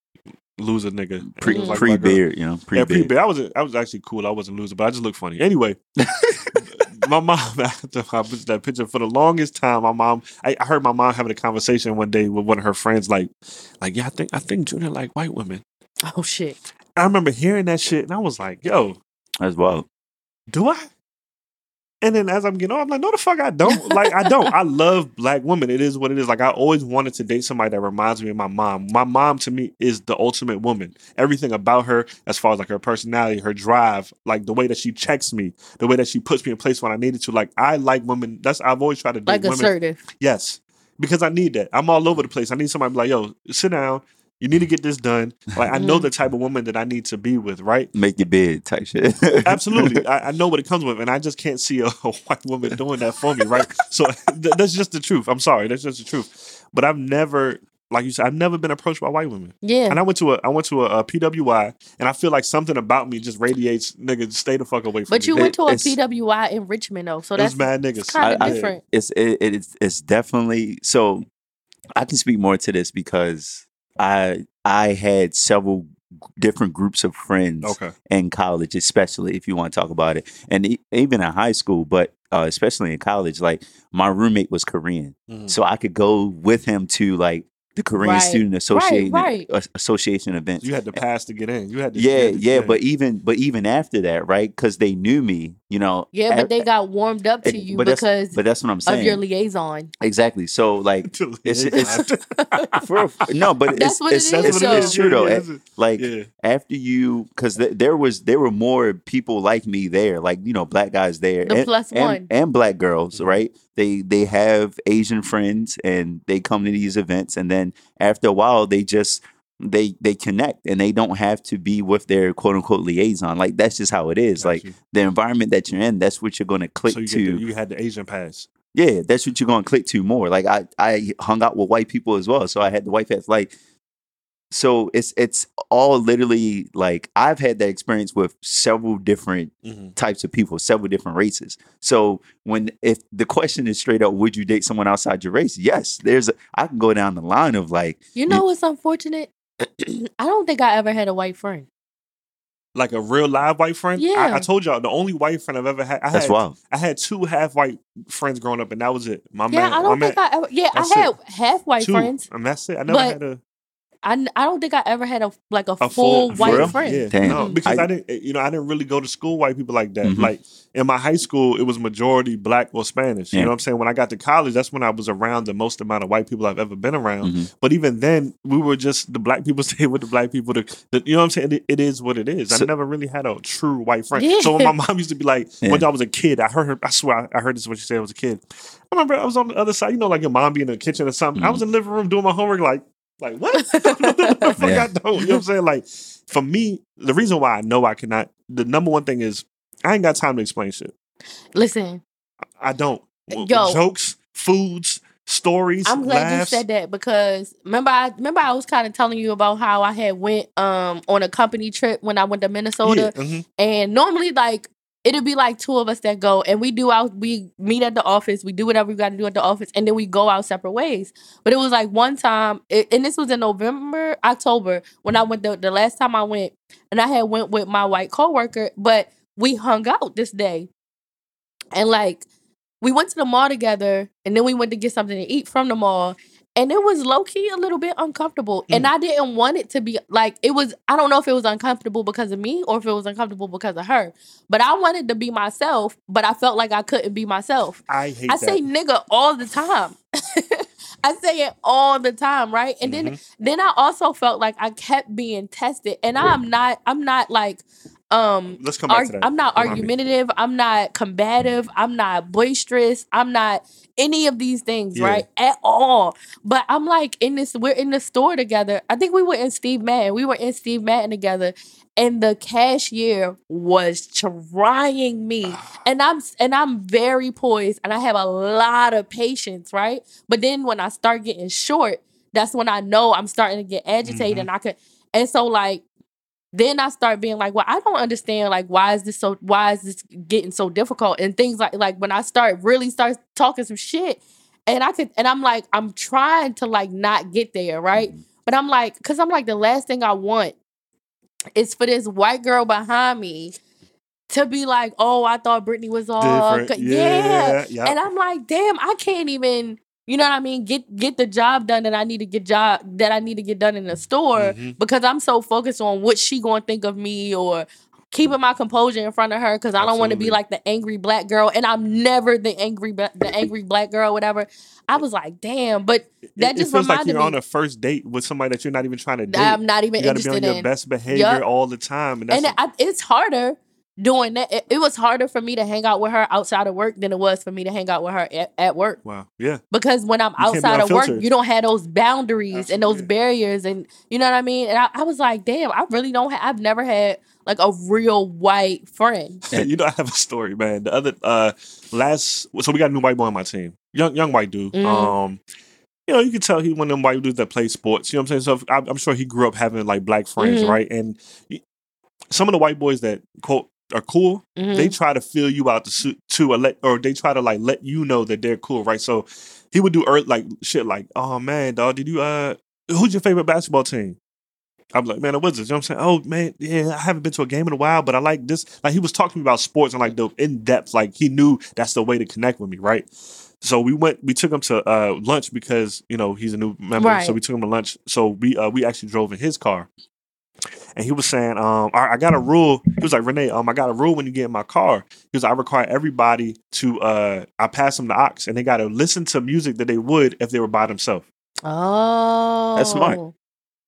Speaker 2: loser nigga.
Speaker 1: pre
Speaker 2: like
Speaker 1: pre beard, you know, pre
Speaker 2: Yeah,
Speaker 1: beard.
Speaker 2: pre I was I was actually cool. I wasn't loser, but I just looked funny. Anyway, my mom after I put that picture for the longest time. My mom, I, I heard my mom having a conversation one day with one of her friends, like, like yeah, I think I think Junior like white women.
Speaker 3: oh shit!
Speaker 2: I remember hearing that shit, and I was like, yo,
Speaker 1: As well.
Speaker 2: do I? And then as I'm getting older, I'm like, no, the fuck, I don't. Like, I don't. I love black women. It is what it is. Like, I always wanted to date somebody that reminds me of my mom. My mom to me is the ultimate woman. Everything about her, as far as like her personality, her drive, like the way that she checks me, the way that she puts me in place when I needed to. Like, I like women. That's I've always tried to date
Speaker 3: Like
Speaker 2: women.
Speaker 3: assertive.
Speaker 2: Yes. Because I need that. I'm all over the place. I need somebody to be like, yo, sit down. You need to get this done. Like I know
Speaker 3: Mhm.
Speaker 2: the type of woman that I need to be with, right?
Speaker 1: Make your bed type shit.
Speaker 2: Absolutely. I, I know what it comes with, and I just can't see a, a white woman doing that for me, right? So th- that's just the truth. I'm sorry, that's just the truth. But I've never, like you said, I've never been approached by white women.
Speaker 3: Yeah.
Speaker 2: And I went to a I went to a, a PWI, and I feel like something about me just radiates, nigga, stay the fuck away from
Speaker 3: But
Speaker 2: me.
Speaker 3: But
Speaker 1: you
Speaker 3: went to a
Speaker 1: it's-
Speaker 3: PWI in Richmond though, so that's
Speaker 2: mad niggas.
Speaker 3: kinda
Speaker 1: I- I-
Speaker 3: different.
Speaker 1: it's it, it's it's definitely so i can speak more to this because i i had several different groups of friends
Speaker 2: Okay.
Speaker 1: in college especially if you want to talk about it and e- even in high school but uh, especially in college like my roommate was korean
Speaker 2: Mhm.
Speaker 1: so i could go with him to like the korean
Speaker 3: Right.
Speaker 1: student association
Speaker 3: right.
Speaker 1: uh, association events
Speaker 2: You had to pass to get in. You had to
Speaker 1: yeah,
Speaker 2: get-
Speaker 1: yeah, but even but even after that, right? Because they knew me, you know.
Speaker 3: Yeah,
Speaker 1: a-
Speaker 3: but they got warmed up to you
Speaker 1: but that's-
Speaker 3: because
Speaker 1: But that's what I'm saying of
Speaker 3: your liaison.
Speaker 1: exactly. So like, It's- it's- for, no, but
Speaker 3: That's
Speaker 1: it's,
Speaker 3: what it
Speaker 1: it's,
Speaker 3: is,
Speaker 1: it's,
Speaker 3: though.
Speaker 1: it's true though.
Speaker 2: Yeah,
Speaker 1: Like
Speaker 2: yeah.
Speaker 1: after you, because th- there was there were more people like me there, like you know, black guys there,
Speaker 3: The
Speaker 1: and,
Speaker 3: plus one.
Speaker 1: and black girls,
Speaker 2: Mhm.
Speaker 1: right? They they have Asian friends and they come to these events, and then after a while, they just they they connect and they don't have to be with their quote unquote liaison. Like that's just how it is.
Speaker 2: Got
Speaker 1: Like
Speaker 2: you.
Speaker 1: the environment that you're in, that's what you're going to click
Speaker 2: so you,
Speaker 1: to.
Speaker 2: the, you had the Asian pass.
Speaker 1: Yeah, that's what you're gonna click to more. Like I, I hung out with white people as well, so I had the white pass. Like, so it's it's all literally like I've had that experience with several different
Speaker 2: Mm-hmm.
Speaker 1: types of people, several different races. So when if the question is straight up, would you date someone outside your race? Yes, there's a, I can go down the line of like
Speaker 3: You know what's unfortunate? I don't think I ever had a white friend.
Speaker 2: Like a real live white friend. I,
Speaker 3: Yeah.
Speaker 2: I told y'all the only white friend I've ever had. I
Speaker 1: that's
Speaker 2: had
Speaker 1: wild.
Speaker 2: I had two half white friends growing up, and that was it. My
Speaker 3: Yeah,
Speaker 2: man,
Speaker 3: I don't think
Speaker 2: man,
Speaker 3: I ever. Yeah, I
Speaker 2: That's
Speaker 3: had half white
Speaker 2: two,
Speaker 3: friends.
Speaker 2: and that's it. I never
Speaker 3: But
Speaker 2: had a,
Speaker 3: I, n- I don't think I ever had a like a,
Speaker 2: a
Speaker 3: full,
Speaker 2: full,
Speaker 3: white
Speaker 1: real?
Speaker 3: friend.
Speaker 2: Yeah,
Speaker 1: Damn.
Speaker 2: no, because I,
Speaker 1: I-
Speaker 2: didn't. You know, I didn't really go to school white people like that.
Speaker 1: Mhm.
Speaker 2: Like in my high school, it was majority black or Spanish. You know what I'm saying? When I got to college, that's when I was around the most amount of white people I've ever been around.
Speaker 1: Mhm.
Speaker 2: But even then, we were just the black people stayed with the black people. The, the, you know what I'm saying? It, it is what it is.
Speaker 1: So-
Speaker 2: I never really had a true white friend.
Speaker 3: Yeah.
Speaker 2: So when my mom used to be like,
Speaker 1: Yeah.
Speaker 2: when I was a kid, I heard her. I swear, I, I heard this when she said I was a kid. I remember I was on the other side. You know, like your mom be in the kitchen or something. I was in the living room doing my homework, like. Like what? the fuck
Speaker 1: Yeah.
Speaker 2: I don't. You know what I'm saying? Like for me, the reason why I know I cannot. The number one thing is I ain't got time to explain shit.
Speaker 3: Listen,
Speaker 2: I don't.
Speaker 3: Yo.
Speaker 2: jokes, foods, stories.
Speaker 3: I'm glad
Speaker 2: laughs.
Speaker 3: you said that because remember I remember I was kind of telling you about how I had went um on a company trip when I went to Minnesota
Speaker 2: Yeah, mhm.
Speaker 3: and normally like it'd be like two of us that go and we do out we meet at the office we do whatever we got to do at the office and then we go out separate ways. But it was like one time it, and this was in november october when i went the, the last time i went and i had went with my white coworker but we hung out this day. And like we went to the mall together and then we went to get something to eat from the mall and it was low key a little bit uncomfortable. And mm. I didn't want it to be like it was. I don't know if it was uncomfortable because of me or if it was uncomfortable because of her. But I wanted to be myself, but I felt like I couldn't be myself.
Speaker 2: I hate
Speaker 3: I
Speaker 2: that.
Speaker 3: say nigga all the time. I say it all the time, right? And then mm-hmm. then I also felt like I kept being tested. And I'm not I'm not like um
Speaker 2: Let's come back
Speaker 3: arg-
Speaker 2: to that.
Speaker 3: I'm not
Speaker 2: Remind me.
Speaker 3: argumentative, I'm not combative, I'm not boisterous, I'm not any of these things,
Speaker 2: Yeah.
Speaker 3: right? At all. But I'm like in this we're in the store together. I think we were in Steve Madden. We were in Steve Madden together. And the cashier was trying me and I'm and I'm very poised and I have a lot of patience, right? But then when I start getting short, that's when I know I'm starting to get agitated
Speaker 2: Mhm.
Speaker 3: and I could and so like then I start being like, well, I don't understand like why is this so why is this getting so difficult and things like like when I start really start talking some shit and I could and I'm like I'm trying to like not get there, right? Mm-hmm. But I'm like cuz I'm like the last thing I want is for this white girl behind me to be like, "Oh, I thought Brittany was all
Speaker 2: Different.
Speaker 3: good." yeah.
Speaker 2: Yeah. yeah.
Speaker 3: And I'm like, damn, I can't even, you know what I mean, get get the job done that I need to get job that I need to get done in the store
Speaker 2: Mhm.
Speaker 3: because I'm so focused on what she gonna think of me or keeping my composure in front of her because I don't want to be like the angry black girl, and I'm never the angry the angry black girl, whatever. I was like, damn, but that
Speaker 2: it,
Speaker 3: just
Speaker 2: it feels like you're on a first date with somebody that you're not even trying to date.
Speaker 3: I'm not even
Speaker 2: you got to be on
Speaker 3: interested
Speaker 2: your best behavior
Speaker 3: Yup.
Speaker 2: all the time, and that's
Speaker 3: and I, it's harder doing that. It, it was harder for me to hang out with her outside of work than it was for me to hang out with her at, at work.
Speaker 2: wow, yeah.
Speaker 3: Because when I'm
Speaker 2: You
Speaker 3: outside of work, you don't have those boundaries and those barriers, and you know what I mean. And I, I was like, damn, I really don't. Ha- I've never had like a real white friend.
Speaker 2: you know, I have a story, man. The other uh last, so we got a new white boy on my team, young young white dude.
Speaker 3: Mhm.
Speaker 2: Um, you know, you can tell he one of them white dudes that play sports. You know what I'm saying? So I'm, I'm sure he grew up having like black friends,
Speaker 3: Mhm.
Speaker 2: right? And some of the white boys that quote are cool,
Speaker 3: Mhm.
Speaker 2: they try to fill you out to to let, or they try to like let you know that they're cool, right? So he would do earth like shit like, oh man, dog, did you uh, who's your favorite basketball team? I'm like, man, the Wizards. You know what I'm saying? Oh man, yeah, I haven't been to a game in a while, but I like this. Like he was talking to me about sports and like the in depth. Like he knew that's the way to connect with me, right? So we went, we took him to uh, lunch because you know he's a new member.
Speaker 3: Right.
Speaker 2: So we took him to lunch. So we uh, we actually drove in his car, and he was saying, um, I, I got a rule. He was like, Renee, um, I got a rule when you get in my car. He was, I require everybody to, uh, I pass them the aux, and they got to listen to music that they would if they were by themselves.
Speaker 3: Oh, that's
Speaker 1: smart.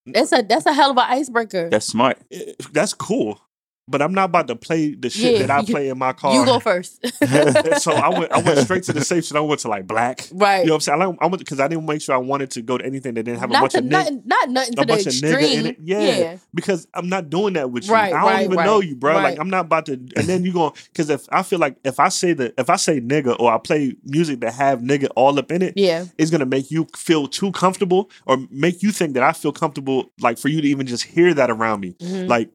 Speaker 3: That's a that's a hell of an icebreaker.
Speaker 1: That's smart.
Speaker 2: Eh, That's cool, but I'm not about to play the shit
Speaker 3: Yeah,
Speaker 2: that I
Speaker 3: you-
Speaker 2: play in my car.
Speaker 3: you go first.
Speaker 2: so I went, I went straight to the safe shit. I went to like black.
Speaker 3: right.
Speaker 2: You know what I'm saying? I, went because I didn't make sure I wanted to go to anything that didn't have a bunch
Speaker 3: to
Speaker 2: of niggas.
Speaker 3: nothing, not nothing
Speaker 2: a
Speaker 3: to the
Speaker 2: bunch of nigga
Speaker 3: extreme.
Speaker 2: in it. Yeah. Because I'm not doing that with you.
Speaker 3: Right,
Speaker 2: I don't
Speaker 3: right,
Speaker 2: even
Speaker 3: right,
Speaker 2: know you, bro. Like. I'm not about to. And then you going because if I feel like if I say that if I say nigga or I play music that have nigga all up in it,
Speaker 3: Yeah.
Speaker 2: it's gonna make you feel too comfortable or make you think that I feel comfortable, like for you to even just hear that around me.
Speaker 3: Mhm.
Speaker 2: Like,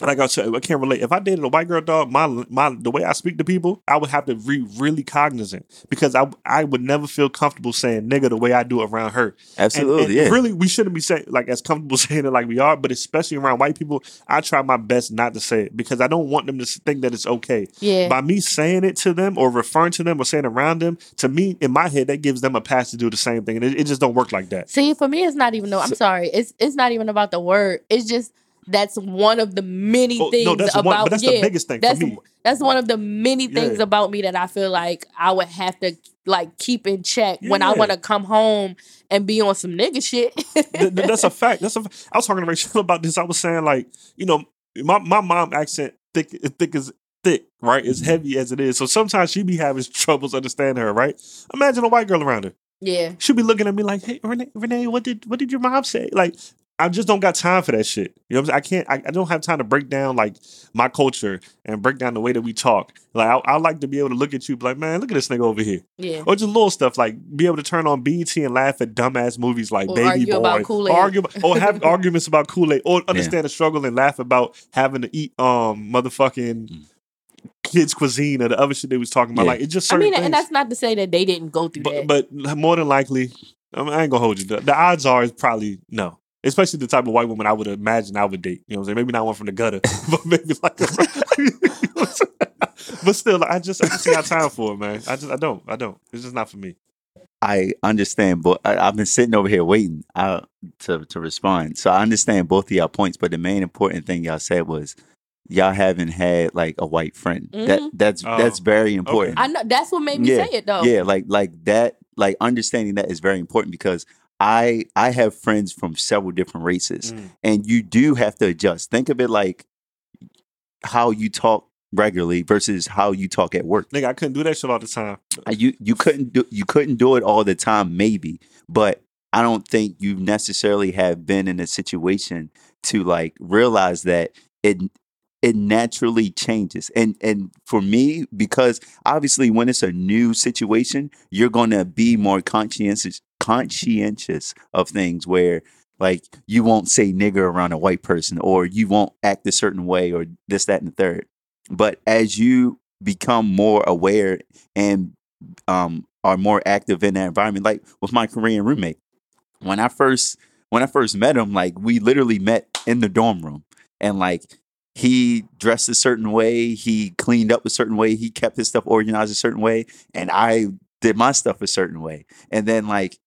Speaker 2: like I said, I can't relate. If I dated a white girl, dog, my my the way I speak to people, I would have to be really cognizant because I I would never feel comfortable saying nigga the way I do around her.
Speaker 1: Absolutely,
Speaker 2: and
Speaker 1: yeah.
Speaker 2: Really, we shouldn't be saying like as comfortable saying it like we are, but especially around white people, I try my best not to say it because I don't want them to think that it's okay.
Speaker 3: Yeah.
Speaker 2: By me saying it to them or referring to them or saying around them, to me in my head that gives them a pass to do the same thing, and it, it just don't work like that.
Speaker 3: See, for me, it's not even. though. I'm
Speaker 1: So-
Speaker 3: sorry. It's it's not even about the word. It's just that's one of the many
Speaker 2: Oh,
Speaker 3: things
Speaker 2: no, that's
Speaker 3: about.
Speaker 2: one, but that's
Speaker 3: yeah,
Speaker 2: the biggest thing
Speaker 3: that's
Speaker 2: for me.
Speaker 3: that's one of the many things
Speaker 2: Yeah.
Speaker 3: about me that I feel like I would have to like keep in check when I want to come home and be on some nigga shit.
Speaker 2: Th- th- that's a fact. That's a. f- I was talking to Rachel about this. I was saying like, you know, my my mom accent thick thick as thick, right? As mm-hmm. heavy as it is. So sometimes she be having troubles understanding her, right? Imagine a white girl around her.
Speaker 3: yeah.
Speaker 2: She'll be looking at me like, "Hey, Renee, Renee, what did what did your mom say?" Like, I just don't got time for that shit. You know, what I'm saying? I can't. I, I don't have time to break down like my culture and break down the way that we talk. Like, I, I like to be able to look at you, be like, man, look at this nigga over here,
Speaker 3: Yeah.
Speaker 2: or just little stuff like be able to turn on BET and laugh at dumbass movies like
Speaker 3: Or
Speaker 2: Baby
Speaker 3: argue
Speaker 2: Boy,
Speaker 3: about Kool-Aid.
Speaker 2: or argue or have arguments about Kool Aid, or understand the struggle and laugh about having to eat um motherfucking.
Speaker 1: Mm.
Speaker 2: Kids cuisine or the other shit they was talking about,
Speaker 1: Yeah.
Speaker 2: like it's just
Speaker 3: I mean,
Speaker 2: things.
Speaker 3: and that's not to say that they didn't go through
Speaker 2: But
Speaker 3: that.
Speaker 2: but more than likely, I, mean, I ain't gonna hold you. The, the odds are it's probably no. Especially the type of white woman I would imagine I would date. You know what I'm saying? Maybe not one from the gutter, but maybe like a, But still, like, I just I just ain't got time for it, man. I just I don't. I don't. It's just not for me.
Speaker 1: I understand, but I, I've been sitting over here waiting uh, to to respond. So I understand both of y'all points, but the main important thing y'all said was y'all haven't had like a white friend. That
Speaker 3: Mhm.
Speaker 1: that's
Speaker 2: Oh,
Speaker 1: that's very important.
Speaker 3: I know that's what made me
Speaker 1: Yeah,
Speaker 3: say it though.
Speaker 1: Yeah, like like that. Like understanding that is very important because I I have friends from several different races,
Speaker 2: Mm.
Speaker 1: and you do have to adjust. Think of it like how you talk regularly versus how you talk at work.
Speaker 2: Nigga, I couldn't do that shit all the time.
Speaker 1: Uh, you you couldn't do you couldn't do it all the time maybe but i don't think you necessarily have been in a situation to like realize that it it naturally changes and and for me because obviously when it's a new situation you're going to be more conscientious conscientious of things where like you won't say nigger around a white person or you won't act a certain way or this that and the third but as you become more aware and um, are more active in that environment. Like with my Korean roommate, when I first when I first met him, like we literally met in the dorm room, and like he dressed a certain way, he cleaned up a certain way, he kept his stuff organized a certain way, and I did my stuff a certain way, and then like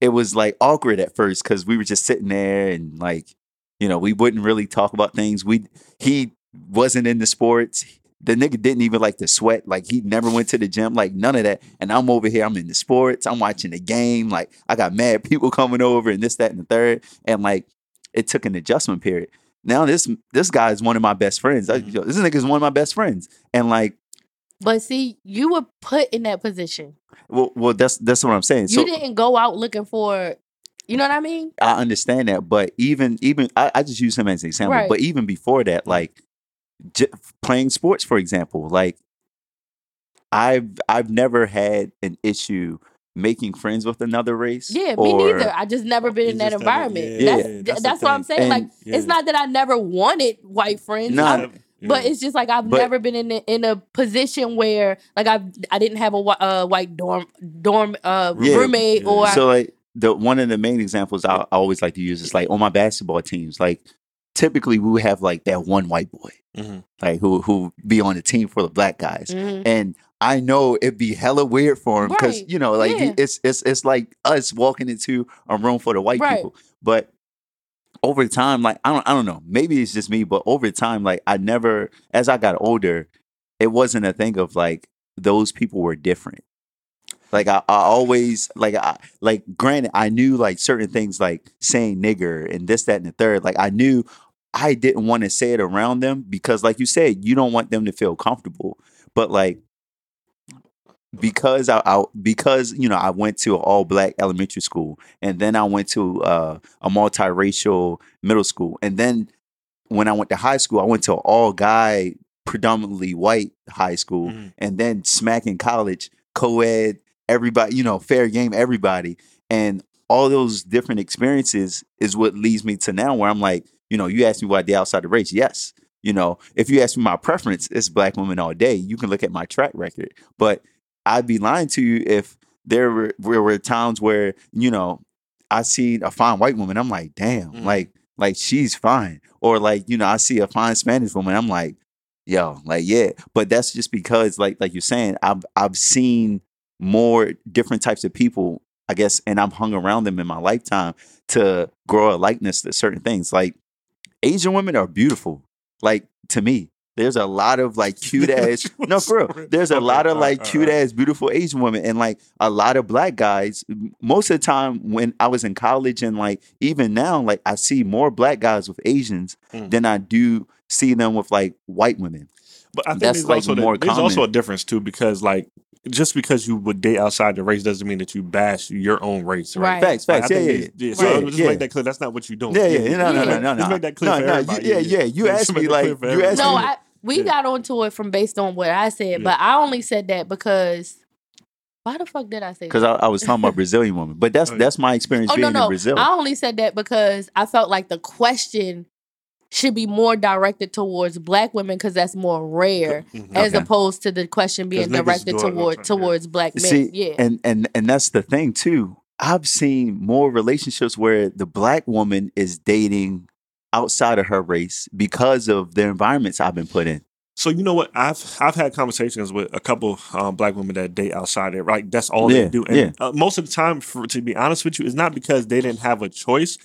Speaker 1: it was like awkward at first because we were just sitting there and like you know we wouldn't really talk about things. We he wasn't into sports. The nigga didn't even like to sweat. Like he never went to the gym. Like none of that. And I'm over here. I'm in the sports. I'm watching the game. Like I got mad people coming over and this, that, and the third. And like it took an adjustment period. Now this this guy is one of my best friends.
Speaker 2: Mhm.
Speaker 1: yo, this nigga is one of my best friends. And like,
Speaker 3: But see, you were put in that position.
Speaker 1: well, well that's that's what I'm saying. So
Speaker 3: you didn't go out looking for, you know what I mean?
Speaker 1: I understand that, but even even I, I just use him as an example.
Speaker 3: Right.
Speaker 1: But even before that, like j- playing sports, for example, like I've I've never had an issue making friends with another race.
Speaker 3: Yeah, me neither. I just never oh,
Speaker 2: been
Speaker 3: in that
Speaker 2: just never-
Speaker 3: environment.
Speaker 2: yeah,
Speaker 3: that's
Speaker 2: yeah,
Speaker 3: that's,
Speaker 2: that's the
Speaker 3: what I'm saying.
Speaker 1: And-
Speaker 3: like, it's not that I never wanted white friends.
Speaker 1: Nah,
Speaker 3: I-
Speaker 2: Yeah.
Speaker 3: But it's just like I've
Speaker 1: But-
Speaker 3: never been in a, in a position where like I I didn't have a whi- uh, white dorm dorm uh,
Speaker 1: Yeah.
Speaker 3: roommate
Speaker 2: Yeah.
Speaker 3: or
Speaker 1: So like the one of the main examples I, I always like to use is like on my basketball teams, like typically we would have like that one white boy,
Speaker 2: Mhm.
Speaker 1: like who who be on the team for the black guys.
Speaker 3: Mhm.
Speaker 1: and I know it'd be hella weird for him because
Speaker 3: Right.
Speaker 1: you know, like
Speaker 3: Yeah.
Speaker 1: it's it's it's like us walking into a room for the white
Speaker 3: Right.
Speaker 1: people. But over time, like I don't I don't know, maybe it's just me, but over time, like I never, as I got older, it wasn't a thing of like those people were different. Like I, I always like I like granted I knew like certain things like saying nigger and this that and the third. Like I knew I didn't want to say it around them because like you said you don't want them to feel comfortable. But like because I, I because you know I went to an all black elementary school and then I went to uh, a multiracial middle school and then when I went to high school I went to an all guy predominantly white high school
Speaker 2: Mhm.
Speaker 1: and then smack in college co-ed everybody you know fair game everybody and all those different experiences is what leads me to now where I'm like you know you asked me why did outside of race yes you know if you ask me my preference it's black women all day you can look at my track record but I'd be lying to you if there were, there were times where you know I see a fine white woman I'm like damn
Speaker 2: Mhm.
Speaker 1: like like she's fine. Or like you know I see a fine Spanish woman I'm like yo like yeah. But that's just because like like you're saying I've I've seen more different types of people I guess and I've hung around them in my lifetime to grow a likeness to certain things. Like Asian women are beautiful like to me there's a lot of like cute ass no for real there's a
Speaker 2: Okay,
Speaker 1: lot of like
Speaker 2: right,
Speaker 1: cute
Speaker 2: right.
Speaker 1: ass beautiful Asian women and like a lot of black guys most of the time when I was in college and like even now like I see more black guys with Asians
Speaker 2: Mm.
Speaker 1: than I do see them with like white women
Speaker 2: But I think
Speaker 1: That's,
Speaker 2: there's
Speaker 1: like,
Speaker 2: also the-
Speaker 1: more
Speaker 2: there's also a difference too because like just because you would date outside the race doesn't mean that you bash your own race, right?
Speaker 3: Right.
Speaker 1: facts facts
Speaker 2: I
Speaker 1: yeah
Speaker 2: think
Speaker 1: yeah
Speaker 2: yeah,
Speaker 1: yeah,
Speaker 2: so
Speaker 1: yeah,
Speaker 2: just
Speaker 1: yeah.
Speaker 2: make that clear. That's not what you're doing.
Speaker 1: Yeah, yeah, no, no, no, no,
Speaker 2: Just
Speaker 1: no.
Speaker 2: make that clear
Speaker 1: no,
Speaker 2: for
Speaker 1: no,
Speaker 2: everybody.
Speaker 1: You, yeah, yeah. You
Speaker 2: Just
Speaker 1: asked me like you
Speaker 2: everybody.
Speaker 1: asked
Speaker 3: No,
Speaker 1: me.
Speaker 3: I, we
Speaker 2: Yeah.
Speaker 3: got onto it from based on what I said,
Speaker 2: Yeah.
Speaker 3: but I only said that because why the fuck did I say
Speaker 1: because? I, I was talking about Brazilian women, but that's
Speaker 2: Oh,
Speaker 1: that's my experience
Speaker 3: oh
Speaker 1: being
Speaker 3: no no,
Speaker 1: in Brazil.
Speaker 3: I only said that because I felt like the question should be more directed towards black women because that's more rare
Speaker 2: Mhm.
Speaker 3: as
Speaker 1: Okay.
Speaker 3: opposed to the question being directed
Speaker 2: do it,
Speaker 3: toward
Speaker 2: yeah.
Speaker 3: towards black men.
Speaker 1: See,
Speaker 3: yeah,
Speaker 1: and and and that's the thing too. I've seen more relationships where the black woman is dating outside of her race because of the environments I've been put in.
Speaker 2: So you know what? I've I've had conversations with a couple um, black women that date outside it. Right, that's all
Speaker 1: Yeah,
Speaker 2: they do. And
Speaker 1: yeah.
Speaker 2: uh, most of the time, for, to be honest with you, it's not because they didn't have a choice.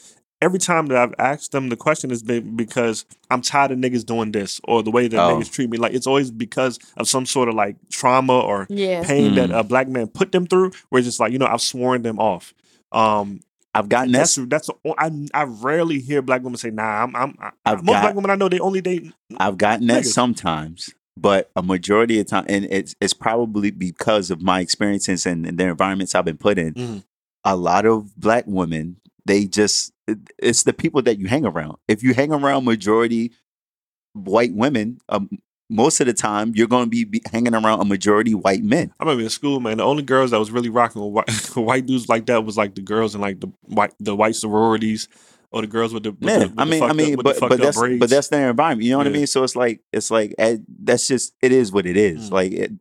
Speaker 2: Every time that I've asked them the question is they, because I'm tired of niggas doing this or the way that
Speaker 1: Oh.
Speaker 2: niggas treat me. Like it's always because of some sort of like trauma or
Speaker 3: yeah.
Speaker 2: pain that
Speaker 1: Mm.
Speaker 2: a black man put them through. Where it's just like you know I've sworn them off. Um,
Speaker 1: I've gotten
Speaker 2: that's
Speaker 1: that.
Speaker 2: that's I I rarely hear black women say nah. I'm I'm I,
Speaker 1: I've
Speaker 2: most
Speaker 1: got-
Speaker 2: black women I know they only date
Speaker 1: I've gotten that sometimes, but a majority of time, and it's it's probably because of my experiences and, and the environments I've been put in.
Speaker 2: Mhm.
Speaker 1: A lot of black women, they just it- it's the people that you hang around. If you hang around majority white women, um, most of the time you're going to be, be hanging around a majority white men.
Speaker 2: I remember in school, man. The only girls that was really rocking with white, white dudes like that was like the girls in like the white the white sororities or the girls with the with
Speaker 1: Yeah,
Speaker 2: the, with
Speaker 1: I mean,
Speaker 2: fucked
Speaker 1: I mean,
Speaker 2: up,
Speaker 1: but but that's
Speaker 2: braids.
Speaker 1: but that's their environment. You know what I mean? So it's like it's like eh, that's just it is what it is.
Speaker 2: Mm.
Speaker 1: Like it,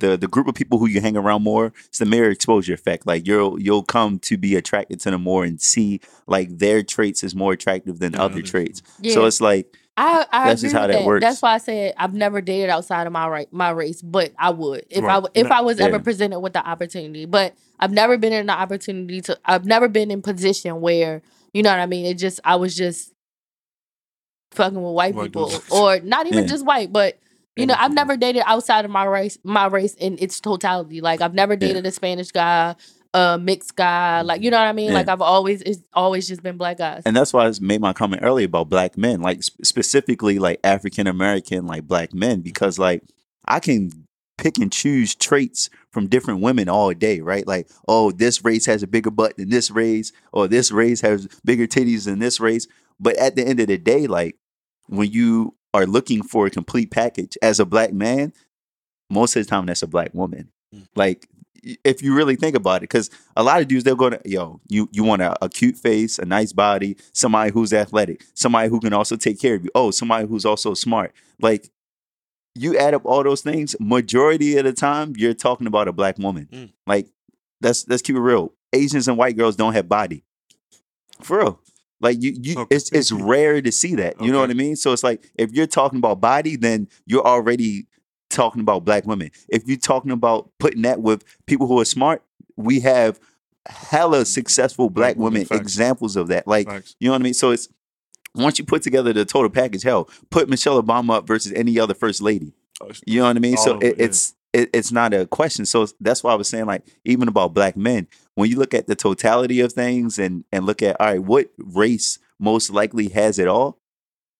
Speaker 1: the the group of people who you hang around more, it's the mere exposure effect. Like you'll you'll come to be attracted to them more and see like their traits is more attractive than
Speaker 2: Than
Speaker 1: other traits.
Speaker 3: yeah.
Speaker 1: So it's like
Speaker 3: I, I
Speaker 1: That's
Speaker 3: agree
Speaker 1: just how
Speaker 3: with
Speaker 1: that works.
Speaker 3: That's why I said I've never dated outside of my right my race, but I would if I
Speaker 2: Right.
Speaker 3: w- if I was ever presented with the opportunity. But I've never been in the opportunity to. I've never been in position where you know what I mean. It just I was just fucking with white people, or not even
Speaker 1: Yeah.
Speaker 3: just white, but you know, I've never dated outside of my race, my race in its totality. Like I've never dated a Spanish guy, a mixed guy. Like you know what I mean?
Speaker 1: Yeah.
Speaker 3: Like I've always it's always just been black guys.
Speaker 1: and that's why I made my comment earlier about black men, like sp- specifically like African American like black men, because like I can pick and choose traits from different women all day, right? Like, oh, this race has a bigger butt than this race, or this race has bigger titties than this race. But at the end of the day, like when you are looking for a complete package as a black man, most of the time that's a black woman.
Speaker 2: Mm.
Speaker 1: Like y- if you really think about it, because a lot of dudes they'll go to yo, you you want a, a cute face, a nice body, somebody who's athletic, somebody who can also take care of you. Oh, somebody who's also smart. Like you add up all those things, majority of the time you're talking about a black woman.
Speaker 2: Mm.
Speaker 1: Like let's let's keep it real. Asians and white girls don't have body. For real. Like you, you
Speaker 2: Okay.
Speaker 1: it's it's rare to see that. You know what I mean? So it's like if you're talking about body, then you're already talking about black women. If you're talking about putting that with people who are smart, we have hella successful black
Speaker 2: Black women, facts.
Speaker 1: examples of that. Like
Speaker 2: Facts.
Speaker 1: you know what I mean? So it's once you put together the total package, hell, put Michelle Obama up versus any other first lady.
Speaker 2: Oh,
Speaker 1: You know what I mean?
Speaker 2: All
Speaker 1: so it,
Speaker 2: it, yeah.
Speaker 1: it's it, it's not a question. So that's why I was saying like even about black men, when you look at the totality of things and and look at all right, what race most likely has it all?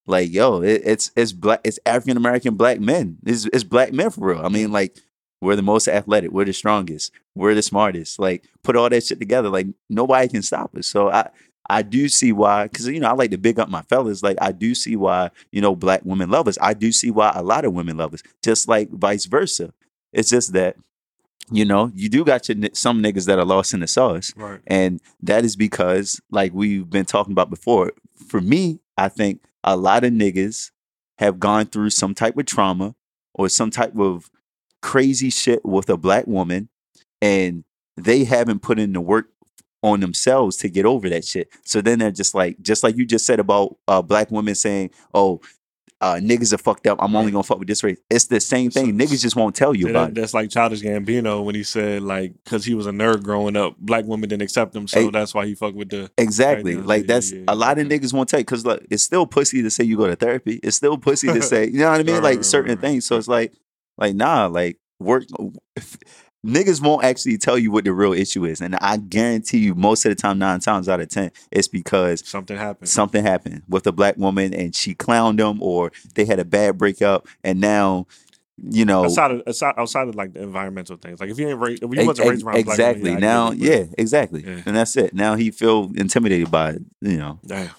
Speaker 1: Like yo, it, it's it's black, it's African American black men. It's it's black men for real. I mean like. We're the most athletic. We're the strongest. We're the smartest. Like put all that shit together. Like nobody can stop us. So I I do see why, because you know I like to big up my fellas. Like I do see why you know black women love us. I do see why a lot of women love us, just like vice versa. It's just that you know you do got your, some niggas that are lost in the sauce,
Speaker 2: Right.
Speaker 1: and that is because like we've been talking about before. For me, I think a lot of niggas have gone through some type of trauma or some type of crazy shit with a black woman, and they haven't put in the work on themselves to get over that shit. So then they're just like, just like you just said about uh, black women saying, "Oh, uh, niggas are fucked up. I'm only gonna fuck with this race." It's the same thing. Niggas just won't tell you about
Speaker 2: that,
Speaker 1: it.
Speaker 2: that's like Childish Gambino when he said like because he was a nerd growing up, black women didn't accept him, so
Speaker 1: Hey.
Speaker 2: that's why he fucked with the.
Speaker 1: Exactly.
Speaker 2: Right
Speaker 1: like
Speaker 2: yeah,
Speaker 1: that's
Speaker 2: yeah, yeah,
Speaker 1: a lot of niggas won't tell you because look, it's still pussy to say you go to therapy. It's still pussy to say, you know what I mean?
Speaker 2: Right,
Speaker 1: like
Speaker 2: right,
Speaker 1: certain things. So it's like, like nah, like work. Niggas won't actually tell you what the real issue is, and I guarantee you, most of the time, nine times out of ten, it's because
Speaker 2: Something happened.
Speaker 1: something happened with a black woman and she clowned them, or they had a bad breakup, and now, you know,
Speaker 2: Outside of outside, outside of like the environmental things, like if you ain't raised, if you
Speaker 1: Ex-
Speaker 2: wasn't raised around black
Speaker 1: exactly.
Speaker 2: women,
Speaker 1: now, yeah, exactly,
Speaker 2: Yeah.
Speaker 1: and that's it. Now he feel intimidated by it. You know,
Speaker 2: Damn,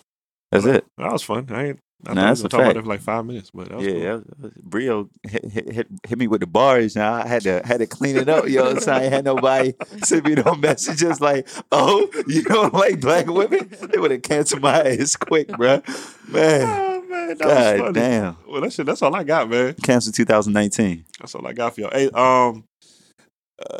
Speaker 1: that's
Speaker 2: Well,
Speaker 1: it.
Speaker 2: that was fun. I ain't. I
Speaker 1: Nah, that's a
Speaker 2: talking about it for like five minutes, but that was
Speaker 1: Yeah,
Speaker 2: cool.
Speaker 1: Brio hit, hit, hit, me with the bars. Now I had to had to clean it up, yo. So I ain't had nobody send me no messages like, "Oh, you don't like black women?" They would have canceled my ass quick, bro. Man,
Speaker 2: Oh man, that was
Speaker 1: God
Speaker 2: funny.
Speaker 1: damn,
Speaker 2: Well, that shit. That's all I got, man.
Speaker 1: cancel 2019.
Speaker 2: That's all I got for y'all. Hey, um, uh,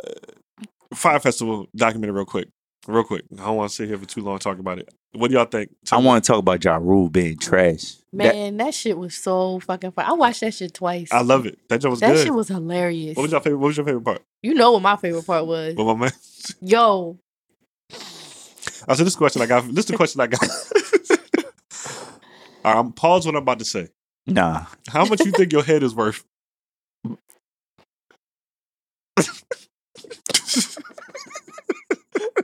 Speaker 2: Fyre Festival documentary, real quick, real quick. I don't want to sit here for too long talking about it. What do y'all think?
Speaker 1: I want to talk about Ja Rule being trash.
Speaker 3: Man, that, shit was so fucking fun. I watched that shit twice.
Speaker 2: I love it. That joke was
Speaker 3: that
Speaker 2: good.
Speaker 3: shit was hilarious.
Speaker 2: what was your favorite? What was your favorite part?
Speaker 3: you know what my favorite part was?
Speaker 2: Well, my man.
Speaker 3: Yo,
Speaker 2: I said this question I got. This is the question I got. All right, I'm pause what I'm about to say.
Speaker 1: nah,
Speaker 2: How much you think your head is worth?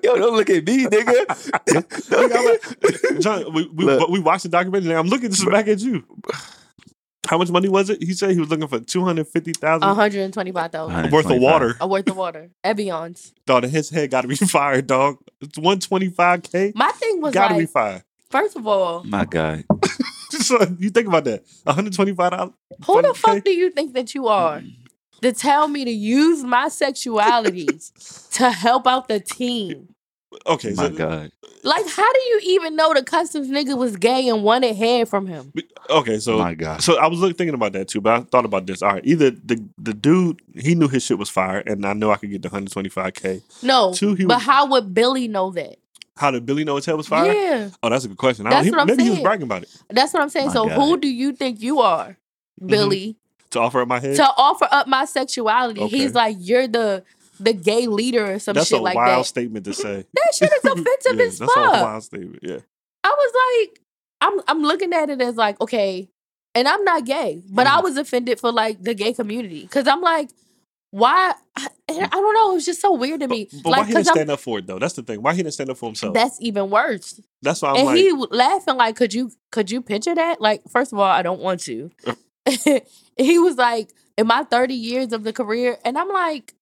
Speaker 1: yo, don't look at me, nigga.
Speaker 2: Like- John, we we,
Speaker 1: Look.
Speaker 2: we watched the documentary. and I'm looking this back at you. How much money was it? He said he was looking for two hundred fifty thousand
Speaker 3: one hundred and twenty five thousand.
Speaker 2: worth of water.
Speaker 3: A worth of water. Evians.
Speaker 2: Dog, his head got to be fired, dog. It's one twenty five k.
Speaker 3: My thing was
Speaker 2: Got to be fired.
Speaker 3: first of all,
Speaker 1: My God,
Speaker 2: so you think about that. One hundred twenty five dollars.
Speaker 3: who the fuck do you think that you are to tell me to use my sexuality to help out the team?
Speaker 2: Okay,
Speaker 1: my
Speaker 2: so,
Speaker 1: God.
Speaker 3: Like, how do you even know the customs nigga was gay and wanted head from him?
Speaker 2: okay, so
Speaker 1: my God.
Speaker 2: So I was look, thinking about that too, but I thought about this. All right, either the the dude he knew his shit was fire, and I know I could get the 125k.
Speaker 3: No,
Speaker 2: Two, he
Speaker 3: but
Speaker 2: was-
Speaker 3: how would Billy know that?
Speaker 2: How did Billy know his head was fire?
Speaker 3: Yeah,
Speaker 2: Oh, that's a good question.
Speaker 3: That's
Speaker 2: don't, he,
Speaker 3: what I'm
Speaker 2: maybe he was bragging about it
Speaker 3: that's what I'm saying.
Speaker 1: My
Speaker 3: so,
Speaker 1: God.
Speaker 3: who do you think you are, mm-hmm. Billy,
Speaker 2: to offer up my head.
Speaker 3: to offer up my sexuality?
Speaker 2: Okay.
Speaker 3: He's like, you're the the gay leader or some
Speaker 2: that's
Speaker 3: shit
Speaker 2: a
Speaker 3: like
Speaker 2: wild
Speaker 3: that.
Speaker 2: statement to say.
Speaker 3: That shit is offensive
Speaker 2: Yeah,
Speaker 3: as
Speaker 2: That's a
Speaker 3: fuck.
Speaker 2: wild statement. Yeah.
Speaker 3: I was like, I'm I'm looking at it as like, okay, and I'm not gay, but I
Speaker 2: Mhm.
Speaker 3: was offended for like the gay community because I'm like, why? I, I don't know. It was just so weird to me.
Speaker 2: But, but
Speaker 3: like,
Speaker 2: why he didn't
Speaker 3: I'm-
Speaker 2: stand up for it though? That's the thing. Why he didn't stand up for himself?
Speaker 3: that's even worse.
Speaker 2: That's why I'm
Speaker 3: and
Speaker 2: like,
Speaker 3: he laughing like, could you could you picture that? Like, first of all, I don't want to. he was like, in my 30 years of the career, and I'm like,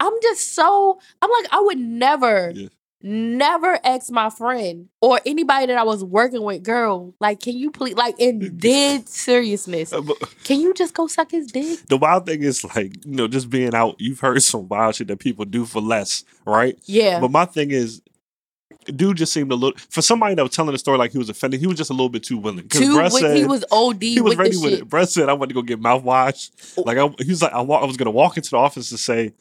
Speaker 3: I'm just so I'm like, I would never,
Speaker 2: Yeah.
Speaker 3: never ask my friend or anybody that I was working with, girl, like, can you please like in dead seriousness,
Speaker 2: uh,
Speaker 3: can you just go suck his dick?
Speaker 2: the wild thing is like, you know, just being out. You've heard some wild shit that people do for less, right?
Speaker 3: Yeah.
Speaker 2: But my thing is, dude just seemed a little for somebody that was telling the story like he was offended. He was just a little bit too willing.
Speaker 3: Too when
Speaker 2: said-
Speaker 3: he was OD
Speaker 2: he was
Speaker 3: with
Speaker 2: ready with
Speaker 3: shit.
Speaker 2: it. Brett said, "I want to go get mouthwash." Like I, he was like, I, wa- I was gonna walk into the office to say,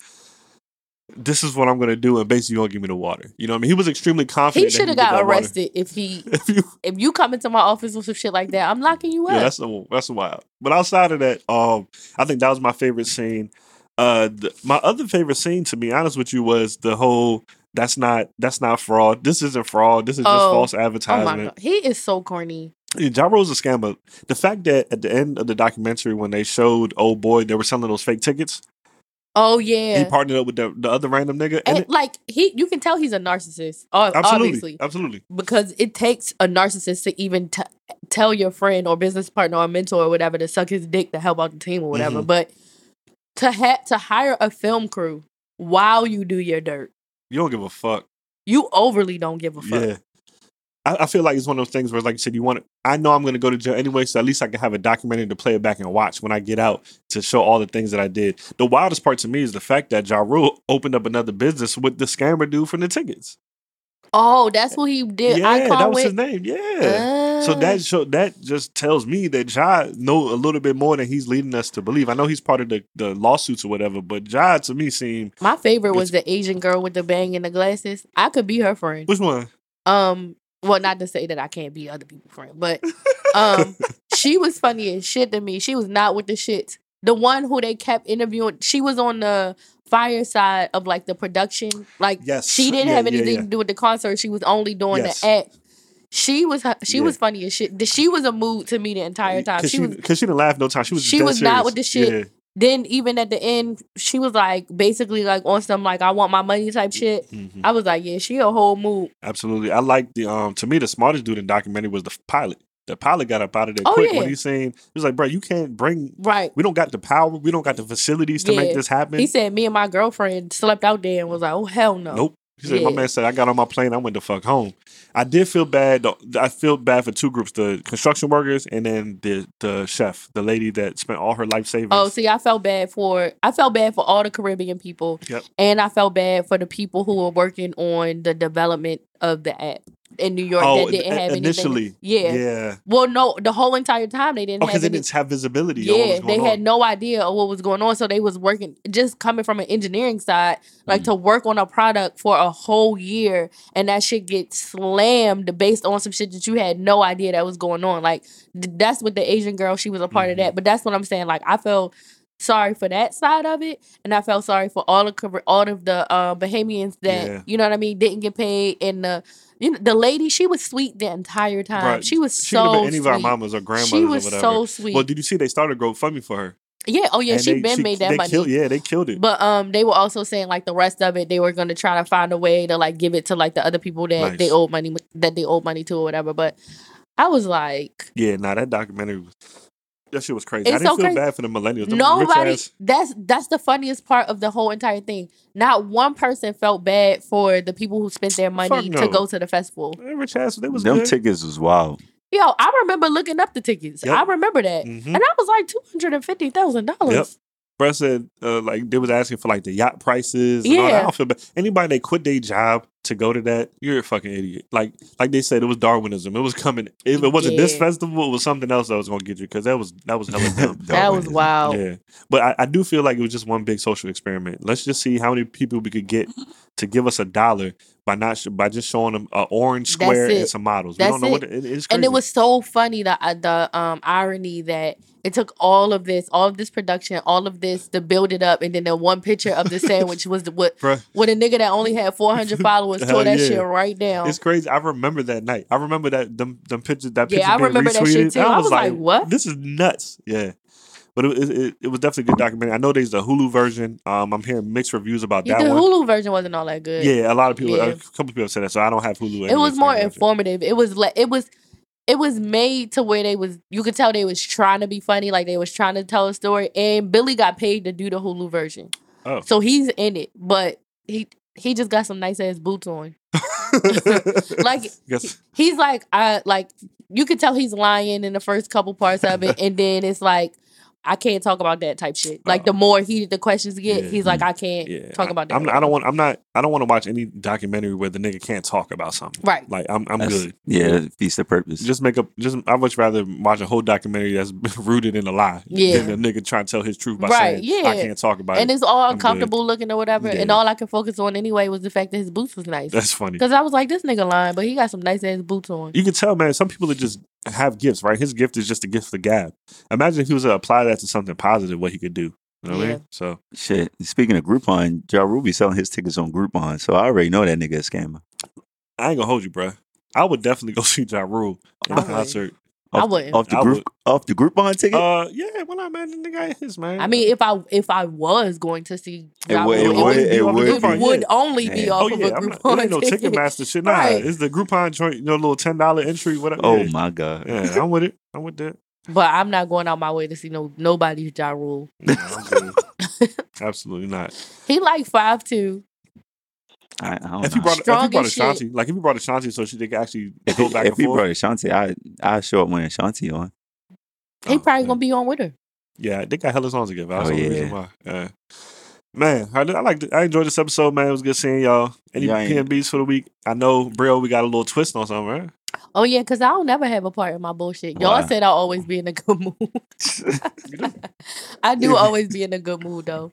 Speaker 2: "This is what I'm gonna do," and basically, you gonna give me the water. You know what I mean? He was extremely confident.
Speaker 3: He should have got
Speaker 2: that water.
Speaker 3: arrested if he
Speaker 2: If you,
Speaker 3: if you come into my office with some shit like that, I'm locking you up.
Speaker 2: yeah, that's a, that's wild. But outside of that, um, I think that was my favorite scene. Uh, the, my other favorite scene, to be honest with you, was the whole. That's not that's not fraud. This isn't fraud. This is just
Speaker 3: Oh.
Speaker 2: false
Speaker 3: oh my
Speaker 2: advertisement.
Speaker 3: god, he is so corny.
Speaker 2: Yeah, Ja Rule's a scammer. The fact that at the end of the documentary, when they showed old boy, they were selling those fake tickets.
Speaker 3: Oh yeah, He
Speaker 2: partnered up with the, the other random nigga. And
Speaker 3: and
Speaker 2: it-
Speaker 3: like he, you can tell he's a narcissist.
Speaker 2: absolutely,
Speaker 3: Obviously,
Speaker 2: absolutely.
Speaker 3: because it takes a narcissist to even t- tell your friend or business partner or mentor or whatever to suck his dick to help out the team or whatever.
Speaker 2: Mhm.
Speaker 3: But to ha- to hire a film crew while you do your dirt,
Speaker 2: You don't give a fuck.
Speaker 3: you overly don't give a fuck.
Speaker 2: Yeah. I, I feel like it's one of those things where, like you said, you want. To, I know I'm going to go to jail anyway, so at least I can have a documentary to play it back and watch when I get out to show all the things that I did. The wildest part to me is the fact that Ja Rule opened up another business with the scammer dude from the tickets.
Speaker 3: Oh, that's what he did.
Speaker 2: Yeah,
Speaker 3: I
Speaker 2: that
Speaker 3: call
Speaker 2: was his name. Yeah. So that show that just tells me that Ja know a little bit more than he's leading us to believe. I know he's part of the, the lawsuits or whatever, but Ja to me seemed
Speaker 3: My favorite was the Asian girl with the bang and the glasses. I could be her friend.
Speaker 2: which one?
Speaker 3: Um, well, not to say that I can't be other people's friend, but um, she was funny as shit to me. She was not with the shits. The one who they kept interviewing, she was on the Fyre side of like the production. Like
Speaker 2: Yes.
Speaker 3: she didn't
Speaker 2: Yeah,
Speaker 3: have
Speaker 2: yeah,
Speaker 3: anything
Speaker 2: yeah.
Speaker 3: to do with the concert. She was only doing
Speaker 2: Yes.
Speaker 3: the act. She was she
Speaker 2: Yeah.
Speaker 3: was funny as shit. She was a mood to me the entire time.
Speaker 2: Because
Speaker 3: She
Speaker 2: she,
Speaker 3: was
Speaker 2: cause she didn't laugh no time. She was
Speaker 3: she was not with the shit.
Speaker 2: Yeah.
Speaker 3: then even at the end, she was like basically like on some like I want my money type shit.
Speaker 2: Mhm.
Speaker 3: I was like, yeah, she a whole mood.
Speaker 2: Absolutely. I like the um to me the smartest dude in the documentary was the pilot. The pilot got up out of there
Speaker 3: Oh,
Speaker 2: quick
Speaker 3: yeah.
Speaker 2: when he's saying he was like, bro, you can't bring
Speaker 3: Right.
Speaker 2: we don't got the power, we don't got the facilities to make this happen.
Speaker 3: He said me and my girlfriend slept out there and was like, oh hell no.
Speaker 2: Nope. He said, my man said, I got on my plane, I went the fuck home. I did feel bad. though. I feel bad for two groups the construction workers and then the the chef, the lady that spent all her life savings.
Speaker 3: Oh, see, I felt bad for I felt bad for all the Caribbean people,
Speaker 2: Yep.
Speaker 3: and I felt bad for the people who were working on the development of the app in New York
Speaker 2: Oh,
Speaker 3: that didn't have
Speaker 2: initially.
Speaker 3: anything. Yeah.
Speaker 2: Yeah.
Speaker 3: Well, no, the whole entire time they didn't
Speaker 2: Oh,
Speaker 3: have.
Speaker 2: because they didn't have visibility. on
Speaker 3: yeah, they had no idea of what was going on, so they was working just coming from an engineering side, like
Speaker 2: Mm.
Speaker 3: to work on a product for a whole year, and that shit get slammed based on some shit that you had no idea that was going on. Like th- that's what the Asian girl, she was a part
Speaker 2: Mhm.
Speaker 3: of that. But that's what I'm saying. Like I felt sorry for that side of it, and I felt sorry for all of Car- all of the uh, Bahamians that
Speaker 2: Yeah.
Speaker 3: you know what I mean didn't get paid, and the you know the lady she was sweet the entire time.
Speaker 2: Right.
Speaker 3: She was
Speaker 2: She could have
Speaker 3: so
Speaker 2: been any
Speaker 3: sweet.
Speaker 2: of our mamas or grandmothers
Speaker 3: she was so sweet.
Speaker 2: well, did you see they started GoFundMe for her?
Speaker 3: yeah, oh yeah,
Speaker 2: And
Speaker 3: she
Speaker 2: they-
Speaker 3: been made that money.
Speaker 2: Killed, yeah, they killed it.
Speaker 3: But um, they were also saying like the rest of it, they were gonna try to find a way to like give it to like the other people that
Speaker 2: Nice.
Speaker 3: they owed money that they owed money to or whatever. But I was like,
Speaker 2: yeah, nah, that documentary was that shit was crazy. I
Speaker 3: It's
Speaker 2: didn't
Speaker 3: so
Speaker 2: feel
Speaker 3: crazy.
Speaker 2: bad for the millennials. Them
Speaker 3: nobody.
Speaker 2: ass,
Speaker 3: That's that's the funniest part of the whole entire thing. Not one person felt bad for the people who spent their money
Speaker 2: Fuck
Speaker 3: to go to the festival.
Speaker 2: them rich ass, they was
Speaker 1: Them
Speaker 2: good.
Speaker 1: tickets was wild.
Speaker 3: Yo, I remember looking up the tickets.
Speaker 2: Yep.
Speaker 3: I remember that,
Speaker 2: Mhm.
Speaker 3: and I was like two hundred and fifty thousand
Speaker 2: Yep.
Speaker 3: dollars.
Speaker 2: Bruh said uh, like they was asking for like the yacht prices. And all that. I don't feel bad. Anybody that quit their job to go to that, you're a fucking idiot. Like like they said, it was Darwinism. It was coming. If it wasn't this festival, it was something else that was gonna get you because that was that was hella dumb.
Speaker 3: That was wild.
Speaker 2: Yeah, but I, I do feel like it was just one big social experiment. Let's just see how many people we could get to give us a dollar by not sh- by just showing them an orange square and some models.
Speaker 3: That's
Speaker 2: we don't know what
Speaker 3: it.
Speaker 2: it, it's crazy.
Speaker 3: and it was so funny the uh, the um irony that it took all of this, all of this production, all of this to build it up, and then the one picture of the sandwich was the, what
Speaker 2: Bruh.
Speaker 3: with a nigga that only had four hundred
Speaker 2: Hell
Speaker 3: tore that
Speaker 2: yeah.
Speaker 3: shit right down.
Speaker 2: It's crazy. I remember that night. I remember that them them pictures. That
Speaker 3: Yeah, I
Speaker 2: being
Speaker 3: remember that shit
Speaker 2: retweeted.
Speaker 3: too. I was like, what?
Speaker 2: This is nuts. Yeah, but it, it, it, it was definitely a good documentary. I know there's a Hulu version. Um, I'm hearing mixed reviews about
Speaker 3: Yeah,
Speaker 2: that
Speaker 3: the
Speaker 2: one.
Speaker 3: Hulu version wasn't all that good.
Speaker 2: Yeah, a lot of people,
Speaker 3: Yeah.
Speaker 2: a couple people said that. So I don't have Hulu.
Speaker 3: it was more informative. It was le- it was it was made to where they was you could tell they was trying to be funny, like they was trying to tell a story. And Billy got paid to do the Hulu version,
Speaker 2: Oh,
Speaker 3: so he's in it. But he he just got some nice ass boots on. Like
Speaker 2: Guess,
Speaker 3: he's like I like you could tell he's lying in the first couple parts of it, and then it's like. I can't talk about that type shit. Like the oh. more heated the questions get,
Speaker 2: Yeah.
Speaker 3: he's like, mm-hmm. I can't
Speaker 2: yeah,
Speaker 3: talk about that.
Speaker 2: I'm, I don't want. I'm not. I don't want to watch any documentary where the nigga can't talk about something.
Speaker 3: Right.
Speaker 2: Like I'm. I'm
Speaker 1: That's-
Speaker 2: good.
Speaker 1: Yeah, feast of purpose.
Speaker 2: Just make up. Just I would much rather watch a whole documentary that's rooted in a lie
Speaker 3: Yeah.
Speaker 2: than a nigga trying to tell his truth by
Speaker 3: Right,
Speaker 2: saying I can't talk about
Speaker 3: and
Speaker 2: it.
Speaker 3: And it's all uncomfortable looking or whatever. And all I could focus on anyway was the fact that his boots was nice.
Speaker 2: That's funny.
Speaker 3: Because I was like, this nigga lying, but he got some nice ass boots on.
Speaker 2: You can tell, man. Some people are just have gifts, right? His gift is just a gift for gab. Imagine if he was to apply that to something positive, what he could do. You know what I mean? So
Speaker 1: Shit. Speaking of Groupon, Ja Ruby selling his tickets on Groupon, so I already know that nigga a scammer.
Speaker 2: I ain't gonna hold you, bruh. I would definitely go see Ja Rule in
Speaker 3: I would.
Speaker 2: Concert.
Speaker 3: I wouldn't.
Speaker 1: off the
Speaker 2: I
Speaker 1: group
Speaker 2: would.
Speaker 1: off the Groupon ticket.
Speaker 2: Uh, yeah, why not, man? The nigga ain't his man.
Speaker 3: I mean, if I if I was going to see,
Speaker 1: It
Speaker 3: Ja
Speaker 1: would- it
Speaker 3: Rule,
Speaker 1: would-
Speaker 3: it,
Speaker 1: it
Speaker 3: would,
Speaker 1: would
Speaker 3: it
Speaker 2: be.
Speaker 3: would only be
Speaker 1: Damn.
Speaker 3: off
Speaker 2: oh
Speaker 3: of
Speaker 2: yeah,
Speaker 3: a
Speaker 2: I'm
Speaker 3: group
Speaker 2: not, it ain't no Ticketmaster shit. Nah,
Speaker 3: Right.
Speaker 2: it's the Groupon joint. You know, little ten dollar entry, whatever.
Speaker 1: oh
Speaker 2: yeah.
Speaker 1: my god.
Speaker 2: yeah, I'm with it. I'm with that.
Speaker 3: But I'm not going out my way to see no nobody's Ja Rule.
Speaker 2: Nah, Absolutely not.
Speaker 3: He like five two.
Speaker 1: I, I
Speaker 2: If you brought if
Speaker 3: Strong
Speaker 2: you brought
Speaker 3: as shit.
Speaker 2: Ashanti, like if you brought Ashanti, so she could actually
Speaker 1: if
Speaker 2: go
Speaker 1: he,
Speaker 2: back
Speaker 1: if
Speaker 2: and
Speaker 1: he
Speaker 2: forth.
Speaker 1: brought Ashanti, I I show up when Ashanti on.
Speaker 3: He
Speaker 2: Oh,
Speaker 3: probably
Speaker 2: yeah.
Speaker 3: gonna be on with her.
Speaker 2: Yeah, they got hella songs together. That's
Speaker 1: Oh,
Speaker 2: the
Speaker 1: yeah.
Speaker 2: reason why. Yeah. Man, I, I like. I enjoyed this episode, man. It was good seeing y'all. Any
Speaker 1: Yeah, I ain't-
Speaker 2: for the week? I know, Brio. We got a little twist on something, right?
Speaker 3: Oh yeah, because I don't never have a part in my bullshit. Y'all
Speaker 1: Why?
Speaker 3: said I'll always be in a good mood. I do always be in a good mood though.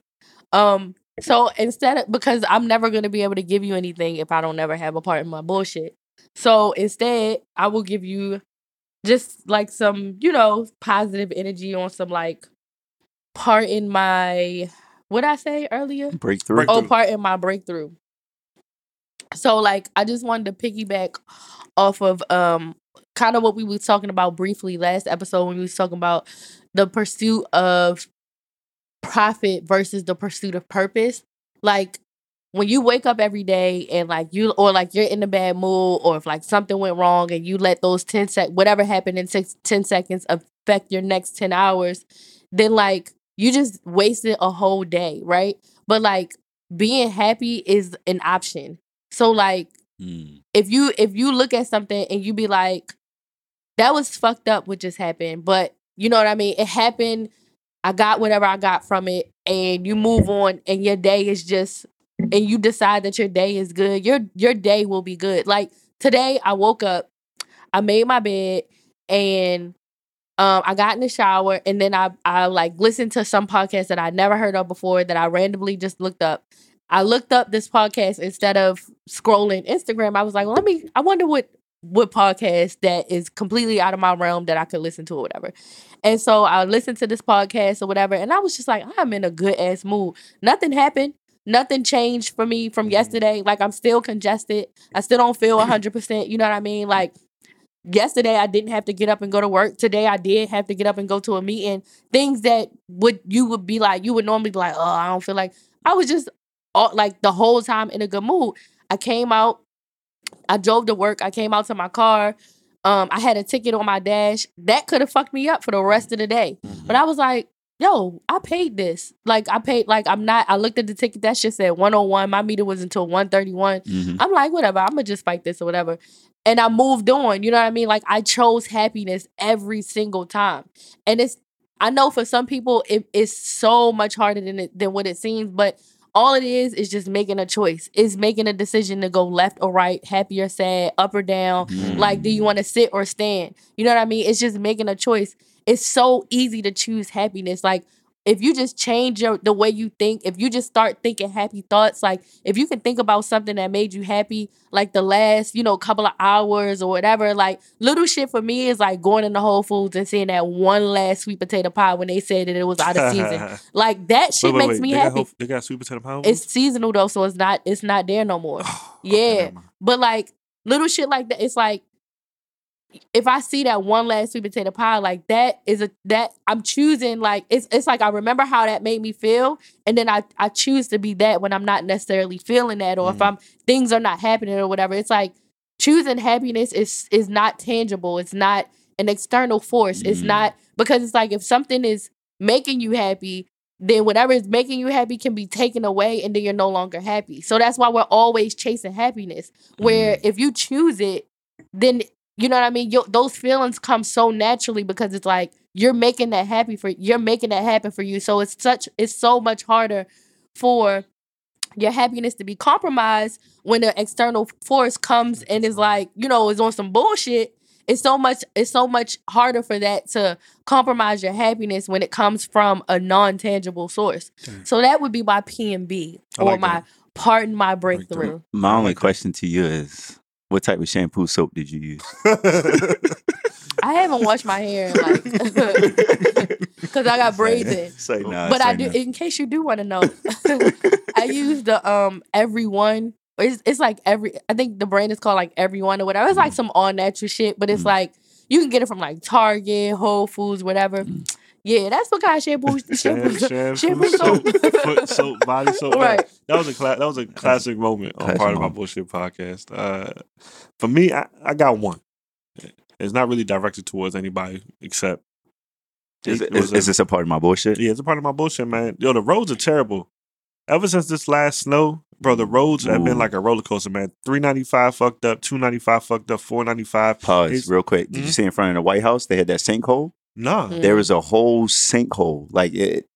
Speaker 3: Um, so instead of because I'm never gonna be able to give you anything if I don't ever have a part in my bullshit. So instead, I will give you just like some, you know, positive energy on some like part in my what I say earlier?
Speaker 1: Breakthrough.
Speaker 2: Break-
Speaker 3: Oh, part in my breakthrough. So like I just wanted to piggyback off of um kind of what we were talking about briefly last episode when we was talking about the pursuit of profit versus the pursuit of purpose. Like when you wake up every day and like you or like you're in a bad mood or if like something went wrong and you let those 10 sec whatever happened in six, 10 seconds affect your next 10 hours then like you just wasted a whole day right but like being happy is an option so like
Speaker 1: Mm.
Speaker 3: if you if you look at something and you be like that was fucked up what just happened but you know what i mean it happened i got whatever i got from it and you move on and your day is just and you decide that your day is good your your day will be good like today i woke up i made my bed and um i got in the shower and then i i like listened to some podcast that i never heard of before that i randomly just looked up I looked up this podcast instead of scrolling Instagram. I was like, well, let me. I wonder what what podcast that is completely out of my realm that I could listen to or whatever. And so I listened to this podcast or whatever, and I was just like, I'm in a good ass mood. Nothing happened. Nothing changed for me from mm-hmm. yesterday. Like I'm still congested. I still don't feel 100. percent You know what I mean? Like yesterday I didn't have to get up and go to work. Today I did have to get up and go to a meeting. Things that would you would be like, you would normally be like, oh, I don't feel like. I was just all, like the whole time in a good mood. I came out. I drove to work. I came out to my car. Um, I had a ticket on my dash. That could have fucked me up for the rest of the day. But I was like, yo, I paid this. Like I paid like I'm not I looked at the ticket, that shit said 101. My meter was until 131.
Speaker 1: Mhm.
Speaker 3: I'm like, whatever, I'm gonna just fight this or whatever. And I moved on. You know what I mean? Like I chose happiness every single time. And it's I know for some people it, it's so much harder than it than what it seems, but all it is is just making a choice. It's making a decision to go left or right, happy or sad, up or down.
Speaker 1: Mm.
Speaker 3: Like, do you want to sit or stand? You know what I mean? It's just making a choice. It's so easy to choose happiness. Like if you just change your the way you think, if you just start thinking happy thoughts, like if you can think about something that made you happy, like the last, you know, couple of hours or whatever, like little shit for me is like going into Whole Foods and seeing that one last sweet potato pie when they said that it was out of season. like that shit
Speaker 2: Wait, wait,
Speaker 3: makes
Speaker 2: wait.
Speaker 3: me
Speaker 2: they Got
Speaker 3: happy.
Speaker 2: whole- they got sweet potato pie.
Speaker 3: It's seasonal though, so it's not it's not there no more. Yeah. But like little shit like that, it's like if I see that one last sweet potato pie, like that is a that I'm choosing like it's it's like I remember how that made me feel, and then I I choose to be that when I'm not necessarily feeling that, or if
Speaker 2: Mhm.
Speaker 3: I'm things are not happening or whatever. It's like choosing happiness is is not tangible. It's not an external force. It's
Speaker 1: Mm.
Speaker 3: not because it's like if something is making you happy, then whatever is making you happy can be taken away and then you're no longer happy. So that's why we're always chasing happiness. Where if you choose it, then you know what I mean? you those feelings come so naturally because it's like you're making that happy for you're making that happen for you. So it's such it's so much harder for your happiness to be compromised when an external force comes and is like, you know, is on some bullshit. It's so much it's so much harder for that to compromise your happiness when it comes from a non-tangible source.
Speaker 2: Dang.
Speaker 3: So that would be my P and B
Speaker 2: I
Speaker 3: or
Speaker 2: like
Speaker 3: my
Speaker 2: that.
Speaker 3: pardon my
Speaker 2: Breakthrough.
Speaker 3: breakthrough.
Speaker 1: My only question to you is, what type of shampoo soap did you use?
Speaker 3: I haven't washed my hair in like because I got braids in.
Speaker 1: Say nah,
Speaker 3: but
Speaker 1: say
Speaker 3: I do.
Speaker 1: nah.
Speaker 3: In case you do want to know, I use the um everyone. It's it's like every. I think the brand is called like everyone or whatever. It's like
Speaker 1: Mm.
Speaker 3: some all natural shit, but it's
Speaker 1: Mm.
Speaker 3: like you can get it from like Target, Whole Foods, whatever.
Speaker 1: Mm.
Speaker 3: Yeah, that's what kind of shampoo.
Speaker 2: Sham,
Speaker 3: shampoo,
Speaker 2: shampoo,
Speaker 3: shampoo
Speaker 2: soap,
Speaker 3: soap.
Speaker 2: foot soap, body soap.
Speaker 3: Right.
Speaker 2: That, that was a cla- that was a classic moment on
Speaker 1: classic
Speaker 2: part of my bullshit podcast. Uh, for me, I, I got one. It's not really directed towards anybody except.
Speaker 1: Is,
Speaker 2: it
Speaker 1: is,
Speaker 2: was
Speaker 1: is this a part of my bullshit?
Speaker 2: Yeah, it's a part of my bullshit, man. Yo, the roads are terrible. Ever since this last snow, bro, the roads have been like a roller coaster, man. Three ninety five fucked up, two ninety five fucked up, four ninety five.
Speaker 1: Pause
Speaker 2: It's-
Speaker 1: real quick. Did you
Speaker 2: Mhm.
Speaker 1: see in front of the White House they had that sinkhole?
Speaker 2: Nah,
Speaker 3: Mm.
Speaker 1: There was a whole sinkhole, like it,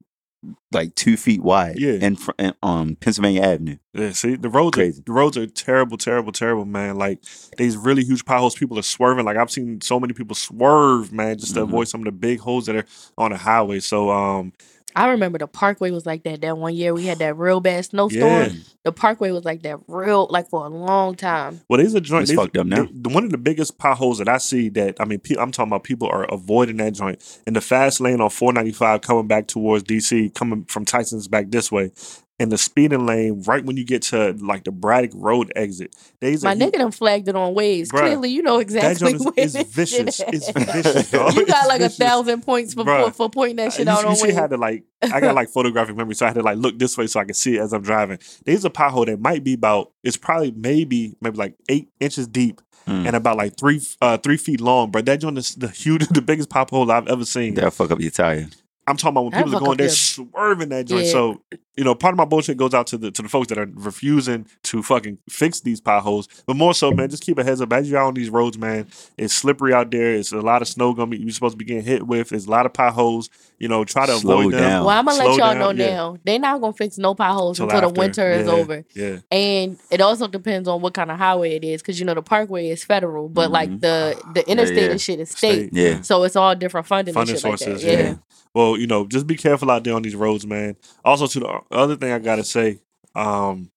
Speaker 1: like two feet wide,
Speaker 2: Yeah.
Speaker 1: in fr- in, on Pennsylvania Avenue.
Speaker 2: Yeah, see, the roads
Speaker 1: Crazy.
Speaker 2: are the roads are terrible, terrible, terrible, man. Like these really huge potholes, people are swerving. Like I've seen so many people swerve, man, just to
Speaker 1: Mhm.
Speaker 2: avoid some of the big holes that are on the highway. So, um,
Speaker 3: I remember the Parkway was like that. That one year we had that real bad snowstorm.
Speaker 2: yeah,
Speaker 3: The Parkway was like that real, like for a long time.
Speaker 2: well, these are joint.
Speaker 1: It's fucked up now.
Speaker 2: they- the- one of the biggest potholes that I see that I mean, pe- I'm talking about people are avoiding that joint in the fast lane on 495 coming back towards DC, coming from Tyson's back this way. In the speeding lane, right when you get to like the Braddock Road exit, there's
Speaker 3: My
Speaker 2: a
Speaker 3: nigga done flagged it on Waze.
Speaker 2: Bruh,
Speaker 3: Clearly, you know
Speaker 2: that
Speaker 3: exactly
Speaker 2: joint
Speaker 3: where
Speaker 2: is,
Speaker 3: this
Speaker 2: is vicious.
Speaker 3: shit
Speaker 2: It's vicious, dog.
Speaker 3: You got
Speaker 2: It's
Speaker 3: like a thousand points for,
Speaker 2: Bruh.
Speaker 3: for, for pointing that shit
Speaker 2: you,
Speaker 3: out
Speaker 2: you
Speaker 3: on
Speaker 2: see,
Speaker 3: Waze.
Speaker 2: had to like I got like photographic memory, so I had to like look this way so I could see it as I'm driving. There's a pothole that might be about it's probably maybe maybe like eight inches deep
Speaker 1: Mm.
Speaker 2: and about like three uh three feet long. But that joint is the huge, the biggest pothole I've ever seen.
Speaker 1: That'll fuck up your tire.
Speaker 2: I'm talking about when
Speaker 3: That'll
Speaker 2: people are going,
Speaker 3: up
Speaker 2: they're
Speaker 3: your-
Speaker 2: swerving that joint.
Speaker 3: Yeah.
Speaker 2: So you know, part of my bullshit goes out to the to the folks that are refusing to fucking fix these potholes. But more so, man, just keep a heads up as you're out on these roads, man. It's slippery out there. It's a lot of snow gonna be you're supposed to be getting hit with. There's a lot of potholes. You know, try to
Speaker 1: Slow
Speaker 2: avoid them.
Speaker 3: well, I'm gonna
Speaker 2: Slow
Speaker 3: let y'all
Speaker 2: down,
Speaker 3: know
Speaker 2: yeah.
Speaker 3: now. They're not gonna fix no potholes
Speaker 2: Till
Speaker 3: until the
Speaker 2: after.
Speaker 3: winter is
Speaker 2: Yeah,
Speaker 3: over.
Speaker 2: Yeah.
Speaker 3: And it also depends on what kind of highway it is, because you know the Parkway is federal, but like
Speaker 1: Mhm.
Speaker 3: the the interstate
Speaker 1: yeah.
Speaker 3: and shit is state.
Speaker 2: State.
Speaker 1: Yeah.
Speaker 3: So it's all different funding,
Speaker 2: Funding
Speaker 3: and shit like
Speaker 2: sources.
Speaker 3: that.
Speaker 2: yeah.
Speaker 3: Yeah.
Speaker 2: Well, you know, just be careful out there on these roads, man. Also, to the other thing I gotta say, um,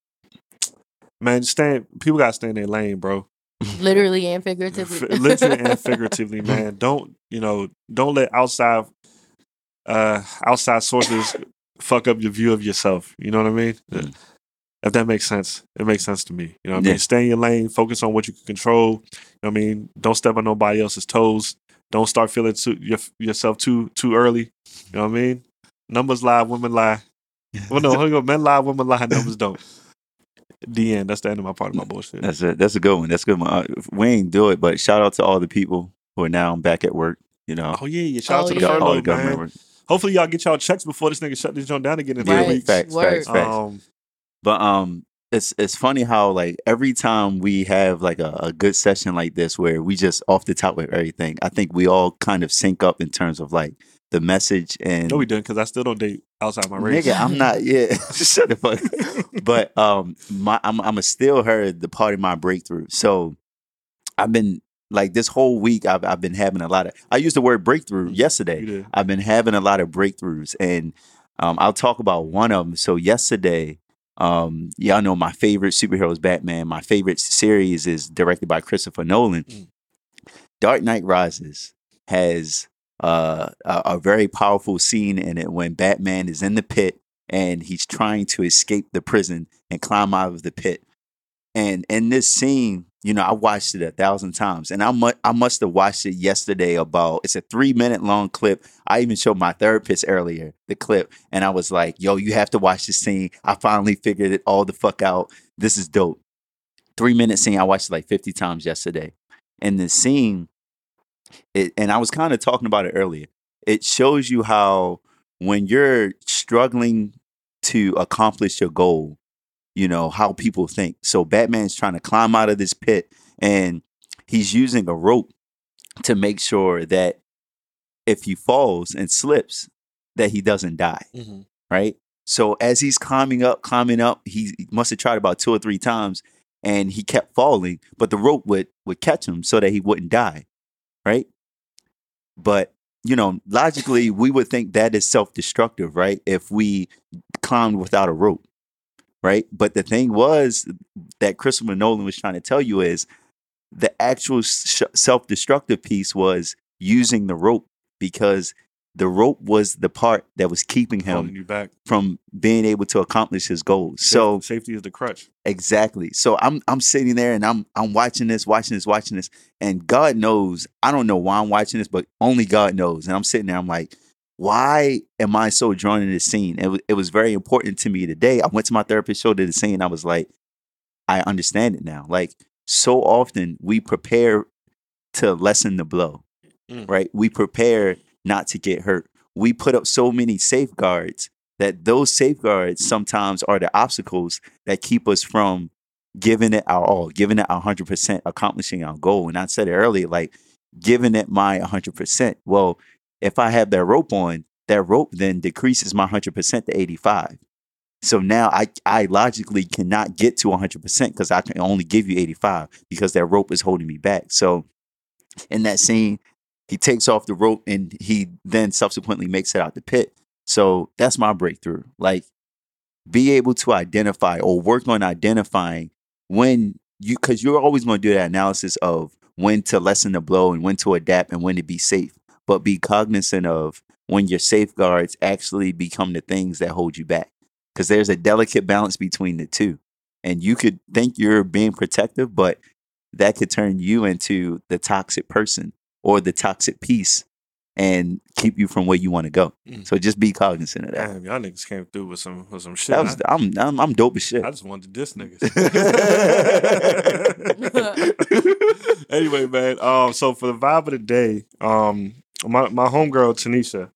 Speaker 2: man, stay. People gotta stay in their lane, bro.
Speaker 3: literally and figuratively.
Speaker 2: Literally and figuratively, man. Don't you know? Don't let outside, uh, outside sources fuck up your view of yourself. You know what I mean?
Speaker 1: Mm.
Speaker 2: If that makes sense, it makes sense to me. You know what I mean? Stay in your lane. Focus on what you can control. You know what I mean? Don't step on nobody else's toes. Don't start feeling too, your, yourself too too early. You know what I mean? Numbers lie, women lie. Well, no, hold on. men lie, women lie, numbers don't. The end. That's the end of my part of my bullshit.
Speaker 1: That's a that's a good one. That's a good one. Uh, we ain't do it, but shout out to all the people who are now back at work. You know,
Speaker 2: Oh yeah, yeah. Shout out
Speaker 3: Oh,
Speaker 2: to the
Speaker 3: yeah.
Speaker 1: all the government
Speaker 2: man.
Speaker 1: work.
Speaker 2: Hopefully y'all get y'all checks before this nigga shut this joint down again in three
Speaker 3: Right.
Speaker 2: weeks.
Speaker 1: facts,
Speaker 3: Word.
Speaker 1: facts, facts.
Speaker 2: Um,
Speaker 1: But um, it's it's funny how like every time we have like a, a good session like this where we just off the top with everything, I think we all kind of sync up in terms of like the message and
Speaker 2: no, we didn't because I still don't date outside my race.
Speaker 1: Nigga, I'm not. Yeah, shut the fuck. but um, my I'm I'm a still heard the part of my breakthrough. So I've been like this whole week. I've I've been having a lot of. I used the word breakthrough
Speaker 2: You
Speaker 1: yesterday. I've been having a lot of breakthroughs, and Um, I'll talk about one of them. So yesterday, um, y'all know my favorite superhero is Batman. My favorite series is directed by Christopher Nolan.
Speaker 2: Mm.
Speaker 1: Dark Knight Rises has uh, a, a very powerful scene in it when Batman is in the pit and he's trying to escape the prison and climb out of the pit. And in this scene, you know, I watched it a thousand times, and I mu- I must have watched it yesterday. About it's a three minute long clip. I even showed my therapist earlier the clip, and I was like, "Yo, you have to watch this scene." I finally figured it all the fuck out. This is dope. Three minute scene. I watched it like fifty times yesterday, and the scene, it, and I was kind of talking about it earlier. It shows you how when you're struggling to accomplish your goal, you know, how people think. So Batman's trying to climb out of this pit and he's using a rope to make sure that if he falls and slips, that he doesn't die,
Speaker 2: Mhm.
Speaker 1: right? So as he's climbing up, climbing up, he he must have tried about two or three times and he kept falling, but the rope would would catch him so that he wouldn't die, right? But you know, logically, we would think that is self-destructive, right? If we climbed without a rope, right? But the thing was that Christopher Nolan was trying to tell you is the actual sh- self-destructive piece was using the rope because the rope was the part that was keeping him from being able to accomplish his goals. So
Speaker 2: safety is the crutch.
Speaker 1: Exactly. So I'm I'm sitting there and I'm I'm watching this, watching this, watching this, and God knows I don't know why I'm watching this, but only God knows. And I'm sitting there, I'm like, why am I so drawn to this scene? It was it was very important to me today. I went to my therapist, showed her the scene. I was like, I understand it now. Like so often we prepare to lessen the blow,
Speaker 2: Mm.
Speaker 1: right? We prepare not to get hurt. We put up so many safeguards that those safeguards sometimes are the obstacles that keep us from giving it our all, giving it our 100%, accomplishing our goal. And I said it earlier, like giving it my 100%. Well, if I have that rope on, that rope then decreases my 100% to 85. So now I, I logically cannot get to 100% because I can only give you 85 because that rope is holding me back. So in that scene, he takes off the rope and he then subsequently makes it out the pit. So that's my breakthrough. Like, be able to identify or work on identifying when you, because you're always going to do that analysis of when to lessen the blow and when to adapt and when to be safe. But be cognizant of when your safeguards actually become the things that hold you back. Because there's a delicate balance between the two. And you could think you're being protective, but that could turn you into the toxic person or the toxic piece and keep you from where you want to go.
Speaker 2: Mm.
Speaker 1: So just be cognizant of that.
Speaker 2: Damn, y'all niggas came through with some with some shit.
Speaker 1: Was,
Speaker 2: I,
Speaker 1: I'm, I'm I'm dope as shit.
Speaker 2: I just wanted to diss niggas. anyway, man. Um, so for the vibe of the day, um, my my homegirl Tanisha,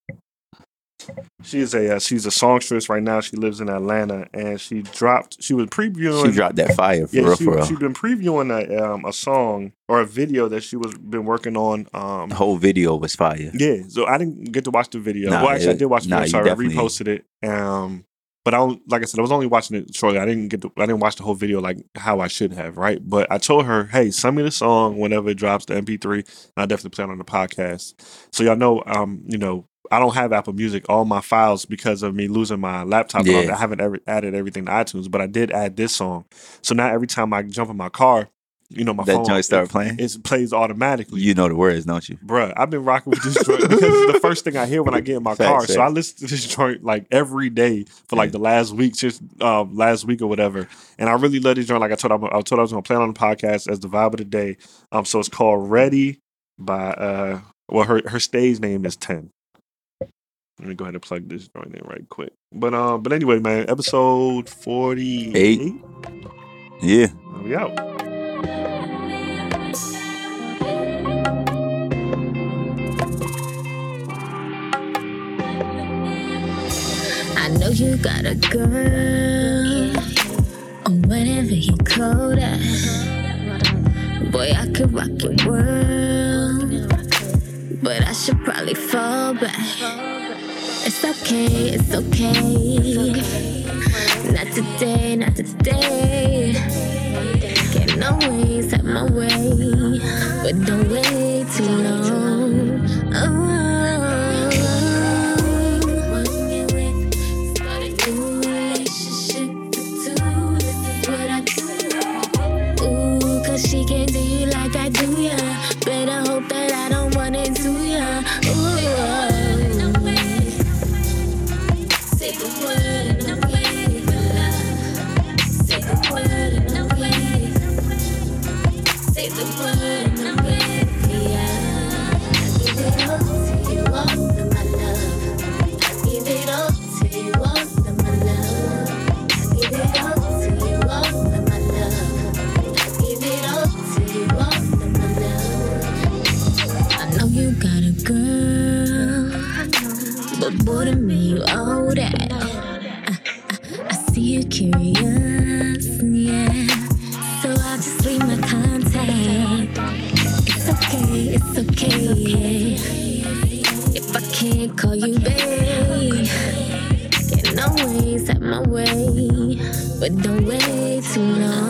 Speaker 2: she is a uh, she's a songstress right now. She lives in Atlanta, and she dropped. She was previewing.
Speaker 1: She dropped that fire for
Speaker 2: yeah,
Speaker 1: real,
Speaker 2: she,
Speaker 1: for real.
Speaker 2: she'd been previewing a um a song or a video that she was been working on. Um,
Speaker 1: the whole video was fire.
Speaker 2: yeah, so I didn't get to watch the video.
Speaker 1: Nah,
Speaker 2: well, actually, I did watch the
Speaker 1: nah,
Speaker 2: video. Sorry, I reposted it. Um, but I don't, like I said, I was only watching it shortly. I didn't get to, I didn't watch the whole video like how I should have, right? But I told her, hey, send me the song whenever it drops, the MP3, and I definitely plan on the podcast. So y'all know, um, you know, I don't have Apple Music. All my files because of me losing my laptop.
Speaker 1: Yeah.
Speaker 2: I haven't ever added everything to iTunes, but I did add this song. So now every time I jump in my car, you know, my
Speaker 1: that
Speaker 2: phone
Speaker 1: joint started
Speaker 2: it,
Speaker 1: playing.
Speaker 2: it plays automatically.
Speaker 1: You know the words, don't you?
Speaker 2: Bruh, I've been rocking with this joint because it's the first thing I hear when I get in my car. So I listen to this joint like every day for like
Speaker 1: Yeah.
Speaker 2: the last week, just um, last week or whatever. And I really love this joint. Like I told, I told I was gonna play it on the podcast as the vibe of the day. Um, so it's called "Ready" by uh, well, her her stage name is Ten. Let me go ahead and plug this joint in right quick. But um, but anyway, man, episode forty eight.
Speaker 1: Yeah.
Speaker 2: We out.
Speaker 4: I know you got a girl. And whenever call cold boy, I could rock your world. But I should probably fall back. It's okay, it's okay. Not today, not today. Can't always have my way, but don't wait too long. Oh. But don't wait too long.